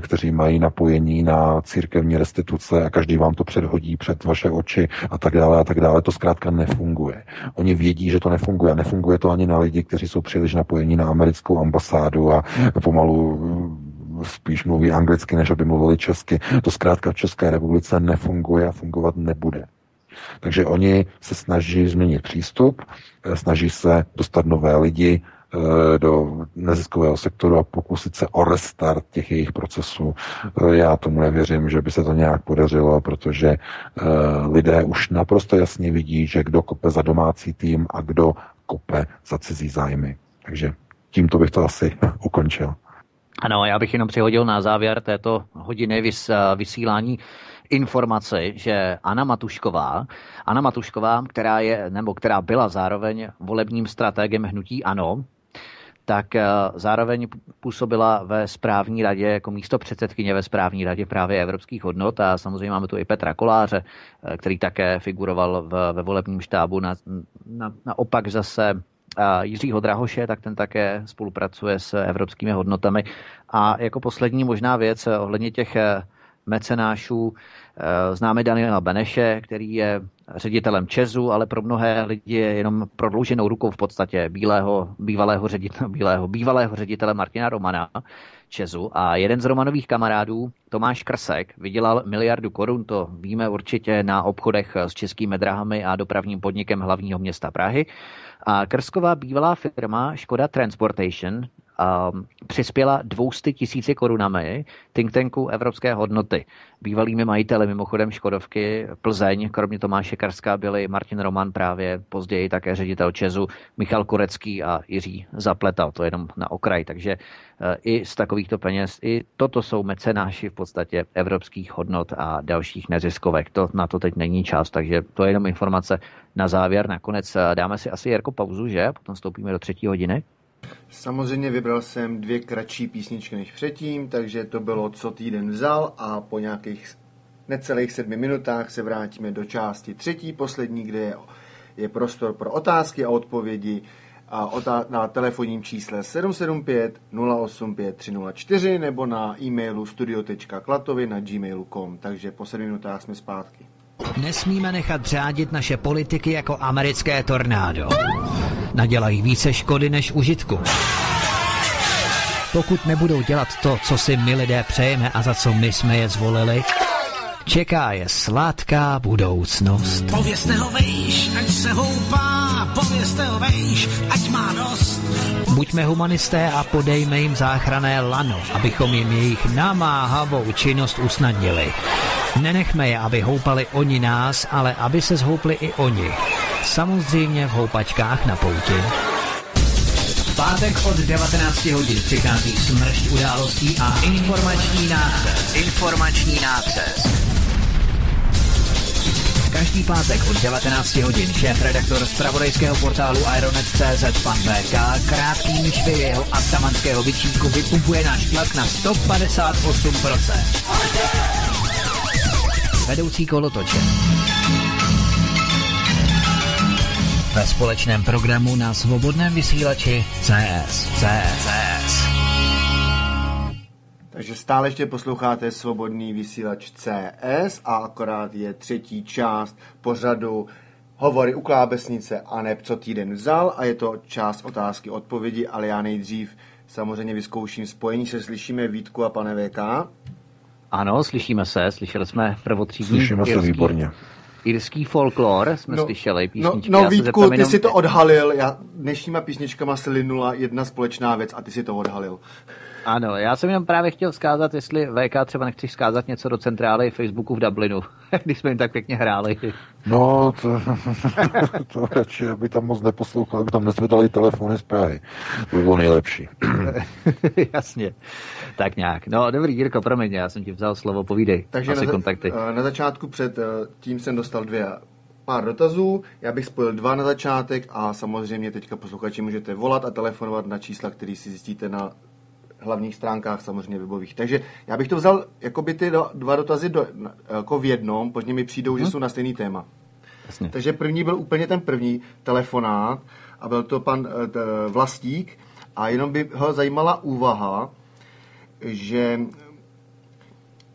kteří mají napojení na církevní restituce a každý vám to předhodí před vaše oči a tak dále a tak dále. To zkrátka nefunguje. Oni vědí, že to nefunguje. Nefunguje to ani na lidi, kteří jsou příliš napojení na americkou ambasádu a pomalu mm, spíš mluví anglicky, než aby mluvili česky. To zkrátka v České republice nefunguje a fungovat nebude. Takže oni se snaží změnit přístup, snaží se dostat nové lidi, Eh, do neziskového sektoru a pokusit se o restart těch jejich procesů. Eh, já tomu nevěřím, že by se to nějak podařilo, protože eh, lidé už naprosto jasně vidí, že kdo kope za domácí tým a kdo kope za cizí zájmy. Takže tímto bych to asi <laughs> ukončil. Ano, já bych jenom přihodil na závěr této hodiny vys, vysílání informaci, že Anna Matušková, Anna Matušková, která je, nebo která byla zároveň volebním strategem hnutí ANO, tak eh, zároveň působila ve správní radě jako místo předsedkyně ve správní radě právě evropských hodnot a samozřejmě máme tu i Petra Koláře, eh, který také figuroval v, ve volebním štábu. Na, na, naopak zase Jiřího Drahoše, tak ten také spolupracuje s evropskými hodnotami. A jako poslední možná věc eh, ohledně těch mecenášů, známe Daniela Beneše, který je ředitelem Česu, ale pro mnohé lidi je jenom prodlouženou rukou v podstatě bílého, bývalého, ředitele, <laughs> bílého, bývalého ředitele Martina Romana Česu. A jeden z Romanových kamarádů, Tomáš Krsek, vydělal miliardu korun, to víme určitě na obchodech s českými drahami a dopravním podnikem hlavního města Prahy. A Krsková bývalá firma Škoda Transportation um, přispěla 200 tisíci korunami think tanku Evropské hodnoty. Bývalými majiteli mimochodem Škodovky Plzeň, kromě Tomáše Karska, byli Martin Roman právě, později také ředitel Česu, Michal Korecký a Jiří Zapletal, to jenom na okraj. Takže uh, i z takovýchto peněz, i toto jsou mecenáši v podstatě evropských hodnot a dalších neziskovek. To na to teď není čas, takže to je jenom informace na závěr. Nakonec uh, dáme si asi Jarko pauzu, že? Potom vstoupíme do třetí hodiny. Samozřejmě vybral jsem dvě kratší písničky než předtím, takže to bylo Co týden vzal a po nějakých necelých sedmi minutách se vrátíme do části třetí, poslední, kde je, je prostor pro otázky a odpovědi a na telefonním čísle 775 085 304 nebo na e-mailu studio.klatovy na gmailu.com. Takže po sedmi minutách jsme zpátky. Nesmíme nechat řádit naše politiky jako americké tornádo. Nadělají více škody než užitku. Pokud nebudou dělat to, co si my lidé přejeme a za co my jsme je zvolili, čeká je sladká budoucnost. Povězte ho vejš, ať se houpá, povězte ho vejš, ať má dost. Buďme humanisté a podejme jim záchrané lano, abychom jim jejich namáhavou činnost usnadnili. Nenechme je, aby houpali oni nás, ale aby se zhoupli i oni. Samozřejmě v houpačkách na pouti. V pátek od 19 hodin přichází smršť událostí a informační nácest. Informační nácest. Každý pátek od 19 hodin šéf-redaktor z pravodejského portálu Ironet.cz pan VK krátký myšvy jeho atamanského vyčínku vypumpuje náš tlak na 158% vedoucí kolotoče. Ve společném programu na svobodném vysílači CS. CS. CS. Takže stále ještě posloucháte svobodný vysílač CS a akorát je třetí část pořadu Hovory u klábesnice a neb co týden vzal a je to část otázky odpovědi, ale já nejdřív samozřejmě vyzkouším spojení, se slyšíme Vítku a pane VK. Ano, slyšíme se, slyšeli jsme prvotřídní Slyšíme se výborně. Irský folklor jsme no, slyšeli, no, písničky. No, no Vítku, ty jenom... si to odhalil, já dnešníma písničkama se linula jedna společná věc a ty si to odhalil. Ano, já jsem jenom právě chtěl vzkázat, jestli VK třeba nechceš vzkázat něco do centrály Facebooku v Dublinu, <laughs> když jsme jim tak pěkně hráli. No, to, <laughs> to radši, aby tam moc neposlouchal, aby tam nezvedali telefony z Prahy. To by bylo nejlepší. <laughs> Jasně, tak nějak. No, dobrý, Jirko, promiň, já jsem ti vzal slovo, povídej. Takže Asi na, kontakty. Eh, na začátku před eh, tím jsem dostal dvě pár dotazů, já bych spojil dva na začátek a samozřejmě teďka posluchači můžete volat a telefonovat na čísla, které si zjistíte na hlavních stránkách samozřejmě webových. Takže já bych to vzal jako by ty dva dotazy do, jako v jednom, protože mi přijdou, hmm. že mhm. jsou na stejný téma. Jasně. Takže první byl úplně ten první telefonát a byl to pan eh, t, Vlastík a jenom by ho zajímala úvaha, že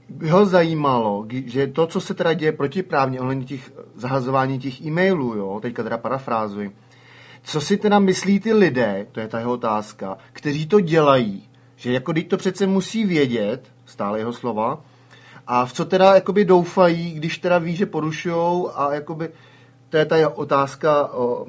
by ho zajímalo, že to, co se teda děje protiprávně ohledně těch zahazování těch e-mailů, jo, teďka teda parafrázuji, co si teda myslí ty lidé, to je ta jeho otázka, kteří to dělají, že jako teď to přece musí vědět, stále jeho slova, a v co teda jakoby doufají, když teda ví, že porušujou a jakoby, to je ta otázka, o,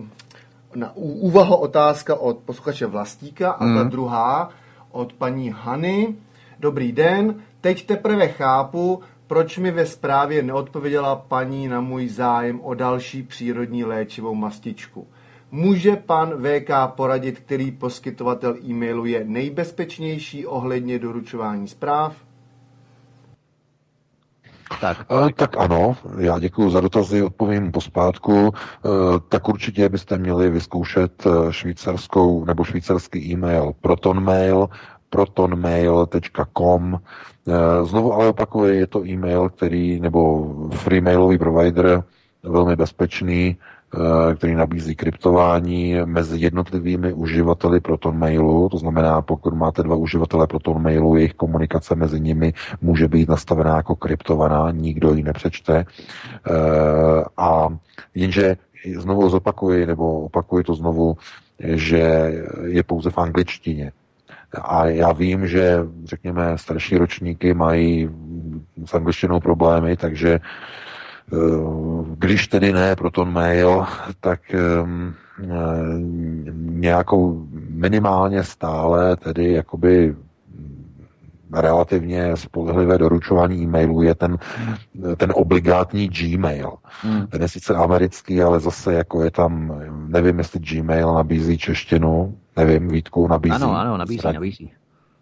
na úvaha otázka od posluchače Vlastíka a mm. ta druhá od paní Hany. Dobrý den, teď teprve chápu, proč mi ve zprávě neodpověděla paní na můj zájem o další přírodní léčivou mastičku. Může pan VK poradit, který poskytovatel e-mailu je nejbezpečnější ohledně doručování zpráv? Tak. E, tak ano, já děkuji za dotazy, odpovím pospátku. E, tak určitě byste měli vyzkoušet eh, švýcarskou nebo švýcarský e-mail protonmail, protonmail.com. Znovu ale opakuju, je to e-mail, který, nebo freemailový provider, velmi bezpečný, který nabízí kryptování mezi jednotlivými uživateli ProtonMailu. To znamená, pokud máte dva uživatele ProtonMailu, jejich komunikace mezi nimi může být nastavená jako kryptovaná, nikdo ji nepřečte. Eh, a jenže znovu zopakuji, nebo opakuji to znovu, že je pouze v angličtině. A já vím, že, řekněme, starší ročníky mají s angličtinou problémy, takže Eh, když tedy ne Proton Mail, tak eh, nějakou minimálně stále tedy jakoby relativně spolehlivé doručování e-mailů je ten, ten obligátní Gmail. Hmm. Ten je sice americký, ale zase jako je tam, nevím, jestli Gmail nabízí češtinu, nevím, Vítku, nabízí. Ano, ano, nabízí, nabízí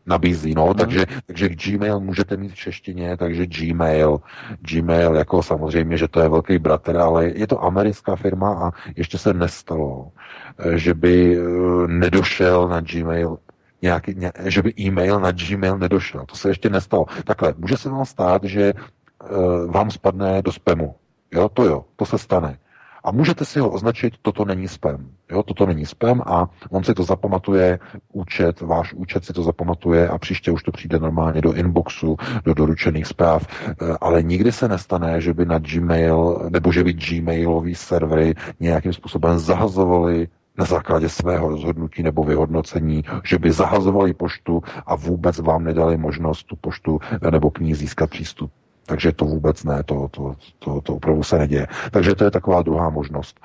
nabízí. No, no. Takže, takže Gmail můžete mít v češtině, takže Gmail, Gmail jako samozřejmě, že to je velký bratr, ale je to americká firma a ještě se nestalo, eh, že by eh, nedošel na Gmail nějaký, ně, že by e-mail na Gmail nedošel. To se ještě nestalo. Takhle, může se vám stát, že uh, vám spadne do spamu. Jo, to jo, to se stane. A můžete si ho označit, toto není spam. Jo, toto není spam a on si to zapamatuje, účet, váš účet si to zapamatuje a příště už to přijde normálně do inboxu, do doručených zpráv. Eh, ale nikdy se nestane, že by na Gmail, nebo že by Gmailový servery nějakým způsobem zahazovali na základě svého rozhodnutí nebo vyhodnocení, že by zahazovali poštu a vůbec vám nedali možnost tu poštu nebo k ní získat přístup. Takže to vůbec ne, to, to, to, to opravdu se neděje. Takže to je taková druhá možnost.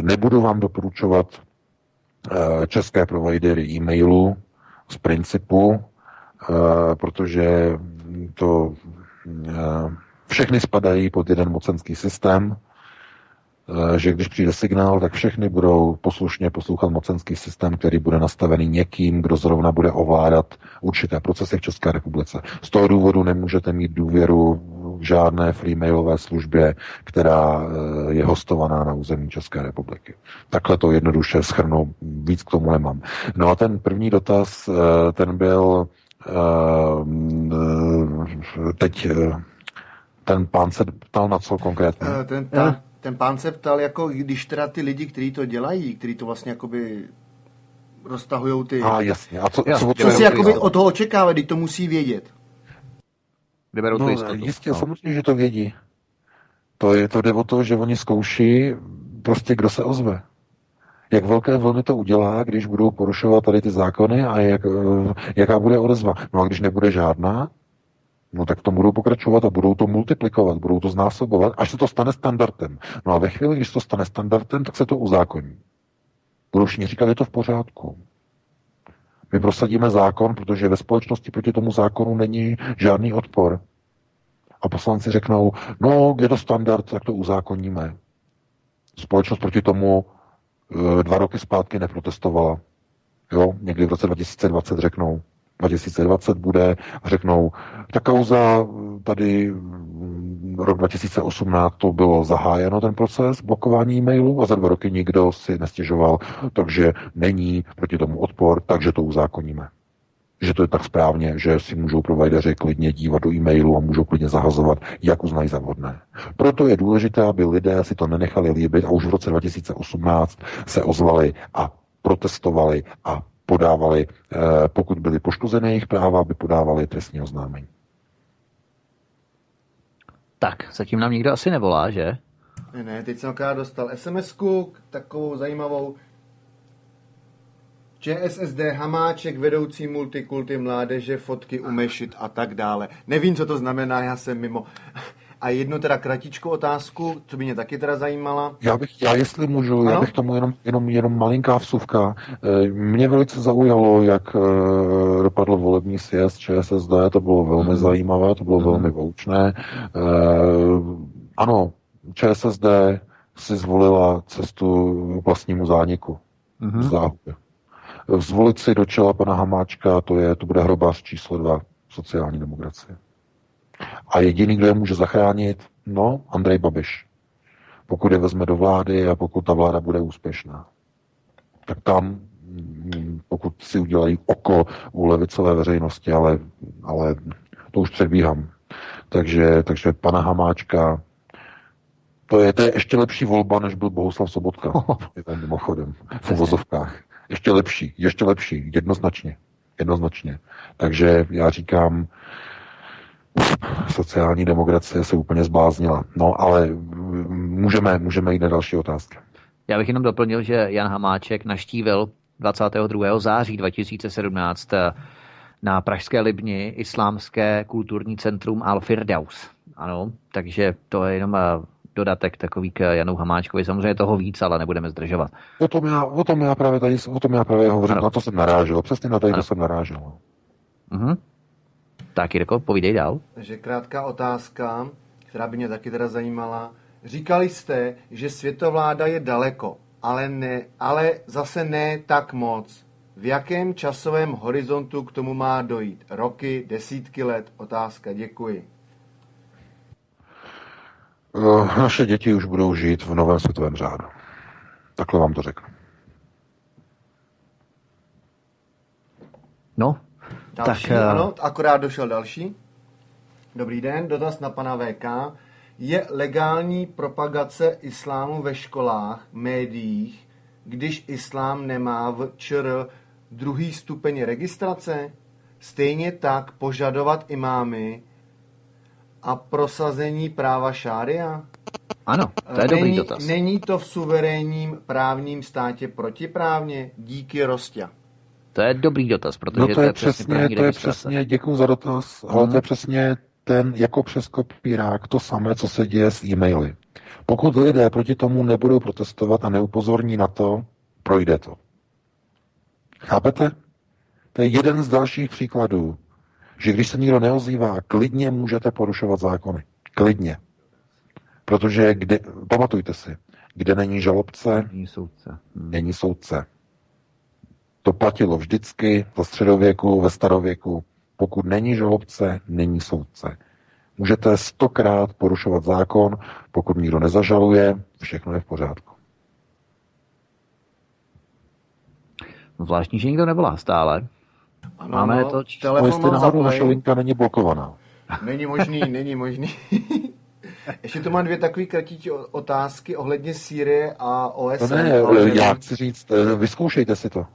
Nebudu vám doporučovat eh, české providery e-mailu z principu, eh, protože to eh, všechny spadají pod jeden mocenský systém, že když přijde signál, tak všechny budou poslušně poslouchat mocenský systém, který bude nastavený někým, kdo zrovna bude ovládat určité procesy v České republice. Z toho důvodu nemůžete mít důvěru v žádné freemailové službě, která eh, je hostovaná na území České republiky. Takhle to jednoduše schrnu, víc k tomu nemám. No a ten první dotaz, eh, ten byl teď ten pán se ptal na co konkrétně? Ten pán, ten pán se ptal, jako když teda ty lidi, kteří to dělají, kteří to vlastně jakoby roztahují ty... A jasně. A co, co, co, co si jakoby od toho očekává, když to musí vědět? Vyberou no, jistotu. Jistě, no. samozřejmě, že to vědí. To, je, to jde o to, že oni zkouší prostě, kdo se ozve. Jak velké vlny to udělá, když budou porušovat tady ty zákony a jak, eh, jaká bude odezva. No a když nebude žádná, no tak to budou pokračovat a budou to multiplikovat, budou to znásobovat, až se to stane standardem. No a ve chvíli, když to stane standardem, tak se to uzákoní. Budou všichni říkat, je to v pořádku. My prosadíme zákon, protože ve společnosti proti tomu zákonu není žádný odpor. A poslanci řeknou, no, je to standard, tak to uzákoníme. Společnost proti tomu e, dva roky zpátky neprotestovala. Jo, někdy v roce 2020 řeknou, 2020 bude a řeknou, ta kauza tady mm, rok 2018 to bylo zahájeno ten proces blokování e-mailů a za dva roky nikdo si nestěžoval, takže není proti tomu odpor, takže to uzákoníme. Že to je tak správně, že si můžou provideři klidně dívat do e-mailu a můžou klidně zahazovat, jak uznají za vhodné. Proto je důležité, aby lidé si to nenechali líbit a už v roce 2018 se ozvali a protestovali a podávali, eh, pokud byli poškozeny jejich práva, aby podávali trestní oznámení. Tak, zatím nám nikdo asi nevolá, že? Ne, ne, teď jsem akorát dostal SMS-ku, takovou zajímavou. ČSSD Hamáček, vedoucí multikulty mládeže, fotky umešit a tak dále. Nevím, co to znamená, já jsem mimo. A jednu teda kratičkou otázku, co by mě taky teda zajímala. Já bych, já jestli můžu, ano? já bych tomu jenom, jenom, jenom malinká vsuvka. Eh, mě velice zaujalo, jak eh, dopadl volební sjezd ČSSD, to bylo velmi hmm. zajímavé, to bylo hmm. velmi voučné. Eh, ano, ČSSD si zvolila cestu k vlastnímu zániku. Hmm. Záhubě. Zvolit si do čela pana Hamáčka, to je, to bude hrobář číslo dva sociální demokracie. A jediný, kdo je může zachránit, no, Andrej Babiš. Pokud je vezme do vlády a pokud ta vláda bude úspěšná. Tak tam, mm, pokud si udělají oko u levicové veřejnosti, ale, ale to už předbíhám. Takže, takže pana Hamáčka, to je, to je ještě lepší volba, než byl Bohuslav Sobotka. <laughs> Je tam mimochodem, v uvozovkách. Ještě lepší, ještě lepší, jednoznačně. Jednoznačně. Takže já říkám, sociální demokracie se úplně zbláznila. No, ale můžeme, můžeme jít na další otázky. Já bych jenom doplnil, že Jan Hamáček naštívil 22. září 2017 eh, na Pražské Libni islámské kulturní centrum Al-Firdaus. Ano, takže to je jenom eh, dodatek takový k Janu Hamáčkovi. Samozřejmě toho víc, ale nebudeme zdržovat. O tom já, o tom já právě tady, o tom já právě hovořím, ano. na to jsem narážel, přesně na tady to jsem narážel. Uh-huh. Tak, Jirko, povídej dál. Takže krátká otázka, která by mě taky teda zajímala. Říkali jste, že světovláda je daleko, ale, ne, ale zase ne tak moc. V jakém časovém horizontu k tomu má dojít? Roky, desítky let? Otázka, děkuji. Uh, naše děti už budou žít v novém světovém řádu. Takhle vám to řeknu. No, Další, tak, ano, akorát došel další. Dobrý den, dotaz na pana VK. Je legální propagace islámu ve školách, médiích, když islám nemá v ČR druhý stupeň registrace? Stejně tak požadovat imámy a prosazení práva šária? Ano, to je není, dobrý dotaz. Není to v suverénním právním státě protiprávně? Díky Rostě. To je dobrý dotaz, protože no to, to je přesně, přesně to je přesně, děkuji za dotaz, ale to je mhm. přesně ten jako přes kopírák to samé, co se děje s e-maily. Pokud lidé proti tomu nebudou protestovat a neupozorní na to, projde to. Chápete? To je jeden z dalších příkladů, že když se nikdo neozývá, klidně můžete porušovat zákony. Klidně. Protože kde, pamatujte si, kde není žalobce, není soudce. Není soudce. To platilo vždycky ve středověku, ve starověku. Pokud není žalobce, není soudce. Můžete stokrát porušovat zákon, pokud nikdo nezažaluje, všechno je v pořádku. Zvláštní, že nikdo nevolá stále. Ano, Máme no, to telefon jestli náhodou naše linka není blokovaná. Není možný, <laughs> není možný. Ještě tu mám dvě takové kratící otázky ohledně Sýrie a OSN. No ne, já chci říct, eh, vyzkoušejte si to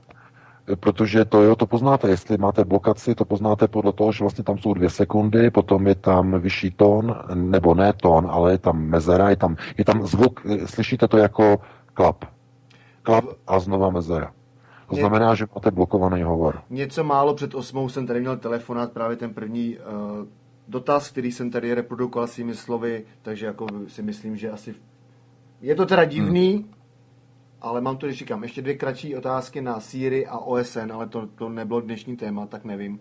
protože to, jo, to poznáte, jestli máte blokaci, to poznáte podle toho, že vlastně tam jsou dvě sekundy, potom je tam vyšší tón, nebo ne tón, ale je tam mezera, je tam, je tam zvuk, slyšíte to jako klap. Klap a znova mezera. To znamená, že máte blokovaný hovor. Něco málo před osmou jsem tady měl telefonát, právě ten první uh, dotaz, který jsem tady reprodukoval svými slovy, takže jako si myslím, že asi je to teda divný, hmm ale mám tu, když říkám, ještě dvě kratší otázky na Sýrii a OSN, ale to, to nebylo dnešní téma, tak nevím.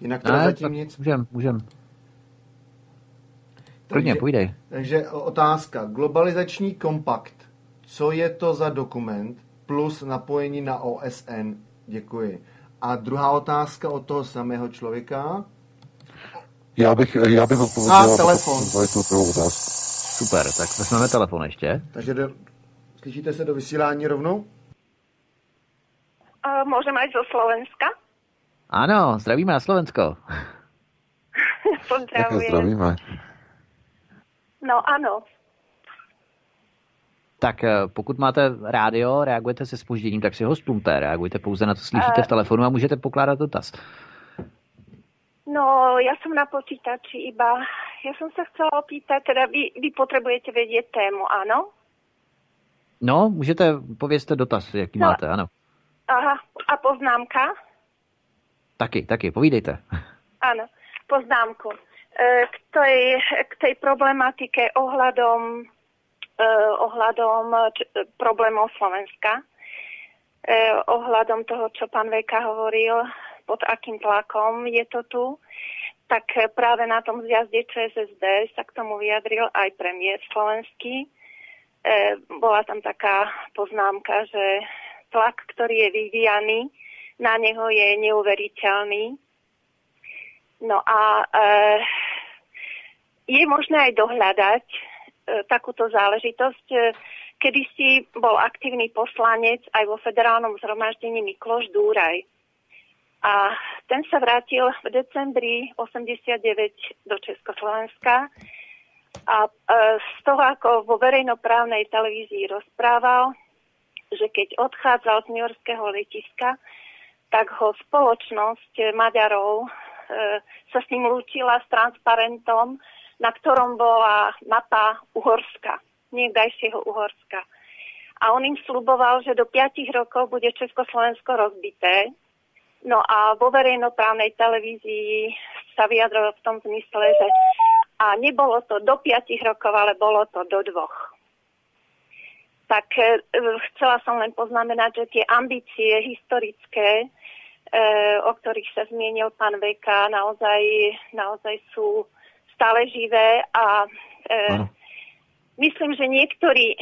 Jinak teda ne, zatím nic. Můžem, můžem. Klidně, půjdej. Takže otázka. Globalizační kompakt. Co je to za dokument plus napojení na OSN? Děkuji. A druhá otázka od toho samého člověka. Já bych, já bych odpověděl. A telefon. Super, tak vezmeme telefon ještě. Takže Slyšíte se do vysílání rovnou? Uh, môžem aj zo Slovenska? Ano, zdravíme na Slovensko. <laughs> Pozdravujem. zdravíme. No ano. Tak eh, pokud máte rádio, reagujete se spožděním, tak si ho splumte. Reagujte pouze na to, slyšíte uh, v telefonu a můžete pokládat dotaz. No, ja som na počítači iba ja som sa chcela opýtať, teda vy, vy potrebujete vedieť tému, áno? No, můžete, povězte dotaz, jaký no. máte, ano. Aha, a poznámka? Taky, taky, povídejte. <laughs> Áno, poznámku. E, k tej, k tej problematike ohľadom, e, ohľadom problémov Slovenska, e, ohľadom toho, čo pán Veka hovoril, pod akým tlakom je to tu, tak práve na tom zjazde ČSSD sa k tomu vyjadril aj premiér slovenský. E, bola tam taká poznámka, že tlak, ktorý je vyvíjaný, na neho je neuveriteľný. No a e, je možné aj dohľadať e, takúto záležitosť. E, kedy si bol aktívny poslanec aj vo federálnom zhromaždení Mikloš Dúraj. A ten sa vrátil v decembri 89 do Československa a e, z toho, ako vo verejnoprávnej televízii rozprával, že keď odchádzal z New Yorkského letiska, tak ho spoločnosť Maďarov e, sa s ním lúčila s transparentom, na ktorom bola mapa Uhorska, niekdajšieho Uhorska. A on im sluboval, že do 5 rokov bude Československo rozbité. No a vo verejnoprávnej televízii sa vyjadroval v tom zmysle, že a nebolo to do 5 rokov, ale bolo to do dvoch. Tak e, chcela som len poznamenať, že tie ambície historické, e, o ktorých sa zmienil pán Veka, naozaj, naozaj sú stále živé a e, myslím, že niektorí,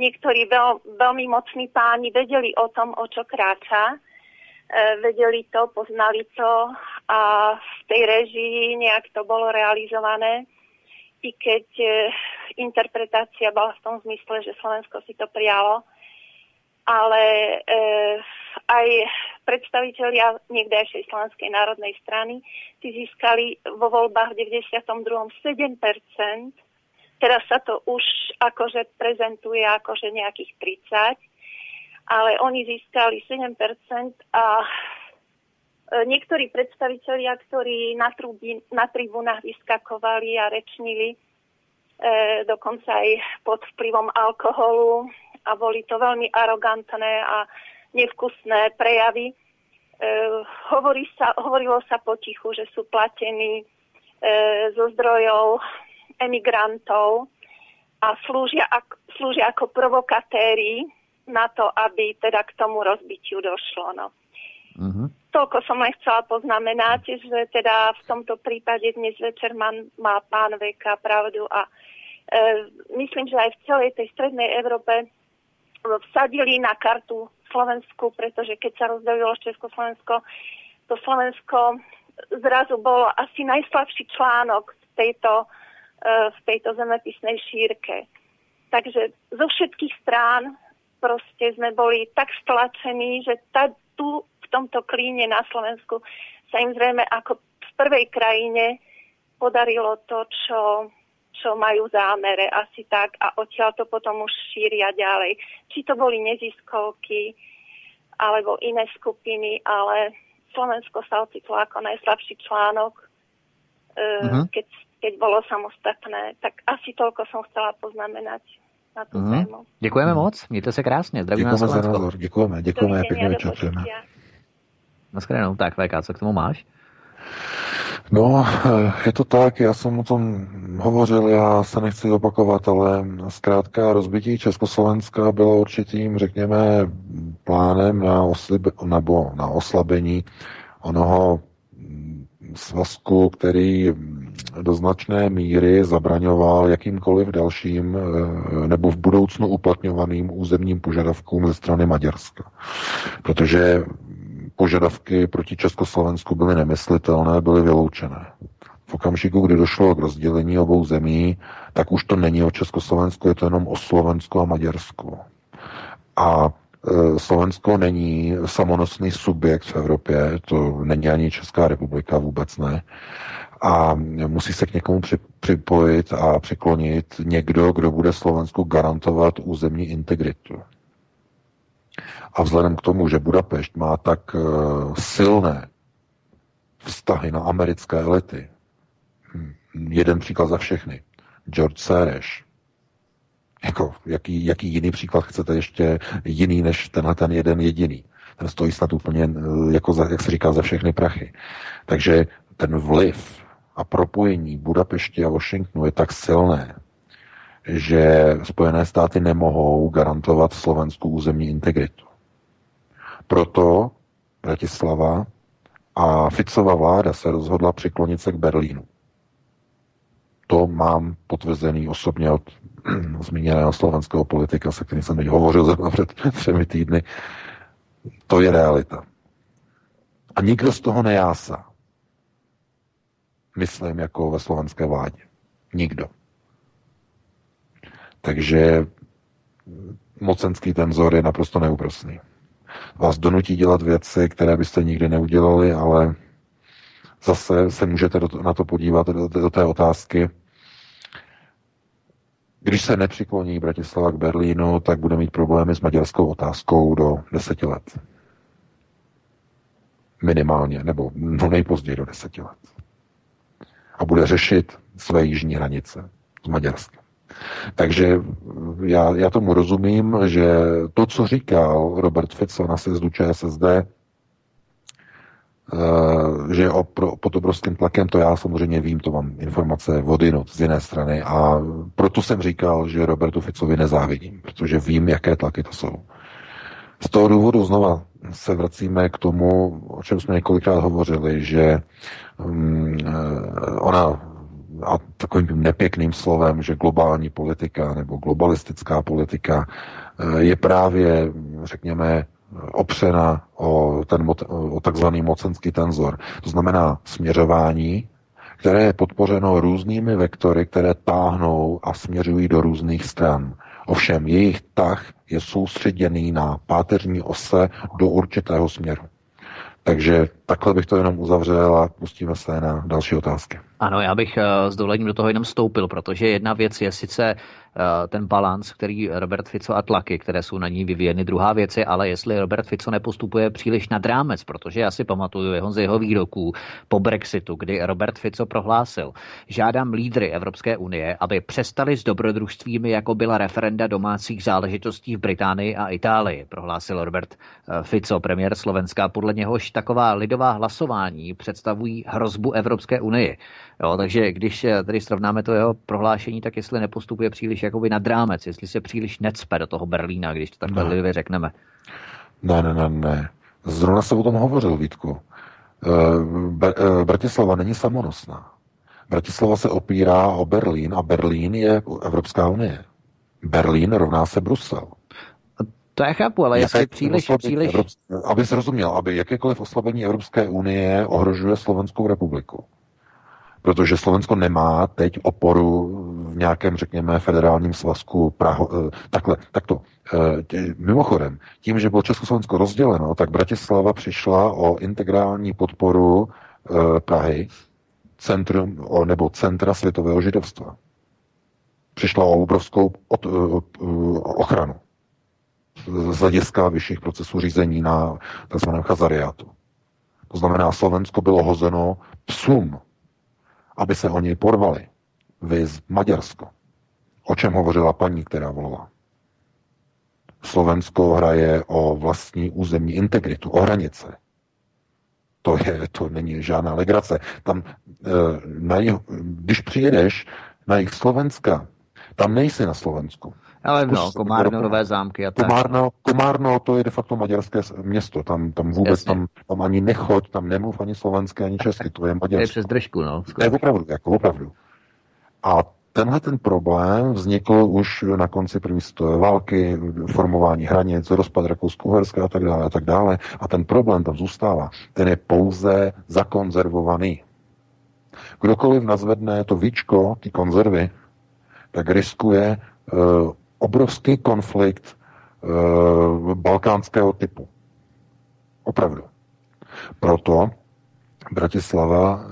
niektorí veľ, veľmi mocní páni vedeli o tom, o čo kráča, vedeli to, poznali to a v tej režii nejak to bolo realizované, i keď e, interpretácia bola v tom zmysle, že Slovensko si to prijalo, ale e, aj predstavitelia niekdejšej Slovenskej národnej strany si získali vo voľbách v 92. 7%, teraz sa to už akože prezentuje akože nejakých 30, ale oni získali 7% a E, niektorí predstavitelia, ktorí na, trubí, na tribúnach vyskakovali a rečnili, e, dokonca aj pod vplyvom alkoholu a boli to veľmi arogantné a nevkusné prejavy. E, hovorí sa, hovorilo sa potichu, že sú platení e, zo zdrojov emigrantov a slúžia, ak, slúžia ako provokatéri na to, aby teda k tomu rozbitiu došlo. No. Uh-huh. Toľko som len chcela poznamenať, že teda v tomto prípade dnes večer má, má pán Veka pravdu a e, myslím, že aj v celej tej strednej Európe vsadili na kartu Slovensku, pretože keď sa rozdelilo Československo, to Slovensko zrazu bolo asi najslabší článok v tejto, e, v tejto zemepisnej šírke. Takže zo všetkých strán proste sme boli tak stlačení, že ta, tu tomto klíne na Slovensku sa im zrejme ako v prvej krajine podarilo to, čo, čo majú zámere asi tak a odtiaľ to potom už šíria ďalej. Či to boli neziskovky alebo iné skupiny, ale Slovensko sa ocitlo ako najslabší článok, uh-huh. keď, keď bolo samostatné. Tak asi toľko som chcela poznamenať na tú uh-huh. tému. Děkujeme moc, mějte se krásně. Zdravíme děkujeme za názor, děkujeme, děkujeme, pěkně večer Naschledanou. Tak, VK, co k tomu máš? No, eh, je to tak, já jsem o tom hovořil, já se nechci opakovat, ale zkrátka rozbití Československa bylo určitým, řekněme, plánem na, oslib, nebo na oslabení onoho svazku, který do značné míry zabraňoval jakýmkoliv dalším eh, nebo v budoucnu uplatňovaným územním požadavkům ze strany Maďarska. Protože požadavky proti Československu byly nemyslitelné, byly vyloučené. V okamžiku, kdy došlo k rozdělení obou zemí, tak už to není o Československu, je to jenom o Slovensku a Maďarsku. A Slovensko není samonosný subjekt v Evropě, to není ani Česká republika, vůbec ne. A musí se k někomu připojit a přiklonit někdo, kdo bude Slovensku garantovat územní integritu. A vzhledem k tomu, že Budapešť má tak uh, silné vztahy na americké elity, hm, jeden příklad za všechny. George Soros. Jako, jaký, jaký jiný příklad chcete ještě jiný než tenhle ten jeden jediný? Ten stojí snad úplně, eh, jako za, jak se říká, za všechny prachy. Takže ten vliv a propojení Budapešti a Washingtonu je tak silné, že Spojené státy nemohou garantovat Slovensku územní integritu. Proto Bratislava a Ficova vláda se rozhodla přiklonit se k Berlínu. To mám potvrzený osobně od <clears throat> zmíněného slovenského politika, se kterým jsem teď hovořil zrovna před třemi týdny. To je realita. A nikdo z toho nejásá. Myslím, jako ve slovenské vládě. Nikdo. Takže mocenský tenzor je naprosto neúprosný. Vás donutí dělat věci, které byste nikdy neudělali, ale zase se můžete na to podívat do, do té otázky. Když se nepřikloní Bratislava k Berlínu, tak bude mít problémy s maďarskou otázkou do deseti let. Minimálně, nebo no nejpozději do deseti let. A bude řešit své jižní hranice s Maďarskem. Takže já, já tomu rozumím, že to, co říkal Robert Fico na sjezdu ČSSD, že je pod obrovským tlakem, to já samozřejmě vím, to mám informace vodinut z jiné strany a proto jsem říkal, že Robertu Ficovi nezávidím, protože vím, jaké tlaky to jsou. Z toho důvodu znova se vracíme k tomu, o čem jsme několikrát hovořili, že um, ona a takovým nepěkným slovem, že globální politika nebo globalistická politika eh, je právě, řekněme, opřena o, ten, o takzvaný mocenský tenzor. To znamená směřování, které je podpořeno různými vektory, které táhnou a směřují do různých stran. Ovšem jejich tah je soustředěný na páteřní ose do určitého směru. Takže takhle bych to jenom uzavřel a pustíme se na další otázky. Ano, já bych eh, s dovolením do toho jenom stoupil, protože jedna věc je sice ten balans, který Robert Fico a tlaky, které jsou na ní vyvíjeny. Druhá věc je ale, jestli Robert Fico nepostupuje příliš nad rámec, protože já si pamatuju jeho z jeho výroků po Brexitu, kdy Robert Fico prohlásil, žádám lídry Evropské unie, aby přestali s dobrodružstvími, jako byla referenda domácích záležitostí v Británii a Itálii, prohlásil Robert eh, Fico, premiér Slovenska. Podle něhož taková lidová hlasování představují hrozbu Evropské unii. Jo, takže když tady srovnáme to jeho prohlášení, tak jestli nepostupuje příliš jakoby nad rámec, jestli se příliš necpe do toho Berlína, když to takhle no. lidově řekneme. Ne, ne, ne, ne. Zrovna se o tom hovořil, Vítku. Eh, eh, Bratislava není samonosná. Bratislava se opírá o Berlín a Berlín je Evropská unie. Berlín rovná se Brusel. To já chápu, ale jestli příliš, příliš... Evropské, aby se rozuměl, aby jakékoliv oslabení Evropské unie ohrožuje Slovenskou republiku protože Slovensko nemá teď oporu v nějakém, řekněme, federálním svazku Praho, eh, takhle, takto. Eh, mimochodem, tím, že bylo Československo rozděleno, tak Bratislava přišla o integrální podporu eh, Prahy, centrum, nebo centra světového židovstva. Přišla o obrovskou od, ochranu z hlediska vyšších procesů řízení na tzv. chazariátu. To znamená, Slovensko bylo hozeno psům aby se o něj porvali. Viz Maďarsko. O čem hovořila paní, která volala? Slovensko hraje o vlastní územní integritu, o hranice. To, je, to není žádná legrace. Tam, eh, na jih, když přijedeš na jich Slovenska, tam nejsi na Slovensku. Ale no, Komárno, Nové zámky a tak. Komárno, Komárno, to je de facto maďarské město, tam, tam vůbec, tam, tam ani nechoď, tam nemluv ani slovenské, ani česky, to je maďarské. To je přes držku, no. To je opravdu, jako opravdu. A tenhle ten problém vznikl už na konci první světové války, formování hranic, rozpad Rakousko-Uherska a tak dále a tak dále. A ten problém tam zůstává. Ten je pouze zakonzervovaný. Kdokoliv nazvedne to víčko, ty konzervy, tak riskuje uh, obrovský konflikt uh, balkánského typu. Opravdu. Proto Bratislava uh,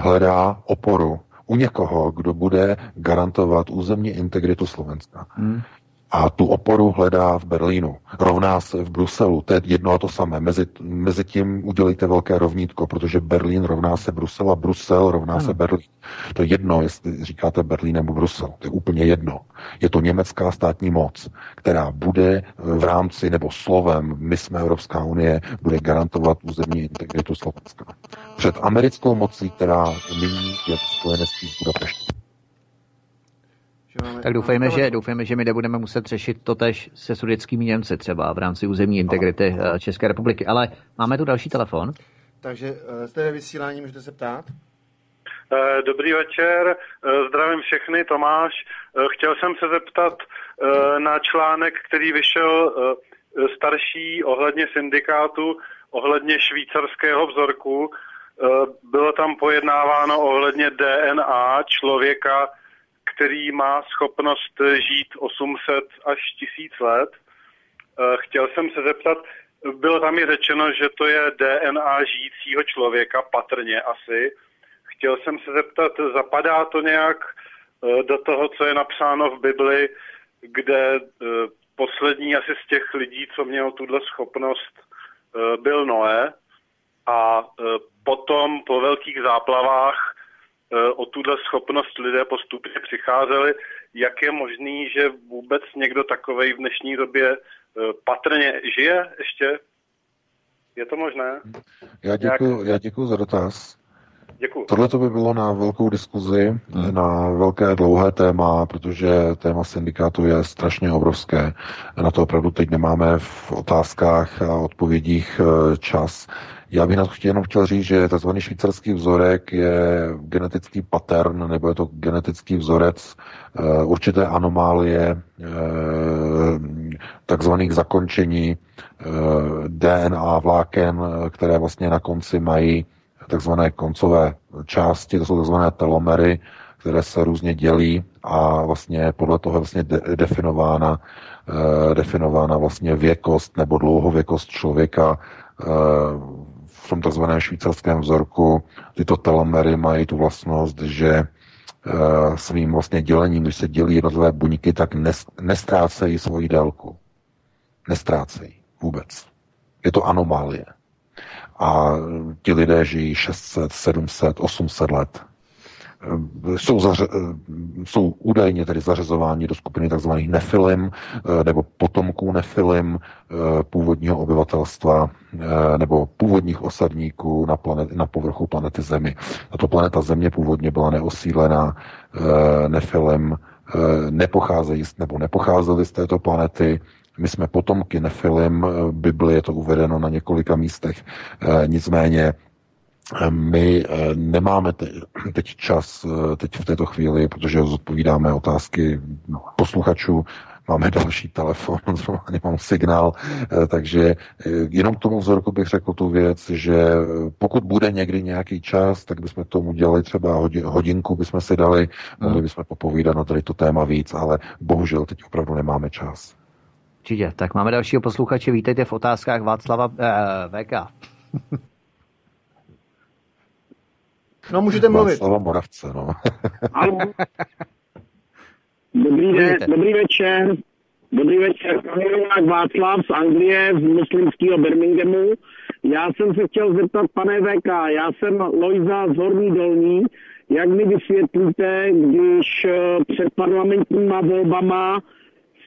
hledá oporu u někoho, kdo bude garantovat územní integritu Slovenska. Hmm. A tu oporu hledá v Berlínu. Rovná se v Bruselu. To je jedno a to samé. Mezi, mezi tím udělejte velké rovnítko, protože Berlín rovná se Brusel a Brusel rovná ano. se Berlín. To je jedno, jestli říkáte Berlín nebo Brusel. To je úplně jedno. Je to německá státní moc, která bude v rámci nebo slovem, my jsme Evropská unie, bude garantovat územní integritu Slovenska. Před americkou mocí, která nyní je spojenectví s Budapeštem. Tak doufejme, že, doufejme, že my nebudeme muset řešit to tež se sudeckými Němci třeba v rámci územní integrity eh, České republiky. Ale máme tu další telefon. Takže eh, jste ve vysílání, můžete se ptát? Eh, dobrý večer, zdravím všechny, Tomáš. Chtěl jsem se zeptat na článek, který vyšel starší ohledně syndikátu, ohledně švýcarského vzorku. Bylo tam pojednáváno ohledně DNA člověka, který má schopnost žít 800 až 1000 let. Eh, chtěl jsem se zeptat, bylo tam i řečeno, že to je DNA žijícího člověka, patrně asi. Chtěl jsem se zeptat, zapadá to nějak eh, do toho, co je napsáno v Bibli, kde eh, poslední asi z těch lidí, co měl tuhle schopnost, byl Noé a potom po velkých záplavách o tuhle schopnost lidé postupně přicházeli. Jak je možný, že vůbec někdo takovej v dnešní době eh, patrně žije ještě? Je to možné? Já děkuji, já děkuji za dotaz. Děkuji. Tohle to by bylo na velkou diskuzi, na velké dlouhé téma, protože téma syndikátu je strašně obrovské. Na to opravdu teď nemáme v otázkách a odpovědích eh, čas. Já bych na to jenom chtěl říct, že tzv. švýcarský vzorek je genetický pattern, nebo je to genetický vzorec uh, určité anomálie uh, takzvaných zakončení uh, DNA vláken, které vlastně na konci mají takzvané koncové části, to jsou takzvané telomery, které se různě dělí a vlastně podle toho je vlastně de- definována, definována vlastně věkost nebo dlouhověkost člověka v tom tzv. švýcarském vzorku tyto telomery mají tu vlastnost, že eh, svým vlastně dělením, když se dělí jednotlivé buňky, tak nestrácejí svoji délku. Nestrácejí vůbec. Je to anomálie. A ti lidé žijí 600, 700, 800 let. Eh, jsou, zaře, eh, jsou údajně tedy zařazováni do skupiny tzv. nefilim eh, nebo potomků nefilim původního obyvatelstva nebo původních osadníků na, planet, na povrchu planety Zemi. Tato planeta Země původně byla neosílená nefilim, nepocházejí nebo nepocházeli z této planety, my jsme potomky Nefilim, Bibli je to uvedeno na několika místech, nicméně my eh, nemáme teď čas, eh, teď v této chvíli, protože zodpovídáme otázky posluchačů, máme další telefon, <laughs> mám signál, eh, takže jenom k tomu vzorku bych řekl tu věc, že pokud bude někdy nějaký čas, tak bychom tomu dělali třeba hodinku, bychom si dali, mohli bychom popovídat na tady to téma víc, ale bohužel teď opravdu nemáme čas. Určitě. Tak máme dalšího posluchače, vítejte v otázkách Václava eh, VK. <laughs> No, můžete mluvit. Slova Moravce, no. <laughs> dobrý, ve, dobrý večer. Dobrý večer. Václav z Anglie, z muslimského Birminghamu. Já jsem se chtěl zeptat, pane VK, já jsem Lojza z Horní Dolní. Jak mi vysvětlíte, když eh, před parlamentníma volbama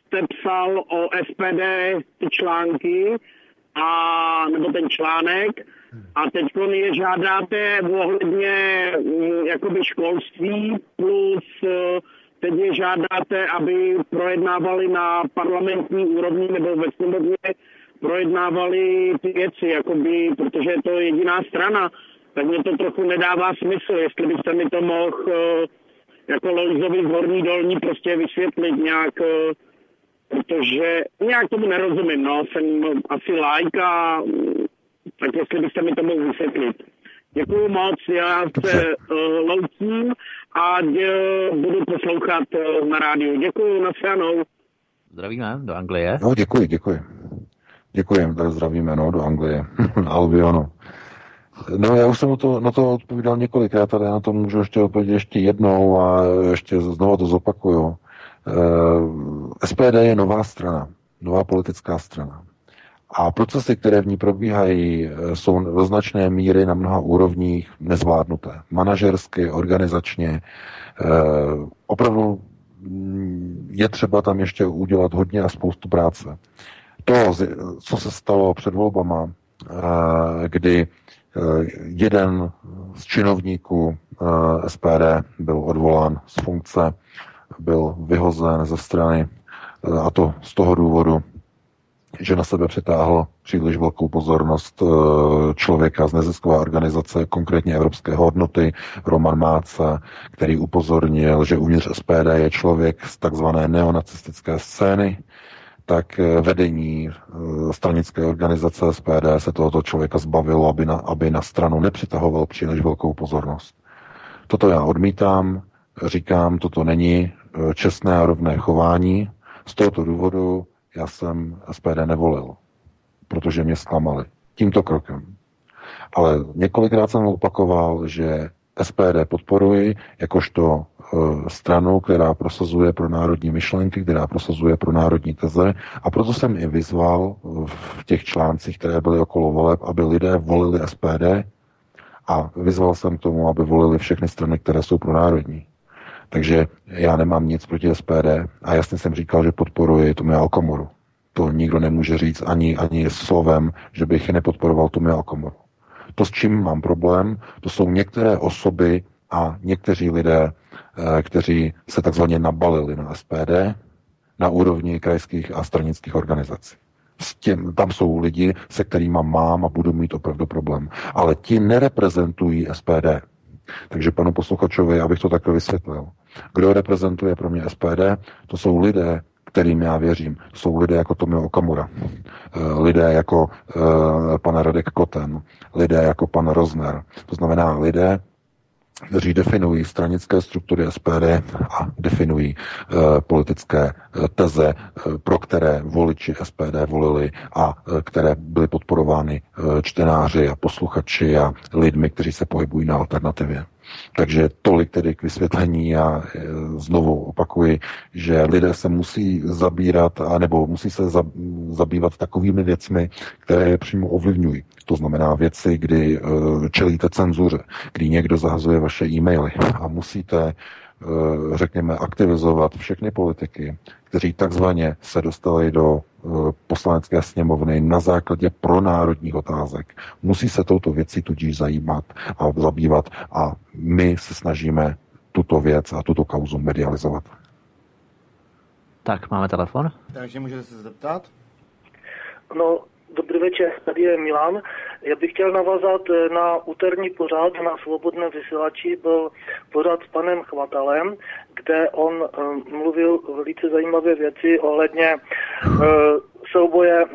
jste psal o SPD ty články, a, nebo ten článek, a teď je žádáte ohledně mm, jakoby školství plus eh, teď je žádáte, aby projednávali na parlamentní úrovni nebo ve sněmovně projednávali ty věci, jakoby, protože je to jediná strana, tak mě to trochu nedává smysl, jestli byste mi to mohl eh, jako Lojzovi z Horní Dolní prostě vysvětlit nějak, eh, protože nějak tomu nerozumím, no, jsem asi like a tak jestli byste mi to mohl vysvětlit. Děkuji moc, já se uh, loučím a uh, budu poslouchat uh, na rádiu. Děkuji, shledanou. Zdravíme do Anglie. No, děkuji, děkuji. Děkuji, tak zdravíme, no, do Anglie. <laughs> Albionu. No, já už jsem to, na to odpovídal několikrát, ale na to můžu ještě odpovědět ještě jednou a ještě znovu to zopakuju. SPD je nová strana, nová politická strana. A procesy, které v ní probíhají, jsou do značné míry na mnoha úrovních nezvládnuté. Manažersky, organizačně. Opravdu mm, je třeba tam ještě udělat hodně a spoustu práce. To, co se stalo před volbama, kdy jeden z činovníků SPD byl odvolán z funkce, byl vyhozen ze strany, a to z toho důvodu, že na sebe přitáhl příliš velkou pozornost člověka z neziskové organizace, konkrétně Evropské hodnoty, Roman Máce, který upozornil, že uvnitř SPD je člověk z takzvané neonacistické scény, tak eh, vedení eh, stranické organizace SPD se tohoto člověka zbavilo, aby na, aby na stranu nepřitahoval příliš velkou pozornost. Toto já odmítám, říkám, toto není eh, čestné a rovné chování. Z tohoto důvodu já jsem SPD nevolil, protože mě zklamali tímto krokem. Ale několikrát jsem opakoval, že SPD podporuji jakožto e, stranu, která prosazuje pro národní myšlenky, která prosazuje pro národní teze a proto jsem i vyzval v těch článcích, které byly okolo voleb, aby lidé volili SPD a vyzval jsem k tomu, aby volili všechny strany, které jsou pro národní. Takže já nemám nic proti SPD a jasně jsem říkal, že podporuji Tomia Alkomoru. To nikdo nemůže říct ani, ani slovem, že bych nepodporoval Tomia Alkomoru. To, s čím mám problém, to jsou některé osoby a někteří lidé, eh, kteří se takzvaně nabalili na SPD na úrovni krajských a stranických organizací. S tím, tam jsou lidi, se kterými mám a budu mít opravdu problém. Ale ti nereprezentují SPD. Takže panu posluchačovi, abych to takhle vysvětlil. Kdo reprezentuje pro mě SPD? To jsou lidé, kterým já věřím, jsou lidé jako Tomio Okamura, eh, lidé jako uh, pan Radek Koten, lidé jako pan Rozner. To znamená lidé, kteří definují stranické struktury SPD a definují uh, politické uh, teze, uh, pro které voliči SPD volili a uh, které byly podporovány čtenáři a posluchači a lidmi, kteří se pohybují na alternativě. Takže tolik tedy k vysvětlení a e, znovu opakuji, že lidé se musí zabírat, nebo musí se zabývat takovými věcmi, které je přímo ovlivňují. To znamená věci, kdy e, čelíte cenzuře, kdy někdo zahazuje vaše e-maily a musíte Eh, řekněme, aktivizovat všechny politiky, kteří takzvaně se dostali do eh, poslanecké sněmovny na základě pronárodních otázek. Musí se touto věcí tudíž zajímat a zabývat a my se snažíme tuto věc a tuto kauzu medializovat. Tak, máme telefon. Takže můžete se zeptat? No, dobrý večer, tady je Milan. Já bych chtěl navázat eh, na úterní pořád na svobodném vysílači. Byl pořád s panem Chvatalem, kde on uh, mluvil velice zajímavé věci ohledně uh, souboje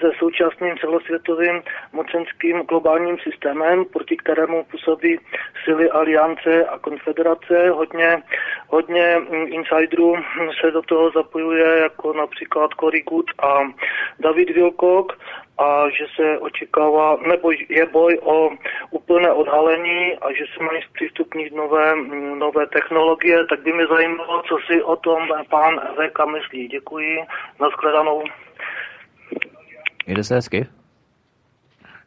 se současným celosvětovým mocenským globálním systémem, proti kterému působí síly aliance a konfederace. Hodně, hodně mm, insiderů se do toho zapojuje, jako například Cory Good a David Wilcock a že se očekává, nebo je boj o úplné odhalení a že se mají zpřístupnit nové, nové technologie, tak by mě zajímalo, co si o tom pán VK myslí. Děkuji, nashledanou. Jde se hezky.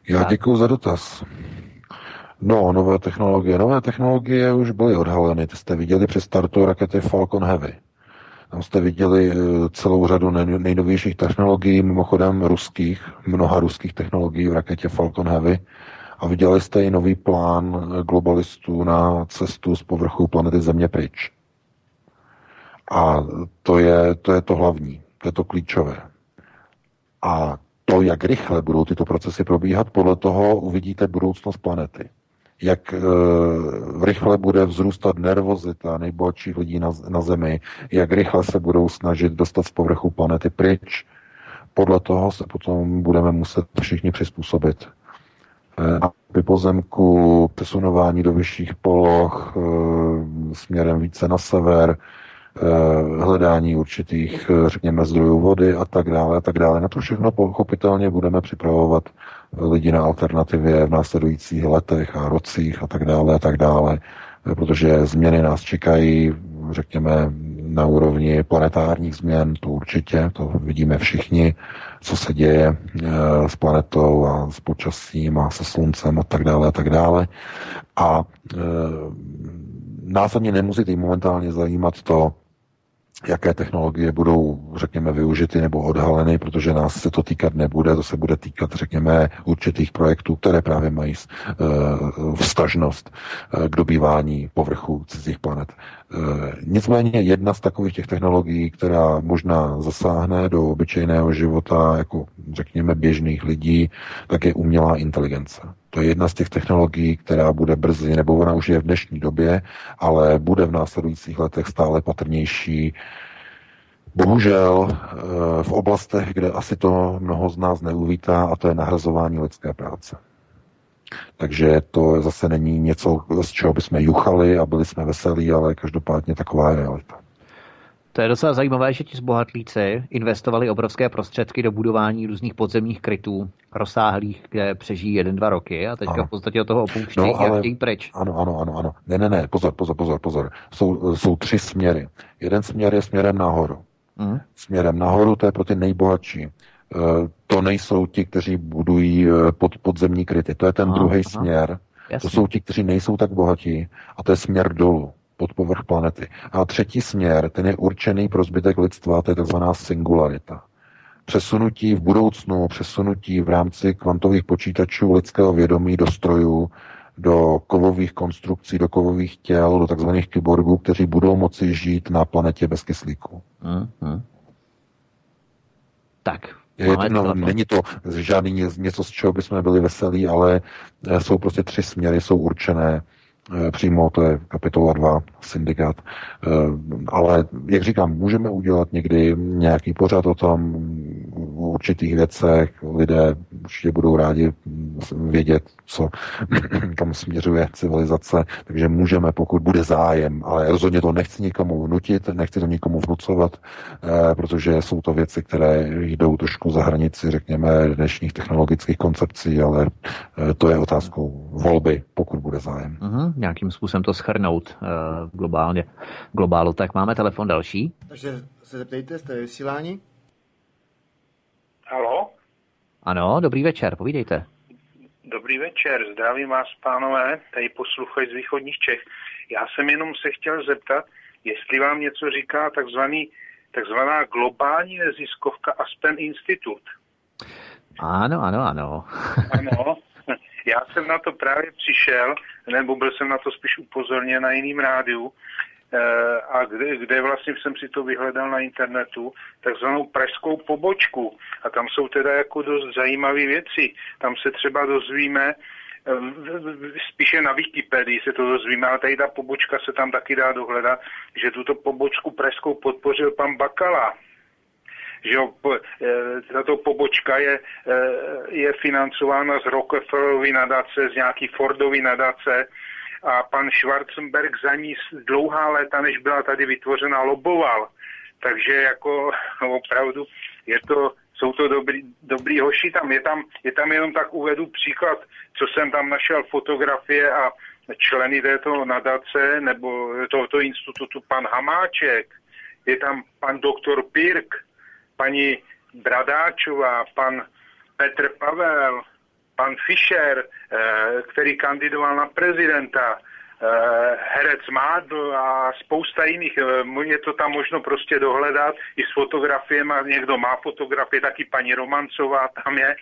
Já děkuji za dotaz. No, nové technologie. Nové technologie už byly odhaleny. Ty jste viděli při startu rakety Falcon Heavy. Tam jste viděli eh, celou řadu nejnovějších technologií, mimochodem ruských, mnoha ruských technologií v raketě Falcon Heavy. A viděli jste i nový plán eh, globalistů na cestu z povrchu planety Země pryč. A to je, to je to hlavní, to je to klíčové. A to, jak rychle budou tyto procesy probíhat, podle toho uvidíte budoucnost planety jak e, rychle bude vzrůstat nervozita nejbohatších lidí na, na Zemi, jak rychle se budou snažit dostat z povrchu planety pryč. Podle toho se potom budeme muset všichni přizpůsobit. E, pozemku, přesunování do vyšších poloh, e, směrem více na sever, hledání určitých, řekněme, zdrojů vody a tak dále, a tak dále. Na to všechno pochopitelně budeme připravovat lidi na alternativě v následujících letech a rocích a tak dále a tak dále, protože změny nás čekají, řekněme, na úrovni planetárních změn, to určitě, to vidíme všichni, co se děje s planetou a s počasím a se sluncem a tak dále a tak dále. A nás ani nemusí momentálně zajímat to, jaké technologie budou, řekněme, využity nebo odhaleny, protože nás se to týkat nebude, to se bude týkat, řekněme, určitých projektů, které právě mají uh, vztažnost uh, k dobývání povrchu cizích planet. Uh, nicméně jedna z takových těch technologií, která možná zasáhne do obyčejného života, jako řekněme běžných lidí, tak je umělá inteligence. To je jedna z těch technologií, která bude brzy, nebo ona už je v dnešní době, ale bude v následujících letech stále patrnější. Bohužel eh, v oblastech, kde asi to mnoho z nás neuvítá, a to je nahrazování lidské práce. Takže to zase není něco, z čeho bychom juchali a byli jsme veselí, ale každopádně taková je realita. To je docela zajímavé, že ti zbohatlíci investovali obrovské prostředky do budování různých podzemních krytů, rozsáhlých, kde přežijí jeden, dva roky a teďka ano. v podstatě od toho opouštějí no, ale, a pryč. Ano, ano, ano, ano. Ne, ne, ne, pozor, pozor, pozor, pozor. Jsou, jsou tři směry. Jeden směr je směrem nahoru. Hmm. Směrem nahoru to je pro ty nejbohatší. E, to nejsou ti, kteří budují e, pod, podzemní kryty. To je ten druhý směr. Jasně. To jsou ti, kteří nejsou tak bohatí. A to je směr dolů pod povrch planety. A třetí směr, ten je určený pro zbytek lidstva, to je takzvaná singularita. Přesunutí v budoucnu, přesunutí v rámci kvantových počítačů lidského vědomí do strojů, do kovových konstrukcí, do kovových těl, do takzvaných kyborgů, kteří budou moci žít na planetě bez kyslíku. Mm-hmm. Tak. Je, no, není to žádný něco, z čeho bychom byli veselí, ale eh, jsou prostě tři směry, jsou určené přímo, to je kapitola 2, syndikát. Eh, ale, jak říkám, můžeme udělat někdy nějaký pořad o tom, v určitých věcech, lidé určitě budou rádi vědět, co, <clears throat> kam směřuje civilizace, takže můžeme, pokud bude zájem, ale rozhodně to nechci nikomu vnutit, nechci to nikomu vnucovat, eh, protože jsou to věci, které jdou trošku za hranici, řekněme, dnešních technologických koncepcí, ale to je otázkou volby, pokud bude zájem. Uh-huh nějakým způsobem to schrnout uh, globálně, globálu. Tak máme telefon další. Takže se zeptejte, jste vysílání? Halo? Ano, dobrý večer, povídejte. Dobrý večer, zdravím vás, pánové, tady posluchají z východních Čech. Já jsem jenom se chtěl zeptat, jestli vám něco říká takzvaný, takzvaná globální neziskovka Aspen Institut. Ano, ano, ano. ano, <laughs> já jsem na to právě přišel, nebo byl jsem na to spíš upozorněn na jiným rádiu, eh, a kde, kde vlastně jsem si to vyhledal na internetu, takzvanou pražskou pobočku. A tam jsou teda jako dost zajímavé věci. Tam se třeba dozvíme, eh, spíše na Wikipedii se to dozvíme, ale tady ta pobočka se tam taky dá dohledat, že tuto pobočku pražskou podpořil pan Bakala že tato pobočka je, e, je financována z Rockefellerovy nadace, z nějaký Fordovy nadace a pan Schwarzenberg za ní dlouhá léta, než byla tady vytvořena, loboval. Takže jako <laughs> opravdu je to, jsou to dobrý, dobrý hoši tam. Je, tam. je tam jenom tak uvedu příklad, co jsem tam našel fotografie a členy této nadace nebo tohoto institutu pan Hamáček, je tam pan doktor Pirk, paní Bradáčová, pan Petr Pavel, pan Fischer, eh, který kandidoval na prezidenta, eh, herec Mádl a spousta jiných. Eh, je to tam možno prostě dohledat i s fotografiemi. Někdo má fotografie, taky paní Romancová tam je.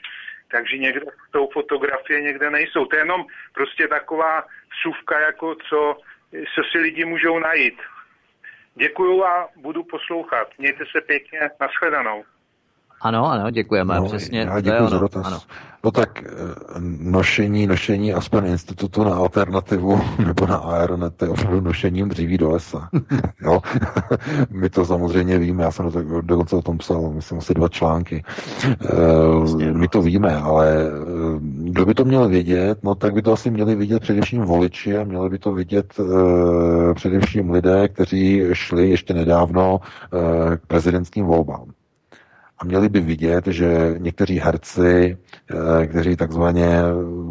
Takže někde tou fotografie někde nejsou. To je jenom prostě taková vsuvka, jako co, co si lidi můžou najít. Děkuju a budu poslouchat. Mějte se pěkně. Naschledanou. Ano, ano, děkujeme, no, přesně. Já děkuji za dotaz. Ano. No tak eh, nošení, nošení aspoň institutu na alternativu <laughs> nebo na Aeronet je opravdu nošením dříví do lesa. <laughs> jo? <laughs> My to samozřejmě víme, já jsem dokonce o tom psal, myslím asi dva články. Vlastně, My to víme, ale eh, kdo by to měl vědět, no tak by to asi měli vidět především voliči a měli by to vidět především lidé, kteří šli ještě nedávno k prezidentským volbám. A měli by vidět, že někteří herci, eh, kteří takzvaně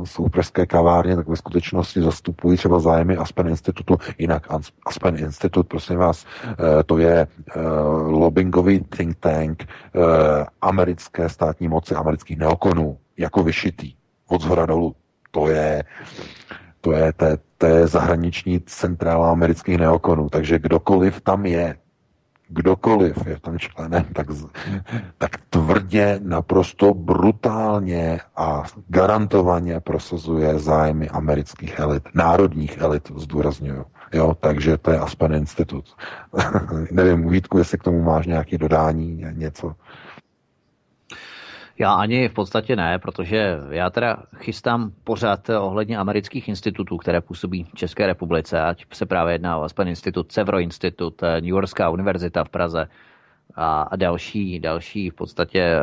jsou v pražské kavárně, tak ve skutečnosti zastupují třeba zájmy Aspen Institutu. Jinak Aspen Institut, prosím vás, eh, to je eh, lobbyingový think tank americké státní moci, amerických neokonů, jako vyšitý, od zhora dolů. To je, to je, to je, to je zahraniční centrála amerických neokonů, takže kdokoliv tam je, kdokoliv je tam členem, tak, tak tvrdě, naprosto brutálně a garantovaně prosazuje zájmy amerických elit, národních elit, zdůraznuju. Jo, takže to je Aspen Institut. <laughs> Nevím, Vítku, jestli k tomu máš nějaké dodání, něco. Já ani v podstatě ne, protože já teda chystám pořád ohledně amerických institutů, které působí v České republice, ať se právě jedná o Aspen Institut, Sevro Institut, New Yorkská univerzita v Praze a další, další v podstatě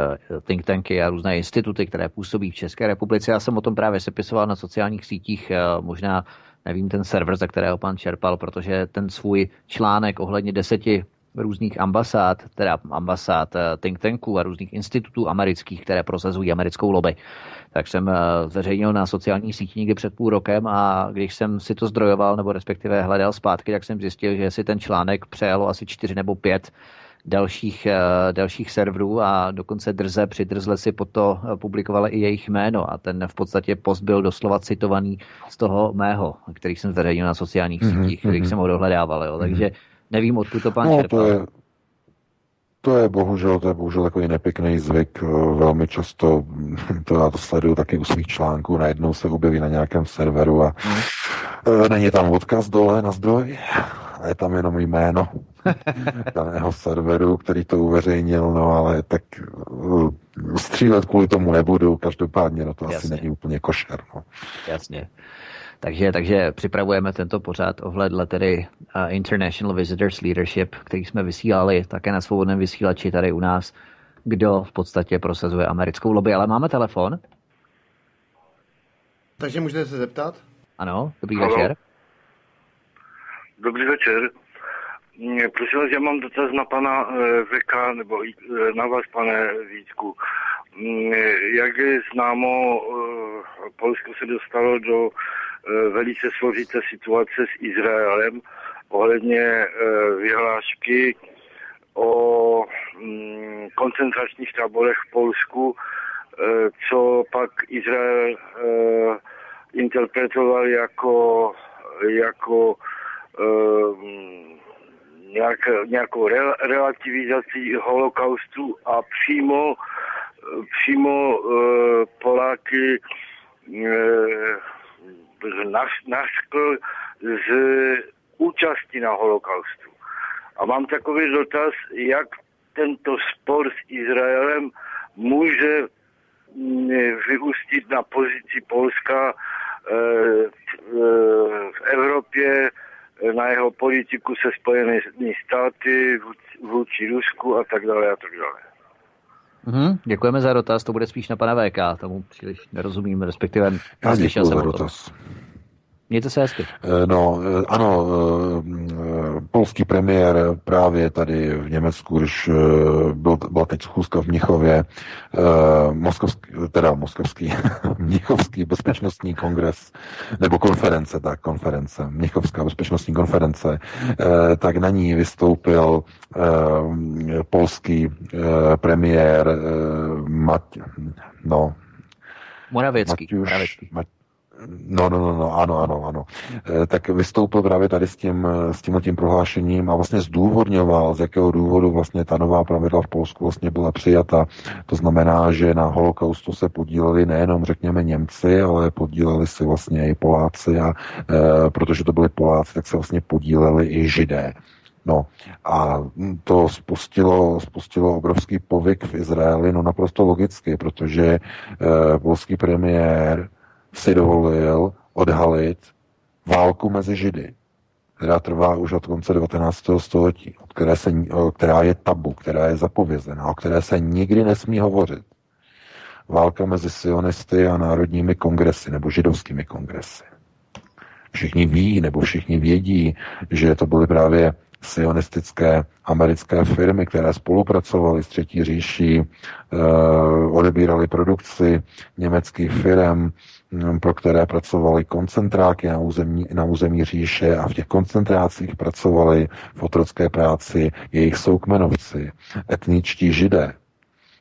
think tanky a různé instituty, které působí v České republice. Já jsem o tom právě sepisoval na sociálních sítích, možná nevím ten server, za kterého pan čerpal, protože ten svůj článek ohledně deseti různých ambasád, teda ambasád eh, think tanků a různých institutů amerických, které prosazují americkou lobby. Tak jsem eh, zveřejnil na sociálních sítích někdy před půl rokem a když jsem si to zdrojoval, nebo respektive hledal zpátky, tak jsem zjistil, že si ten článek přejalo asi čtyři nebo pět dalších, eh, dalších serverů a dokonce drze přidrzle si po to publikovali i jejich jméno a ten v podstatě post byl doslova citovaný z toho mého, který jsem zveřejnil na sociálních mm-hmm, sítích, mm-hmm. jsem ho dohledával. Jo. Takže mm-hmm Nevím, odkud to pan no, čerpal. To je, to je bohužel, to je bohužel takový nepěkný zvyk. Velmi často, to já to sleduju taky u svých článků, najednou se objeví na nějakém serveru a hmm. není tam odkaz dole na zdroj, a je tam jenom jméno <laughs> daného serveru, který to uveřejnil, no ale tak střílet kvůli tomu nebudu, každopádně no to Jasně. asi není úplně košer. No. Jasně. Takže, takže připravujeme tento pořád ohledle tedy uh, International Visitors Leadership, který jsme vysílali také na svobodném vysílači tady u nás, kdo v podstatě prosazuje americkou lobby. Ale máme telefon. Takže můžete se zeptat? Ano, dobrý Halo. večer. Dobrý večer. Prosím vás, já mám dotaz na pana eh, VK, nebo eh, na vás, pane Vítku. Jak je známo, eh, Polsko se dostalo do Eh, velice složité situace s Izraelem ohledně eh, vyhlášky o mm, koncentračních táborech v Polsku, eh, co pak Izrael interpretoval jako, jako nějak, nějakou relativizaci holokaustu a přímo, přímo Poláky naskl z účasti na holokaustu. A mám takový dotaz, jak tento spor s Izraelem může mm, vyústit na pozici Polska eh, v Evropě, na jeho politiku se Spojenými státy, vůči Rusku a tak dále a tak dále. Mm, děkujeme za dotaz, to bude spíš na pana VK, tomu příliš nerozumím, respektive Já děkuji za dotaz. Mějte se hezky. Eh, no, eh, ano, eh, polský premiér právě tady v Německu, když byl, byla teď schůzka v Mnichově, moskovský, teda moskovský, <laughs> Mnichovský bezpečnostní kongres, nebo konference, tak, konference, Mnichovská bezpečnostní konference, tak na ní vystoupil polský premiér Mat, no, Moravěcký. Matiuš, Moravěcký. Mat, No, no, no, no, ano, ano, ano. E, tak vystoupil právě tady s tím, s tím, tím prohlášením a vlastně zdůvodňoval, z jakého důvodu vlastně ta nová pravidla v Polsku vlastně byla přijata. To znamená, že na holokaustu se podíleli nejenom, řekněme, Němci, ale podíleli si vlastně i Poláci a e, protože to byli Poláci, tak se vlastně podíleli i Židé. No a to spustilo, spustilo obrovský povyk v Izraeli, no naprosto logicky, protože e, polský premiér si dovolil odhalit válku mezi Židy, která trvá už od konce 19. století, od které se, která je tabu, která je zapovězená, o které se nikdy nesmí hovořit. Válka mezi sionisty a národními kongresy nebo židovskými kongresy. Všichni ví, nebo všichni vědí, že to byly právě sionistické americké firmy, které spolupracovaly s Třetí říší, odebírali produkci německých firm, pro které pracovali koncentráky na území, na území říše a v těch koncentrácích pracovali v otrocké práci jejich soukmenovci, etničtí židé,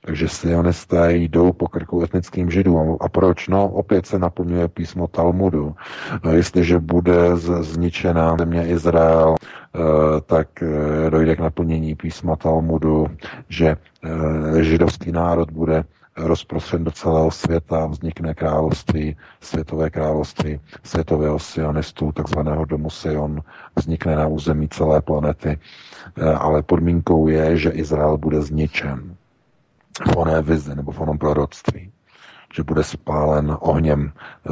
takže sionisté jdou po krku etnickým židům. A proč? No, opět se naplňuje písmo Talmudu. No, jestliže bude zničena země Izrael, eh, tak eh, dojde k naplnění písma Talmudu, že eh, židovský národ bude rozprostřen do celého světa, vznikne království, světové království světového sionistů, takzvaného domu Sion, vznikne na území celé planety, ale podmínkou je, že Izrael bude zničen v oné vizi nebo v onom proroctví že bude spálen ohněm e,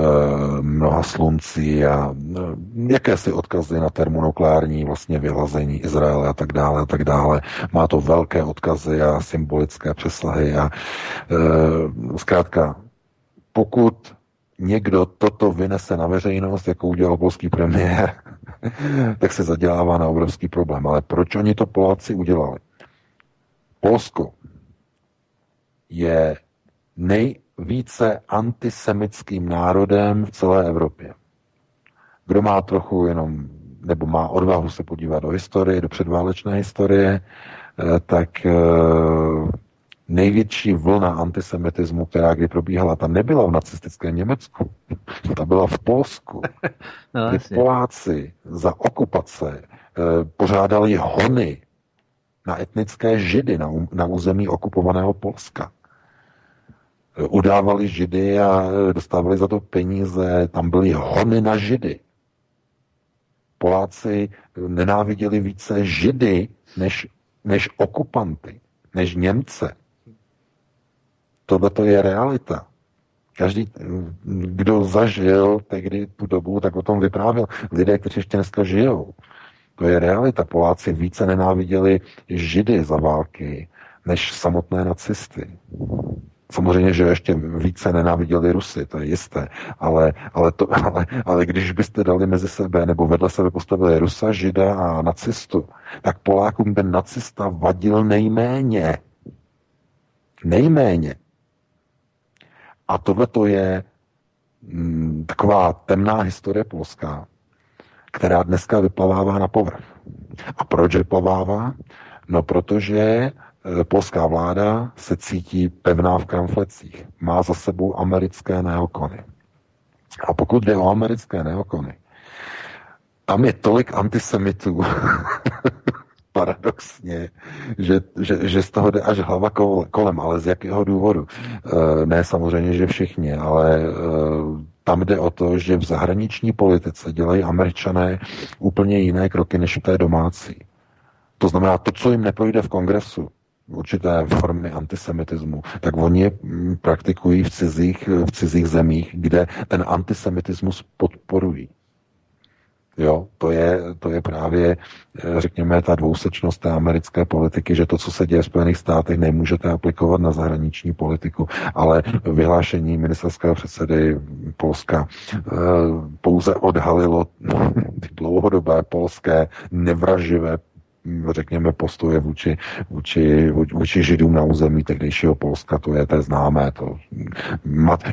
mnoha sluncí a e, jakési odkazy na termonukleární vlastně vyhlazení Izraele a tak dále a tak dále. Má to velké odkazy a symbolické přesahy a e, zkrátka, pokud někdo toto vynese na veřejnost, jako udělal polský premiér, <laughs> tak se zadělává na obrovský problém. Ale proč oni to Poláci udělali? Polsko je nejvíce antisemickým národem v celé Evropě. Kdo má trochu jenom, nebo má odvahu se podívat do historie, do předválečné historie, eh, tak eh, největší vlna antisemitismu, která kdy probíhala, ta nebyla v nacistickém Německu, ta byla v Polsku. <laughs> No, Poláci za okupace eh, pořádali hony na etnické židy na, na území okupovaného Polska. Udávali židy a dostávali za to peníze, tam byly hony na židy. Poláci nenáviděli více židy než, než okupanty, než Němce. Tohle to je realita. Každý, kdo zažil tehdy tu dobu, tak o tom vyprávěl. Lidé, kteří ještě dneska žijou. To je realita. Poláci více nenáviděli židy za války, než samotné nacisty. Samozřejmě, že ještě více nenáviděli Rusy, to je jisté, ale, ale, to, <laughs> ale, ale když byste dali mezi sebe nebo vedle sebe postavili Rusa, Žida a nacistu, tak Polákům ten nacista vadil nejméně. Nejméně. A tohle to je mm, taková temná historie polská, která dneska vyplavává na povrch. A proč vyplavává? No, protože polská vláda se cítí pevná v kramflecích. Má za sebou americké neokony. A pokud jde o americké neokony, tam je tolik antisemitů, <laughs> paradoxně, že, že, že z toho jde až hlava kolem, ale z jakého důvodu? E, ne samozřejmě, že všichni, ale e, tam jde o to, že v zahraniční politice dělají američané úplně jiné kroky než v té domácí. To znamená, to, co jim neprojde v kongresu, určité formy antisemitismu, tak oni je mm, praktikují v cizích, v cizích zemích, kde ten antisemitismus podporují. Jo, to je, to je právě, eh, řekněme, ta dvousečnost té americké politiky, že to, co se děje v Spojených státech, nemůžete aplikovat na zahraniční politiku, ale vyhlášení ministerského předsedy Polska eh, pouze odhalilo <laughs> ty dlouhodobé polské nevraživé řekněme, postoje vůči, vůči, vůči židům na území tehdejšího Polska, to je to známé. To.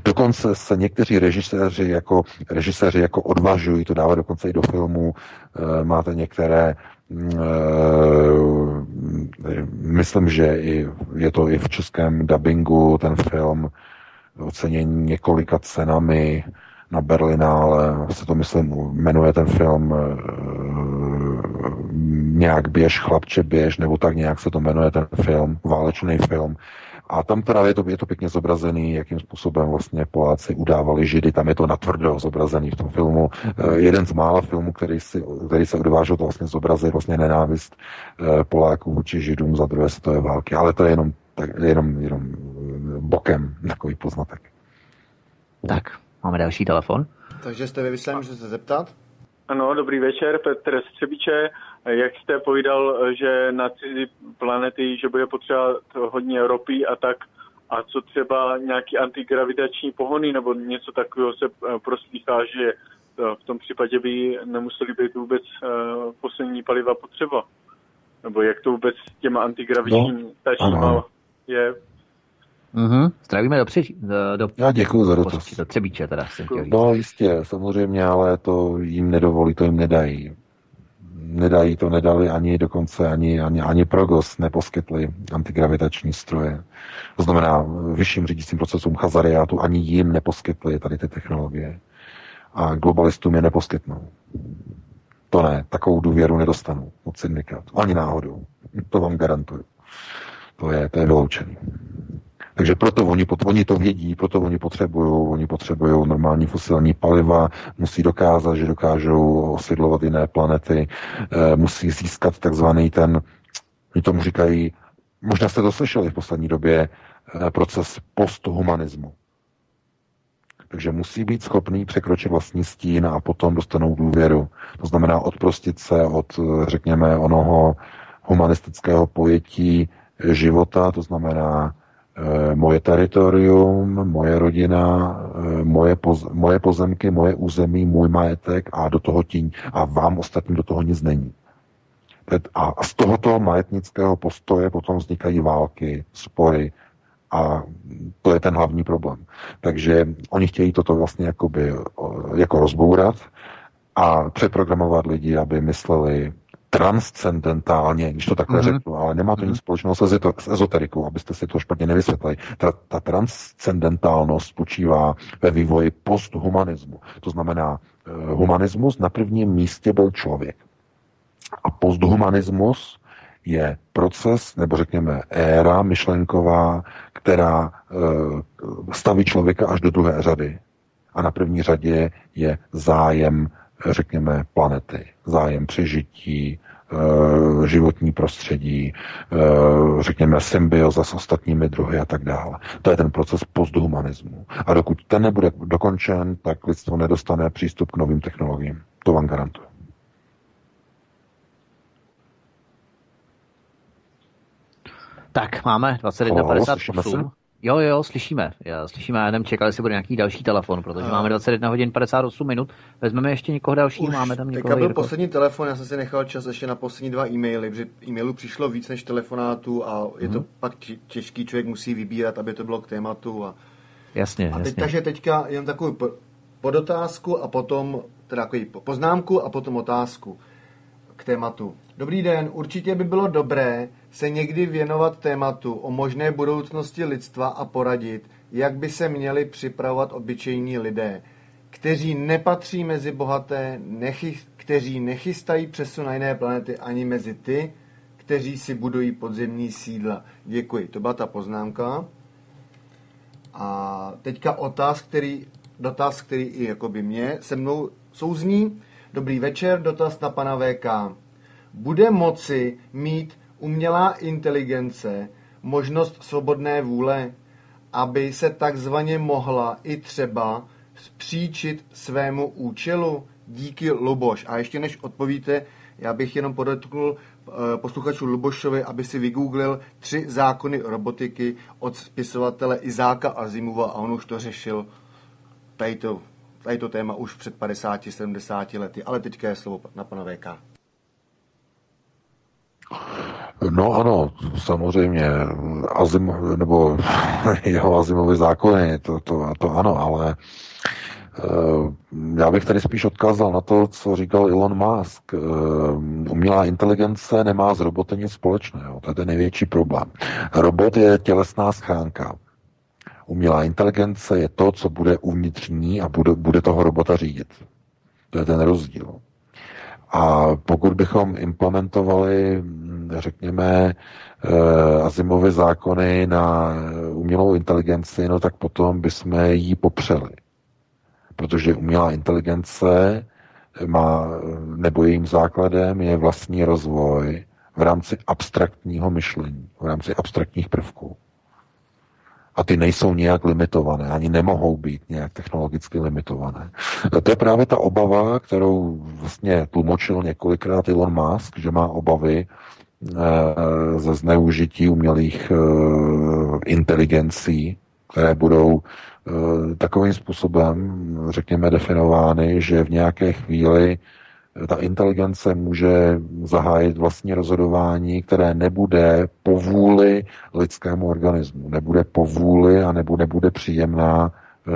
Dokonce se někteří režiséři jako, režiséři jako odvažují to dávat dokonce i do filmu. Eh, máte některé eh, myslím, že i, je to i v českém dubbingu ten film ocenění několika cenami na Berlinále, se to myslím, jmenuje ten film eh, nějak běž, chlapče běž, nebo tak nějak se to jmenuje ten film, válečný film. A tam teda je to, je to pěkně zobrazený, jakým způsobem vlastně Poláci udávali Židy, tam je to natvrdo zobrazený v tom filmu. Eh, jeden z mála filmů, který, si, který se odvážil to vlastně zobrazit, vlastně nenávist eh, Poláků vůči Židům za druhé světové války. Ale to je jenom, tak, jenom, jenom bokem takový poznatek. Tak, máme další telefon. Takže jste ve vysílání, můžete se zeptat? Ano, dobrý večer, Petr Střebiče. Jak jste povídal, že na cizí planety, že bude potřeba hodně ropy a tak, a co třeba nějaký antigravitační pohony nebo něco takového se eh, proslýchá, že v tom případě by nemuseli být vůbec eh, poslední paliva potřeba. nebo jak to vůbec s těma antigravitními no, je. Mm-hmm. Zdravíme do, při, do, Já děkuji za dotaz. Do Třebíče teda jsem chtěl říct. No jistě, samozřejmě, ale to jim nedovolí, to jim nedají. Nedají, to nedali ani dokonce, ani, ani, ani Progos neposkytli antigravitační stroje. To znamená, vyšším řídícím procesům Chazariátu ani jim neposkytli tady ty technologie. A globalistům je neposkytnou. To ne, takovou důvěru nedostanu od syndikátu. Ani náhodou. To vám garantuju. To je, to je vyloučený. Takže proto oni, oni to vědí, proto oni potřebují, oni potřebují normální fosilní paliva, musí dokázat, že dokážou osidlovat jiné planety, e, musí získat takzvaný ten, oni tomu říkají, možná jste to slyšeli v poslední době, e, proces posthumanismu. Takže musí být schopný překročit vlastní stín a potom dostanou důvěru. To znamená odprostit se od, řekněme, onoho humanistického pojetí života, to znamená moje teritorium, moje rodina, e, moje, poz, moje pozemky, moje území, můj majetek a do toho tíň a vám ostatním do toho nic není. A z tohoto majetnického postoje potom vznikají války, spory, a to je ten hlavní problém. Takže oni chtějí toto vlastně jakoby, jako rozbourat a přeprogramovat lidi, aby mysleli transcendentálně, když to takhle mm-hmm. řeknu, ale nemá to mm-hmm. nic společného s, s ezoterikou, abyste si to špatně nevysvětlili. Ta, ta transcendentálnost spočívá ve vývoji posthumanismu. To znamená, eh, humanismus na prvním místě byl člověk. A posthumanismus je proces, nebo řekněme éra myšlenková, která e, staví člověka až do druhé řady. A na první řadě je zájem, řekněme, planety, zájem přežití, e, životní prostředí, e, řekněme, symbioza s ostatními druhy a tak dále. To je ten proces posthumanismu. A dokud ten nebude dokončen, tak lidstvo nedostane přístup k novým technologiím. To vám garantuju. Tak, máme 21.58. Jo, jo, slyšíme. Já slyšíme, já jenom čekal, jestli bude nějaký další telefon, protože a... máme 21 hodin 58 minut. Vezmeme ještě někoho dalšího, máme tam někoho. byl Jirko. poslední telefon, já jsem si nechal čas ještě na poslední dva e-maily, protože e-mailů přišlo víc než telefonátů a je hmm. to mhm. pak těžký, člověk musí vybírat, aby to bylo k tématu. A... Jasně, a teď, jasně. Takže teďka jen takovou podotázku a potom, teda takový poznámku a potom otázku k tématu. Dobrý den, určitě by bylo dobré se někdy věnovat tématu o možné budoucnosti lidstva a poradit, jak by se měli připravovat obyčejní lidé, kteří nepatří mezi bohaté, nechy, kteří nechystají přesun na jiné planety ani mezi ty, kteří si budují podzemní sídla. Děkuji, to byla ta poznámka. A teďka otáz, který, dotaz, který i jakoby mě se mnou souzní. Dobrý večer, dotaz na pana VK. Bude moci mít umělá inteligence možnost svobodné vůle, aby se takzvaně mohla i třeba zpříčit svému účelu? Díky Luboš. A ještě než odpovíte, já bych jenom podotknul eh, posluchačů Lubošovi, aby si vygooglil tři zákony robotiky od spisovatele Izáka Azimova a on už to řešil tady to, tady to téma už před 50-70 lety. Ale teďka je slovo na pana VK. No ano, samozřejmě, Azim, nebo jeho Azimovy zákony, to, to, to ano, ale uh, já bych tady spíš odkázal na to, co říkal Elon Musk. Uh, umělá inteligence nemá s robotem nic společného, to je ten největší problém. Robot je tělesná schránka. Umělá inteligence je to, co bude uvnitř ní a bude, bude toho robota řídit. To je ten rozdíl. A pokud bychom implementovali, řekněme, eh, Azimovy zákony na umělou inteligenci, no tak potom bychom ji popřeli. Protože umělá inteligence má, nebo jejím základem je vlastní rozvoj v rámci abstraktního myšlení, v rámci abstraktních prvků a ty nejsou nějak limitované, ani nemohou být nějak technologicky limitované. To je právě ta obava, kterou vlastně tlumočil několikrát Elon Musk, že má obavy eh, ze zneužití umělých eh, inteligencí, které budou eh, takovým způsobem, řekněme, definovány, že v nějaké chvíli ta inteligence může zahájit vlastní rozhodování, které nebude povůli lidskému organismu, nebude povůli a nebo nebude příjemná e,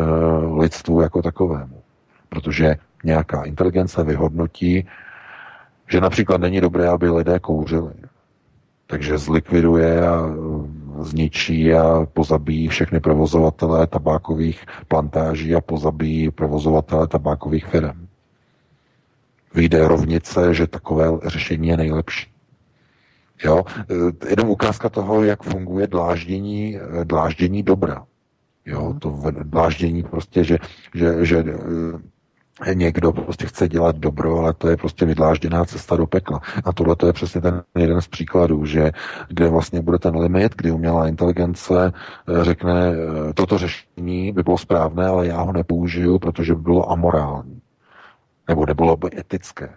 lidstvu jako takovému. Protože nějaká inteligence vyhodnotí, že například není dobré, aby lidé kouřili. Takže zlikviduje a zničí a pozabíjí všechny provozovatele tabákových plantáží a pozabíjí provozovatele tabákových firm. Vyjde rovnice, že takové řešení je nejlepší. Jo? Jenom ukázka toho, jak funguje dláždění, dláždění dobra. Jo, to dláždění prostě, že, že, že někdo prostě chce dělat dobro, ale to je prostě vydlážděná cesta do pekla. A tohle to je přesně ten jeden z příkladů, že kde vlastně bude ten limit, kdy umělá inteligence řekne, toto řešení by bylo správné, ale já ho nepoužiju, protože by bylo amorální. Nebo nebylo by etické.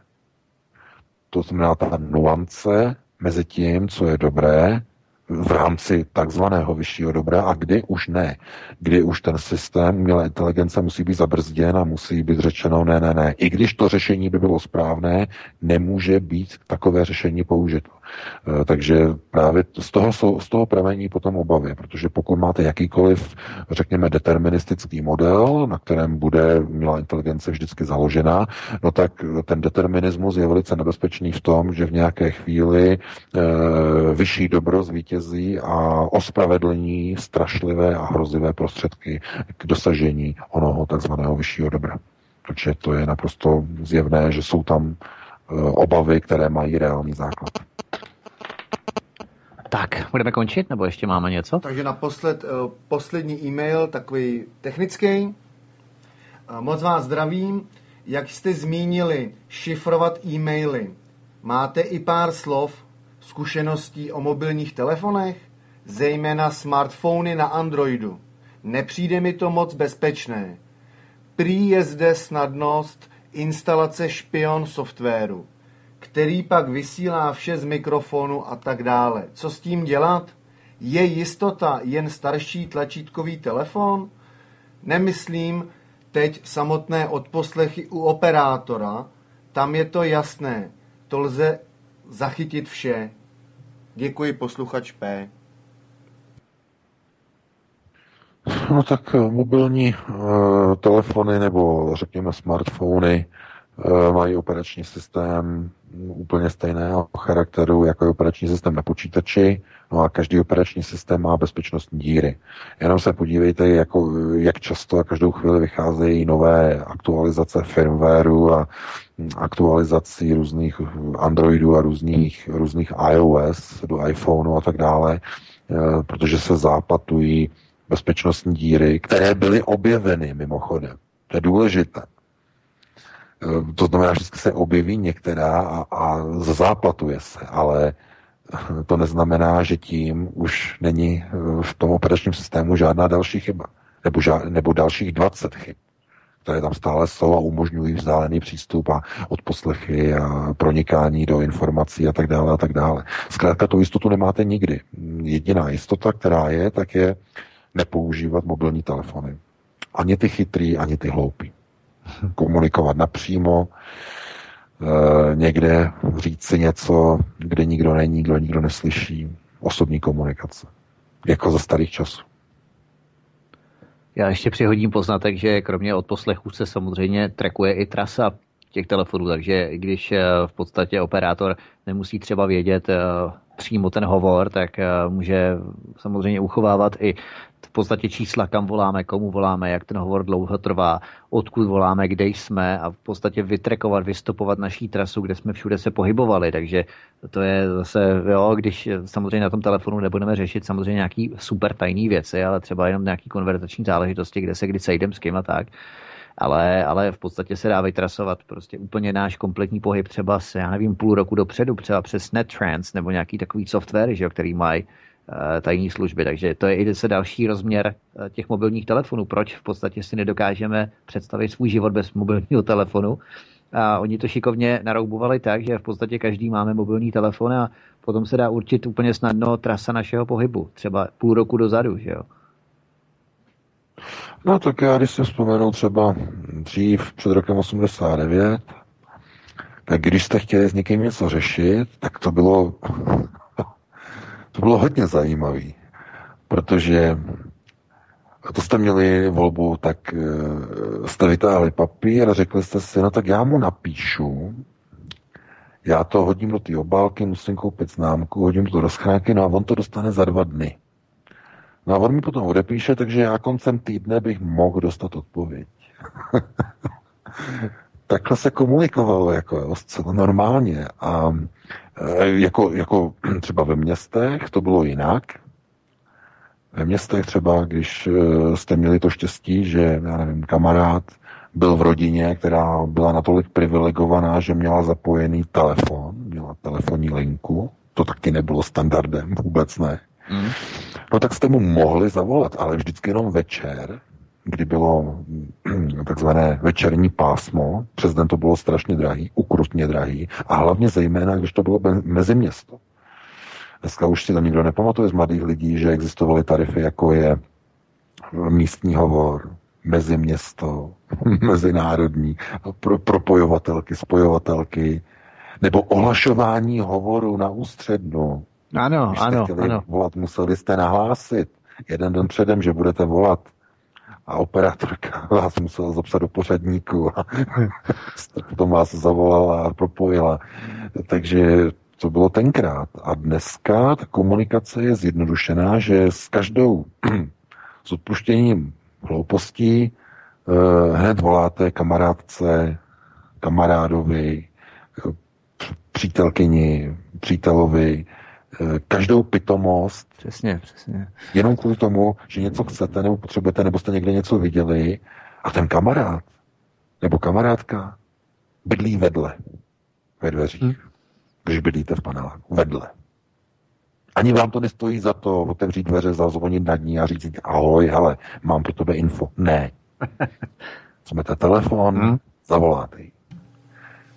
To znamená ta nuance mezi tím, co je dobré v rámci takzvaného vyššího dobra a kdy už ne. Kdy už ten systém umělé inteligence musí být zabrzděn a musí být řečeno ne, ne, ne. I když to řešení by bylo správné, nemůže být takové řešení použito. Eh, takže právě z toho, jsou, z toho pramení potom obavy, protože pokud máte jakýkoliv, řekněme, deterministický model, na kterém bude umělá inteligence vždycky založena, no tak ten determinismus je velice nebezpečný v tom, že v nějaké chvíli e, vyšší dobro zvítězí a ospravedlní strašlivé a hrozivé prostředky k dosažení onoho takzvaného vyššího dobra. Protože to je naprosto zjevné, že jsou tam e, obavy, které mají reálný základ. Tak, budeme končit, nebo ještě máme něco? Takže naposled uh, poslední e-mail, takový technický. Uh, moc vás zdravím. Jak jste zmínili, šifrovat e-maily. Máte i pár slov, zkušeností o mobilních telefonech, zejména smartfony na Androidu. Nepřijde mi to moc bezpečné. Prý je zde snadnost instalace špion softwaru který pak vysílá vše z mikrofonu a tak dále. Co s tím dělat? Je jistota jen starší tlačítkový telefon? Nemyslím teď samotné odposlechy u operátora, tam je to jasné, to lze zachytit vše. Děkuji, posluchač P. No tak mobilní uh, telefony nebo řekněme smartfony mají operační systém úplně stejného charakteru jako je operační systém na počítači, no a každý operační systém má bezpečnostní díry. Jenom se podívejte, jako, jak často a každou chvíli vycházejí nové aktualizace firmwareu a aktualizací různých Androidů a různých, různých iOS do iPhoneu a tak dále, eh, protože se zápatují bezpečnostní díry, které byly objeveny mimochodem. To je důležité. Eh, to znamená, že se objeví některá a, a záplatuje se, ale to neznamená, že tím už není eh, v tom operačním systému žádná další chyba. Nebo, žád, nebo dalších 20 chyb, které tam stále jsou a umožňují vzdálený přístup a odposlechy a pronikání do informací a tak dále a tak dále. Zkrátka tu jistotu nemáte nikdy. Jediná jistota, která je, tak je nepoužívat mobilní telefony. Ani ty chytrý, ani ty hloupí komunikovat napřímo, e, někde říct si něco, kde nikdo není, kdo nikdo neslyší. Osobní komunikace. Jako za starých časů. Já ještě přihodím poznatek, že kromě odposlechu se samozřejmě trekuje i trasa těch telefonů, takže když eh, v podstatě operátor nemusí třeba vědět eh, přímo ten hovor, tak může samozřejmě uchovávat i v podstatě čísla, kam voláme, komu voláme, jak ten hovor dlouho trvá, odkud voláme, kde jsme a v podstatě vytrekovat, vystopovat naší trasu, kde jsme všude se pohybovali. Takže to je zase, jo, když samozřejmě na tom telefonu nebudeme řešit samozřejmě nějaký super tajný věci, ale třeba jenom nějaký konverzační záležitosti, kde se kdy sejdem s kým a tak. Ale, ale v podstatě se dá vytrasovat prostě úplně náš kompletní pohyb třeba s, já nevím, půl roku dopředu, třeba přes NetTrans nebo nějaký takový software, že, který mají tajní služby. Takže to je i se další rozměr eh, těch mobilních telefonů. Proč v podstatě si nedokážeme představit svůj život bez mobilního telefonu? A oni to šikovně naroubovali tak, že v podstatě každý máme mobilní telefon a potom se dá určit úplně snadno trasa našeho pohybu. Třeba půl roku dozadu, že jo? No tak já, když si vzpomenu třeba dřív, před rokem 89, tak když jste chtěli s někým něco řešit, tak to bylo, to bylo hodně zajímavé, protože to jste měli volbu, tak eh, jste vytáhli papír a řekli jste si, no tak já mu napíšu, já to hodím do té obálky, musím koupit známku, hodím to do schránky, no a on to dostane za dva dny. No a on mi potom odepíše, takže já koncem týdne bych mohl dostat odpověď. <laughs> Takhle se komunikovalo jako zcela normálně. A jako, jako <clears throat> třeba ve městech to bylo jinak. Ve městech třeba, když e, jste měli to štěstí, že, já nevím, kamarád byl v rodině, která byla natolik privilegovaná, že měla zapojený telefon, měla telefonní linku, to taky nebylo standardem, vůbec ne. Mm. No tak jste mu mohli zavolat, ale vždycky jenom večer, kdy bylo <clears throat> takzvané večerní pásmo, přes den to bylo strašně drahý, ukrutně drahý a hlavně zejména, když to bylo mezi město. Dneska už si to nikdo nepamatuje z mladých lidí, že existovaly tarify, jako je místní hovor, meziměsto, <laughs> mezinárodní, pro, propojovatelky, spojovatelky, nebo ohlašování hovoru na ústřednu. Ano, Když ano, chtěli ano. volat, museli jste nahlásit jeden den předem, že budete volat a operátorka <laughs> vás musela zapsat do pořadníku a <laughs> potom vás zavolala a propojila. Takže to bylo tenkrát. A dneska ta komunikace je zjednodušená, že s každou <clears throat> s odpuštěním hloupostí eh, hned voláte kamarádce, kamarádovi, eh, přítelkyni, přítelovi, každou pitomost. Přesně, přesně. Jenom kvůli tomu, že něco chcete nebo potřebujete, nebo jste někde něco viděli a ten kamarád nebo kamarádka bydlí vedle ve dveřích, hmm. když bydlíte v paneláku. Vedle. Ani vám to nestojí za to otevřít dveře, zazvonit nad ní a říct, ahoj, hele, mám pro tebe info. Ne. <laughs> Smete telefon, hmm. zavoláte ji.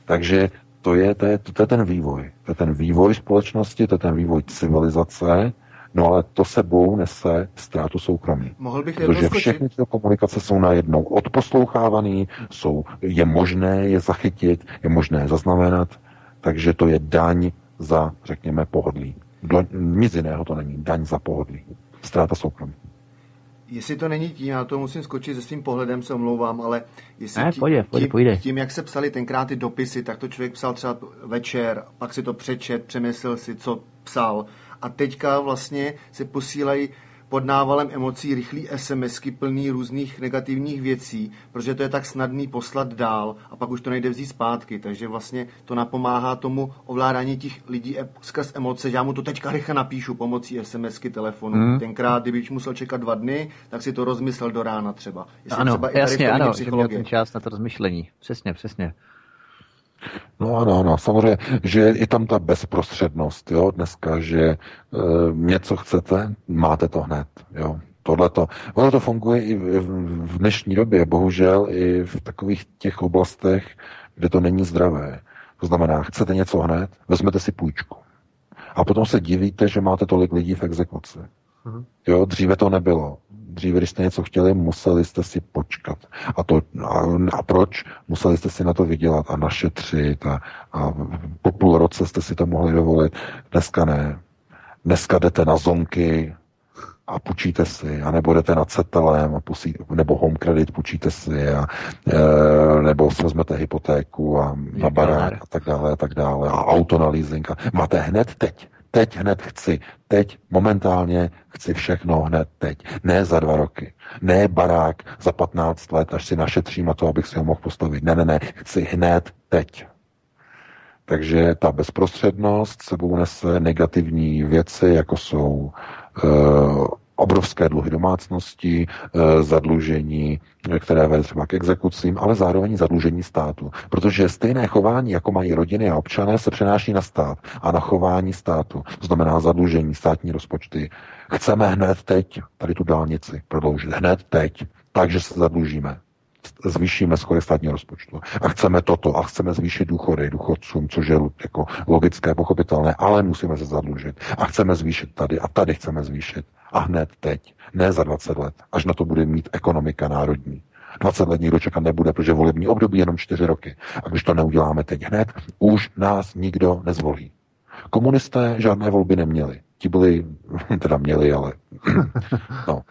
Takže to je, to, je, to je ten vývoj. To je ten vývoj společnosti, to je ten vývoj civilizace, no ale to sebou nese ztrátu soukromí. Mohl bych Protože všechny ty komunikace jsou najednou odposlouchávaný, jsou, je možné je zachytit, je možné je zaznamenat, takže to je daň za, řekněme, pohodlí. Do, nic jiného to není. Daň za pohodlí. Ztráta soukromí. Jestli to není tím, já to musím skočit se svým pohledem, se omlouvám, ale jestli ne, tím, pojde, pojde, tím, pojde. tím, jak se psali tenkrát ty dopisy, tak to člověk psal třeba večer, pak si to přečet, přemyslel si, co psal. A teďka vlastně se posílají pod návalem emocí rychlý SMSky plný různých negativních věcí, protože to je tak snadný poslat dál a pak už to nejde vzít zpátky, takže vlastně to napomáhá tomu ovládání těch lidí skrz emoce, že já mu to teďka rychle napíšu pomocí SMSky telefonu. Hmm. Mm. Tenkrát, kdybych musel čekat dva dny, tak si to rozmyslel do rána třeba. Jestli ano, třeba jasně, i ano, že měl ten čas na to rozmyšlení. Přesně, přesně. No ano, ano, samozřejmě, že je tam ta bezprostřednost, jo, dneska, že e, něco chcete, máte to hned, jo. Tohle to, ono to funguje i v, v dnešní době, bohužel i v takových těch oblastech, kde to není zdravé. To znamená, chcete něco hned, vezmete si půjčku. A potom se divíte, že máte tolik lidí v exekuci. Mhm. Jo, dříve to nebylo. Dříve, když jste něco chtěli, museli jste si počkat. A, to, a, a proč? Museli jste si na to vydělat a našetřit a, a po půl roce jste si to mohli dovolit. Dneska ne. Dneska jdete na zonky a půjčíte si, a nebo jdete na cetelem, a pusí, nebo home credit půjčíte si, a, e, nebo si vezmete hypotéku a na barák a tak dále, a tak dále, a auto na leasing. A máte hned teď teď hned chci, teď momentálně chci všechno hned teď. Ne za dva roky, ne barák za 15 let, až si našetřím na to, abych si ho mohl postavit. Ne, ne, ne, chci hned teď. Takže ta bezprostřednost sebou nese negativní věci, jako jsou uh, obrovské dluhy domácnosti, zadlužení, které vede třeba k exekucím, ale zároveň zadlužení státu. Protože stejné chování, jako mají rodiny a občané, se přenáší na stát a na chování státu. Znamená zadlužení státní rozpočty. Chceme hned teď tady tu dálnici prodloužit. Hned teď. Takže se zadlužíme zvýšíme schodek státního rozpočtu. A chceme toto, a chceme zvýšit důchody důchodcům, což je jako logické, pochopitelné, ale musíme se zadlužit. A chceme zvýšit tady, a tady chceme zvýšit. A hned teď, ne za 20 let, až na to bude mít ekonomika národní. 20 let nikdo čekat nebude, protože volební období jenom 4 roky. A když to neuděláme teď hned, už nás nikdo nezvolí. Komunisté žádné volby neměli. Ti byli, <laughs> teda měli, ale <clears throat> no,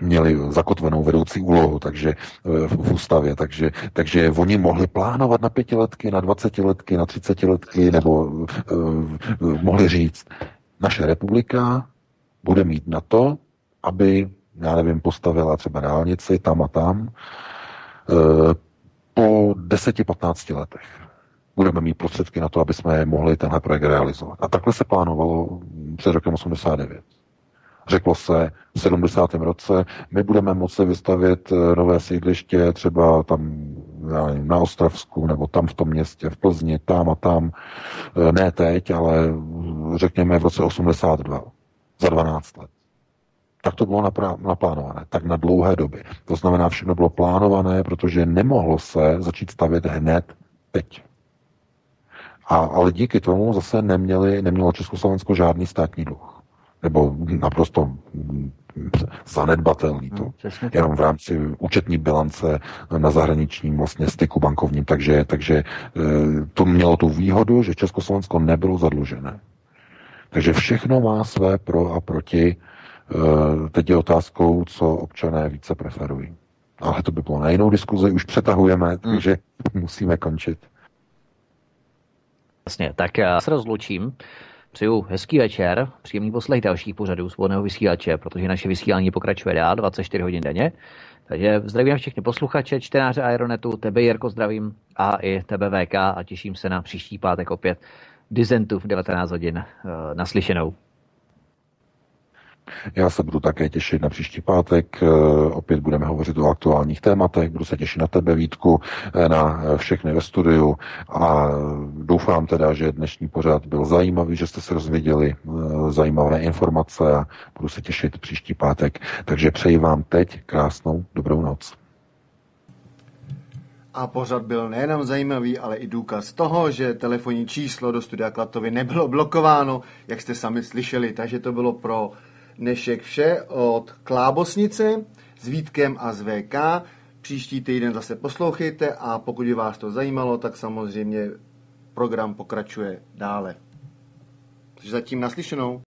měli zakotvenou vedoucí úlohu takže eh, v, ústavě, takže, takže oni mohli plánovat na pětiletky, na dvacetiletky, na třicetiletky, nebo uh, mohli říct, naše republika bude mít na to, aby, já nevím, postavila třeba dálnici tam a tam, uh, po 10-15 letech budeme mít prostředky na to, aby jsme mohli tenhle projekt realizovat. A takhle se plánovalo před rokem 89. Řeklo se v 70. roce, my budeme moci vystavět eh, nové sídliště třeba tam na Ostravsku nebo tam v tom městě, v Plzni, tam a tam. Eh, ne teď, ale řekněme v roce 82, za 12 let. Tak to bylo naplánované, tak na dlouhé doby. To znamená, všechno bylo plánované, protože nemohlo se začít stavět hned teď. A, ale díky tomu zase neměli, nemělo Československo žádný státní dluh nebo naprosto zanedbatelný to. Hmm, jenom v rámci účetní bilance na zahraničním vlastně styku bankovním. Takže, takže e, to mělo tu výhodu, že Československo nebylo zadlužené. Takže všechno má své pro a proti. E, teď je otázkou, co občané více preferují. Ale to by bylo na jinou diskuzi, už přetahujeme, hmm. takže <laughs> musíme končit. Jasně, tak já se rozlučím. Přeju hezký večer, příjemný poslech dalších pořadů svobodného vysílače, protože naše vysílání pokračuje dál 24 hodin denně. Takže zdravím všechny posluchače, čtenáře Aeronetu, tebe Jirko zdravím a i tebe VK a těším se na příští pátek opět Dizentu v 19 hodin eh, naslyšenou. Já se budu také těšit na příští pátek. Eh, opět budeme hovořit o aktuálních tématech. Budu se těšit na tebe, Vítku, eh, na všechny ve studiu a doufám teda, že dnešní pořad byl zajímavý, že jste se rozvěděli zajímavé informace a budu se těšit příští pátek. Takže přeji vám teď krásnou dobrou noc. A pořad byl nejenom zajímavý, ale i důkaz toho, že telefonní číslo do studia Klatovy nebylo blokováno, jak jste sami slyšeli, takže to bylo pro dnešek vše od Klábosnice s Vítkem a z VK. Příští týden zase poslouchejte a pokud by vás to zajímalo, tak samozřejmě program pokračuje dále. Takže zatím naslyšenou.